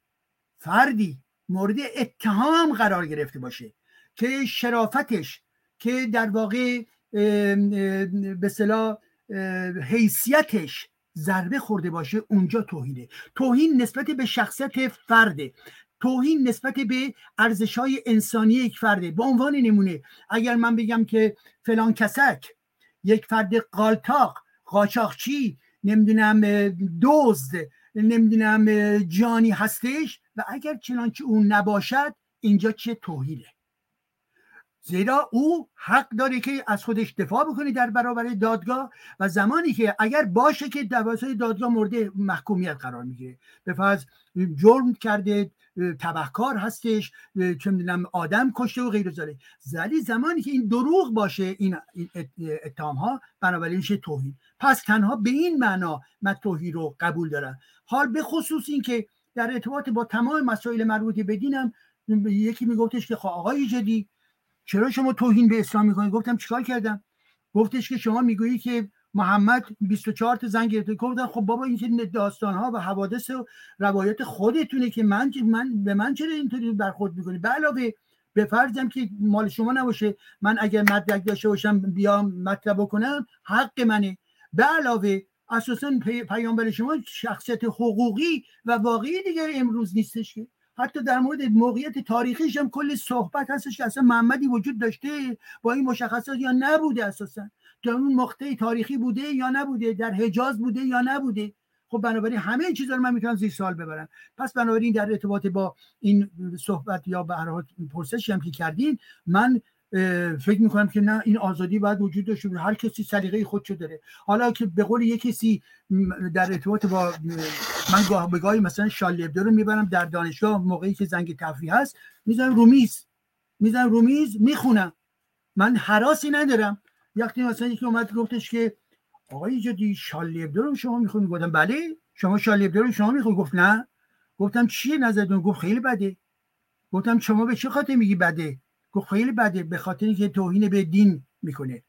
فردی مورد اتهام قرار گرفته باشه که شرافتش که در واقع به صلاح حیثیتش ضربه خورده باشه اونجا توهینه. توهین نسبت به شخصیت فرده. توهین نسبت به ارزش های انسانی یک فرده. به عنوان نمونه اگر من بگم که فلان کسک یک فرد قالتاق قاچاقچی نمی‌دونم دزد نمی‌دونم جانی هستش و اگر چنانچه اون نباشد اینجا چه توهینه؟ زیرا او حق داره که از خودش دفاع بکنه در برابر دادگاه و زمانی که اگر باشه که دوازه دادگاه مورد محکومیت قرار می‌گیره. به فرض جرم کرده تبهکار هستش چه می‌دونم آدم کشته و غیر ذالک ولی زمانی که این دروغ باشه این اتهام ها بنابراین میشه توهین. پس تنها به این معنا من توهین رو قبول دارم. حال به خصوص این که در ارتباط با تمام مسائل مربوط به دینم یکی میگفتش که خب آقای جدی چرا شما توهین به اسلام می‌کنید گفتم چیکار کردم؟ گفتش که شما می‌گویی که محمد 24 تا زن گرفته. گفتم خب بابا این که داستان ها و حوادث و روایت خودتونه که من من به من چرا اینطوری برخورد می‌کنی؟ به علاوه به فرضم که مال شما نباشه. من اگر مدرک داشته باشم بیام مطلب بکنم حق منه. به علاوه اساسا پیامبر شما شخصیت حقوقی و واقعی دیگر امروز نیستش که. حتی در مورد موقعیت تاریخیش هم کلی صحبت هستش که اصلا محمدی وجود داشته با این مشخصات یا نبوده اساسا. در اون مقطع تاریخی بوده یا نبوده در حجاز بوده یا نبوده. خب بنابراین همه این چیزا رو من می‌تونم زیر سوال ببرم. پس بنابراین در ارتباط با این صحبت یا به پرسشی هم که کردین من فکر می‌کنم که نه این آزادی باید وجود داشته هر کسی سلیقه خودشو داره. حالا که به قول یک کسی در ارتباط با من گاه به گاهی مثلا شالبدو رو می‌برم در دانشگاه موقعی که زنگ تفریح هست می‌ذارم رومیز می‌ذارم رومیز می‌خونم. من حراسی ندارم. وقتی مثلا یکی اومد گفتش که آقای جدی شالبدو رو شما می‌خونید گفتم بله. شما شالبدو رو شما می‌خونید گفت نه. گفتم چیه نظرتون؟ گفت خیلی بده. گفتم شما به چه خاطر میگی بده؟ گفت خیلی بده به خاطر اینکه توهین به دین می‌کنه.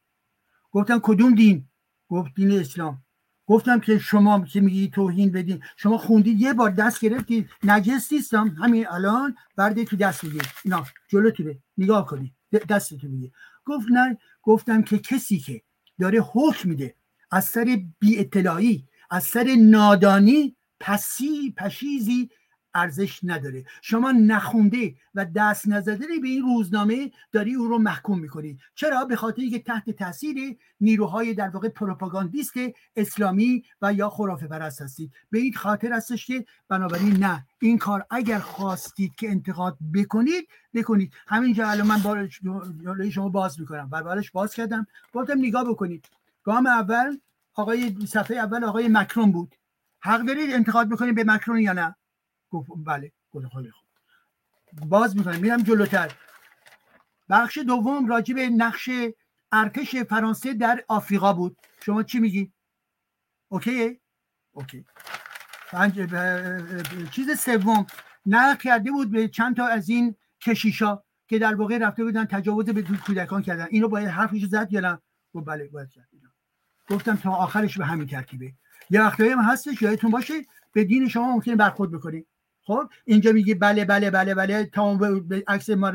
گفتم کدوم دین؟ گفت دین اسلام. گفتم که شما که میگی توهین بدین شما خوندید یه بار دست گرفتید. نجس نیستم. همین الان برده تو دست میگه اینا جلوتونه نگاه کنید دستتون میگه گفت نه. گفتم که کسی که داره حکم میده از سر بی اطلاعی از سر نادانی پسی پشیزی ارزش نداره. شما نخونده و دست نزده به این روزنامه داری او رو محکوم می‌کنی. چرا؟ به خاطر که تحت تاثیر نیروهای در واقع پروپاگاندیست اسلامی و یا خرافه پرست هستید. به این خاطر هستش که بنابراین نه این کار اگر خواستید که انتقاد بکنید بکنید. همینجا الان من با شما باز می‌کنم. و باز کردم. گفتم نگاه بکنید. گام اول آقای صفحه اول آقای مکرون بود. حق دارید انتقاد بکنید به مکرون یا نه؟ گفت بله گفت خیلی خوب. باز می‌کنم میرم جلوتر. بخش دوم راجع به نقش ارتش فرانسه در آفریقا بود. شما چی میگی؟ اوکی؟ اوکی. چیز سوم نقل کرده بود به چند تا از این کشیشا که در واقع رفته بودن تجاوز به کودکان کردن. اینو باید حرفش زد یا نه؟ گفت بله باید زد. گفتم تا آخرش به همین ترتیبه یه وقتایی هم هستش یادتون باشه به دین شما ممکنه برخورد بکنید خب؟ اینجا میگی بله بله بله بله. به عکس ما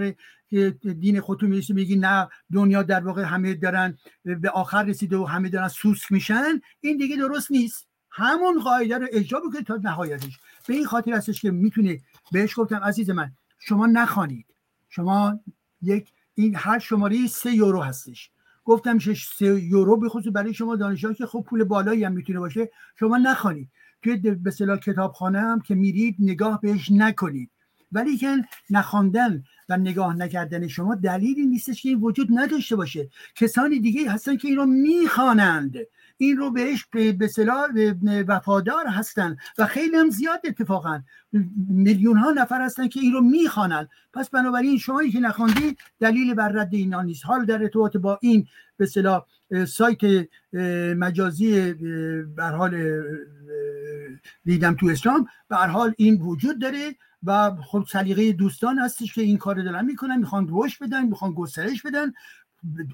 دین خودتون می‌رسی میگی نه دنیا در واقع همه دارن به آخر رسیده و همه دارن سوسک میشن. این دیگه درست نیست. همون قاعده رو اجرا بکنید تا نهایتش. به این خاطر هستش که می‌تونه بهش گفتم عزیز من شما نخوانید. شما یک این هر شماره سه یورو هستش. گفتم سه یورو بخصوص برای شما دانشجو که خب پول بالایی هم می‌تونه باشه. شما نخوانید. توی به صلاح کتابخانه هم که میرید نگاه بهش نکنید. ولی که نخواندن و نگاه نکردن شما دلیلی نیستش که این وجود نداشته باشه. کسانی دیگه هستن که این رو می‌خوانند. این رو بهش به صلاح وفادار هستن و خیلی هم زیاد اتفاقا. میلیون ها نفر هستن که این رو می‌خوانن پس بنابراین شمایی که نخواندی دلیل بر رد اینا نیست. حال در ارتباط با این به سایت مجازی بر حال دیدم تو اسلام. به حال این وجود داره و خب سلیقه دوستان هستش که این کار دارن می‌کنن می‌خوان رشد بدن می‌خوان گسترش بدن.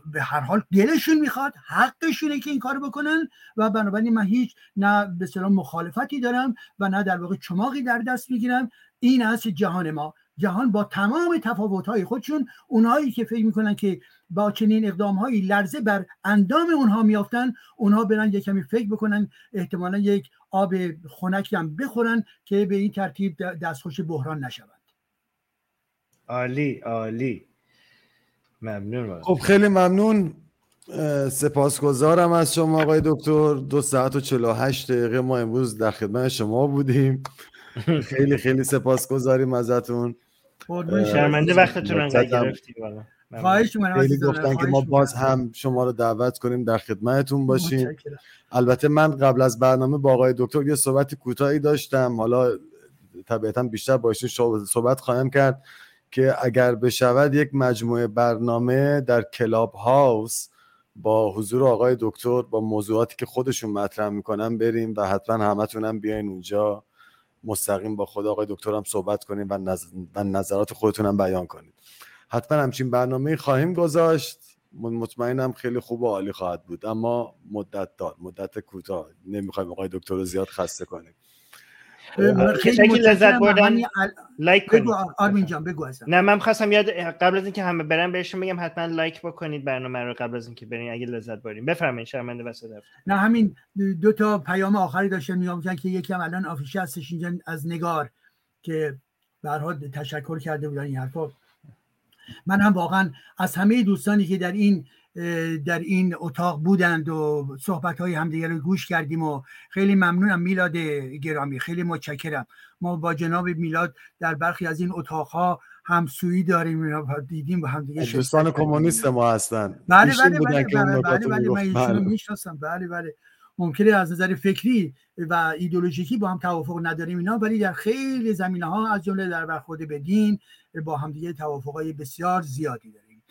به هر حال دلشون می‌خواد حقشونه که این کار بکنن و بنابراین من هیچ نه به سلام مخالفتی دارم و نه در واقع چماقی در دست می‌گیرم. این است جهان ما. جهان با تمام تفاوت‌های خودشون اونهایی که فکر می‌کنن که با چنین اقدامهایی لرزه بر اندام اونها میافتن اونها برن یک کمی فکر بکنن احتمالا یک آب خنکی هم بخورن که به این ترتیب دستخوش بحران نشوند. عالی عالی. ممنون خب خیلی ممنون. سپاسگزارم از شما آقای دکتر. دو ساعت و 48 دقیقه ما امروز در خدمت شما بودیم. خیلی خیلی سپاسگزاریم ازتون. شرمنده وقتتون انقدر گرفتیم خواهش خیلی گفتن که ما باز هم شما رو دعوت کنیم در خدمتتون باشیم. البته من قبل از برنامه با آقای دکتر یه صحبت کوتاهی داشتم. حالا طبیعتا بیشتر با صحبت خواهم کرد که اگر بشود یک مجموعه برنامه در کلاب هاوس با حضور آقای دکتر با موضوعاتی که خودشون مطرح می‌کنن بریم و حتما همتون هم بیاین اونجا. مستقیم با خود آقای دکتر هم صحبت کنیم و, و نظرات خودتون هم بیان کنید حتما همچین برنامه خواهیم گذاشت. مطمئنم خیلی خوب و عالی خواهد بود. اما مدت دار مدت کوتاه. نمی‌خوایم آقای دکتر رو زیاد خسته کنیم. خیلی لذت بردن لایک کنید. آرمین جان بگو نه من خواستم یاد قبل از اینکه همه برن بهشون بگم حتما لایک بکنید برنامه رو قبل از اینکه برین اگه لذت بردین. بفرمایید شرمنده وسط نه همین دو تا پیام آخری داشته میگم که یکی هم الان آفیش هستش اینجا از نگار که به تشکر کرده بودن این حرفا. من هم واقعا از همه دوستانی که در این در این اتاق بودند و صحبت های همدیگه رو گوش کردیم و خیلی ممنونم میلاد گرامی خیلی متشکرم. ما با جناب میلاد در برخی از این اتاق ها همسویی داریم دیدیم و همدیگه دوستان کمونیست ما هستن. بله بله بله بله بله, بله, من بله. می‌شناسم. بله بله. ممکنه از نظر فکری و ایدولوژیکی با هم توافق نداریم اینا ولی در خیلی زمینه ها از جمله در برخورد به دین با همدیگه توافقای بسیار زیادی داریم.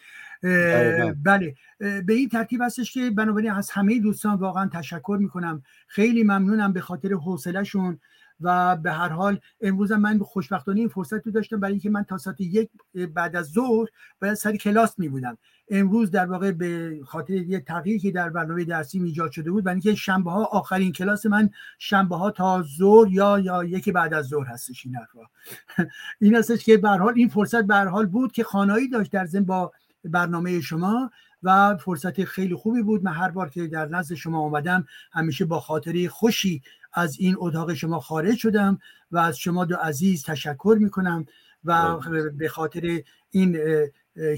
بله. به این ترتیب هستش که بنابراین از همه دوستان واقعا تشکر می‌کنم. خیلی ممنونم به خاطر حوصلهشون. و به هر حال امروز من خوشبختانه این فرصت رو داشتم برای اینکه من تا ساعت یک بعد از ظهر باید سر کلاس می بودم امروز در واقع به خاطر یه تغییری که در برنامه درسی ایجاد شده بود برای اینکه شنبه ها آخرین کلاس من شنبه ها تا ظهر یا یا یکی بعد از ظهر هستش این حرفا. این هستش که به حال این فرصت به حال بود که خانایی داشت در ضمن با برنامه شما. و فرصت خیلی خوبی بود. من هر بار که در نزد شما آمدم همیشه با خاطری خوشی از این اتاق شما خارج شدم و از شما دو عزیز تشکر می‌کنم و به خاطر این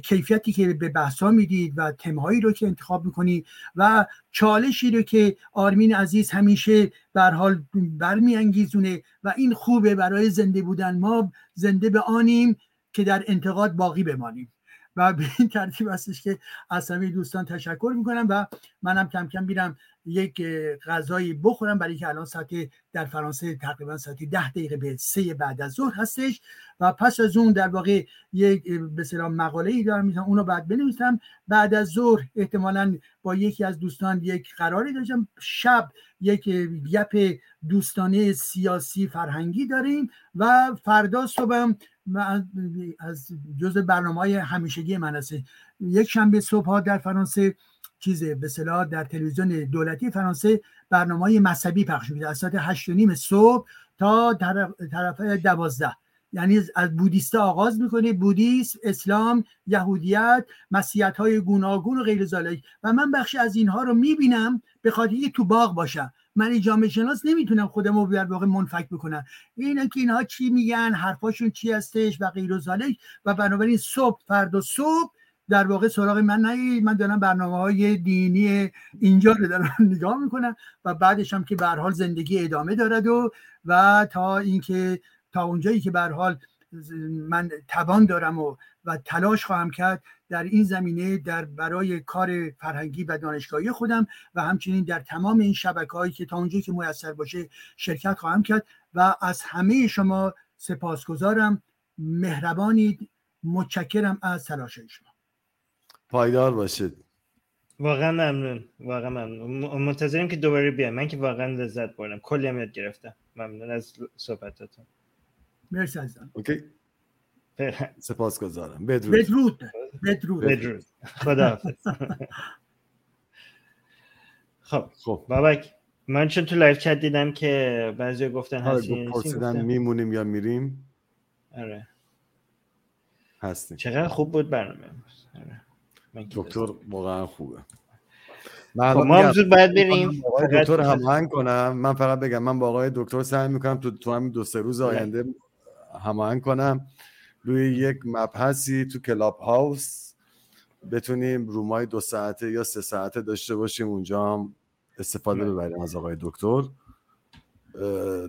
کیفیتی که به بحثا می‌دید و تمهایی رو که انتخاب می‌کنید و چالشی رو که آرمین عزیز همیشه بر حال برمیانگیزونه و این خوبه برای زنده بودن ما زنده به آنیم که در انتقاد باقی بمانیم. و به این ترتیب هستش که از همه دوستان تشکر می‌کنم و منم کم کم میرم یک غذایی بخورم برای که الان ساعت در فرانسه تقریبا ساعت ده دقیقه به سه بعد از ظهر هستش و پس از اون در واقع یک به مقاله ای دارم می‌تونم اونو بعد بنویسم. بعد از ظهر احتمالا با یکی از دوستان یک قراری داشتم. شب یک گپ دوستانه سیاسی فرهنگی داریم و فردا صبحم از جز برنامه های همیشگی من هست یک شنبه صبح ها در فرانسه چیز به صلاح در تلویزیون دولتی فرانسه برنامه مذهبی پخش میده از ساعت هشت و نیم صبح تا طرف دوازده. یعنی از بودیستا آغاز می‌کنه. بودیسم اسلام یهودیت مسیحیت های گوناگون و غیر ذالک. و من بخشی از اینها رو می‌بینم به خاطر تو باغ باشم من جامعه شناس نمی‌تونم خودم رو در واقع منفک بکنم. اینا که اینها چی میگن حرفاشون چی هستش و غیر و و بنابراین صبح فردا صبح در واقع سراغ من نه من دارم برنامه های دینی اینجا رو دارم [LAUGHS] نگاه می‌کنم و بعدش هم که به حال زندگی ادامه دارد و و تا اینکه تا اونجایی که به حال من توان دارم و, و تلاش خواهم کرد در این زمینه در برای کار فرهنگی و دانشگاهی خودم و همچنین در تمام این شبکه هایی که تا اونجایی که میسر باشه شرکت خواهم کرد و از همه شما سپاسگزارم. مهربانید. متشکرم از تلاش شما پایدار باشید. واقعا ممنون واقعا ممنون. منتظریم که دوباره بیایم من که واقعا لذت بردم. کلی هم یاد گرفتم. ممنون از صحبتاتون. مرسی عزیزم. اوکی. سپاس گذارم بدرود. بدرود. بدرود, بدرود. خدا [LAUGHS] خب. خب. بابک من چون تو live chat دیدم که بعضی گفتن آره، هستین پرسیدن میمونیم یا میریم؟ آره. هستیم. چقدر خوب بود برنامه. آره. دکتر واقعا خوبه. خب ما هم زود باید بریم دکتر هماهنگ کنم. من فقط بگم من با آقای دکتر سعی می‌کنم تو تو همین دو سه روز آینده هماهنگ کنم. روی یک مبحثی تو Clubhouse بتونیم رومای دو ساعته یا سه ساعته داشته باشیم. اونجا هم استفاده. ببریم از آقای دکتر.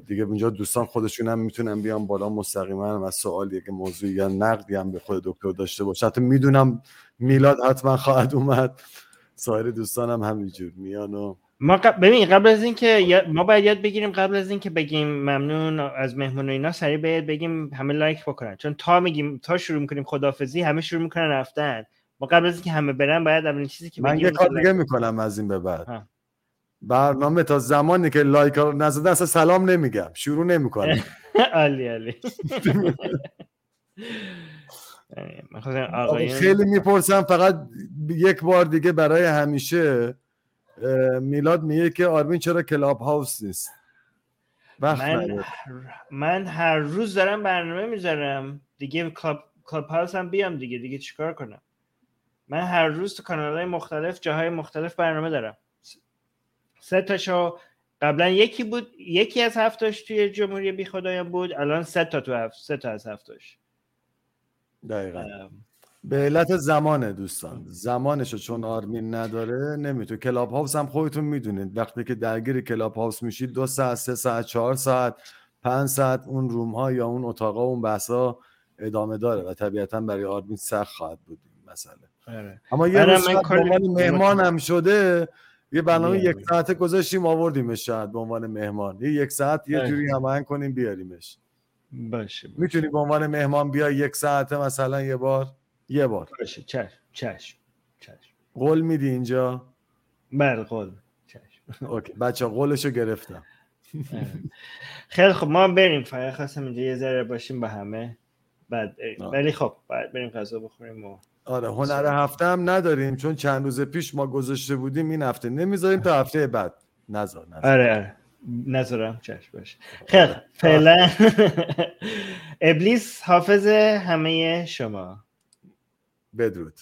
دیگه اونجا دوستان خودشون هم می‌تونن بیان بالا مستقیما و سوالی که موضوعی یا نقدی هم به خود دکتر داشته باشه. حتی می‌دونم میلاد حتما خواهد اومد. سایر دوستانم هم همینجور میان و ما قبل ببین قبل از اینکه ما باید یاد بگیریم قبل از اینکه بگیم ممنون از مهمون اینا سریع باید بگیم همه لایک بکنن. چون تا میگیم تا شروع می‌کنیم خدافزی همه شروع می‌کنن رفتن. ما قبل از اینکه همه برن باید اولین چیزی که من یه کار دیگه می‌کنم از این به بعد. برنامه تا زمانی که لایک رو نزده اصلا سلام نمیگم شروع نمی‌کنم. [LAUGHS] عالی عالی. خیلی می‌پرسم فقط یک بار دیگه برای همیشه میلاد میگه که آرمین چرا Clubhouse نیست؟ من, من هر روز دارم برنامه می‌ذارم. دیگه کلاب, Clubhouse هم بیام دیگه دیگه چیکار کنم؟ من هر روز تو کانال های مختلف جاهای مختلف برنامه دارم. سه تاشو قبلا یکی بود یکی از هفتاش توی جمهوری بی خدایم بود الان سه تا تو هفت سه تا از هفتاش دقیقا. به علت زمانه دوستان. زمانشو چون آرمین نداره نمی‌تونه Clubhouse هم خودتون می‌دونید. وقتی که درگیر Clubhouse میشید دو ساعت سه ساعت چهار ساعت پنج ساعت اون room ها یا اون اتاقا اون بحثا ادامه داره و طبیعتا برای آرمین سخت خواهد بود مسئله. آره. اما یه روز مهمان هم شده یه برنامه یک ساعته گذاشتیم آوردیمش شاید به عنوان مهمان. یه یک ساعت یه جوری هماهنگ کنیم بیاریمش. باشه, می‌تونی به عنوان مهمان بیا یک ساعته مثلا یه بار؟ یه بار. باشه چشم چشم چشم. قول میدی اینجا؟ بله قول. چشم. اوکی بچه قولشو گرفتم. [LAUGHS] خیلی خب ما بریم. فقط خواستم اینجا یه ذره باشیم با همه. بعد ولی خب بعد بریم غذا بخوریم و آره هنر هفته هم نداریم چون چند روز پیش ما گذاشته بودیم این هفته. نمی‌ذاریم تا هفته بعد. نذار نذار. آره آره. نذارم چشم باشه. خیلی فعلا. [LAUGHS] ابلیس حافظ همه شما. بدرود.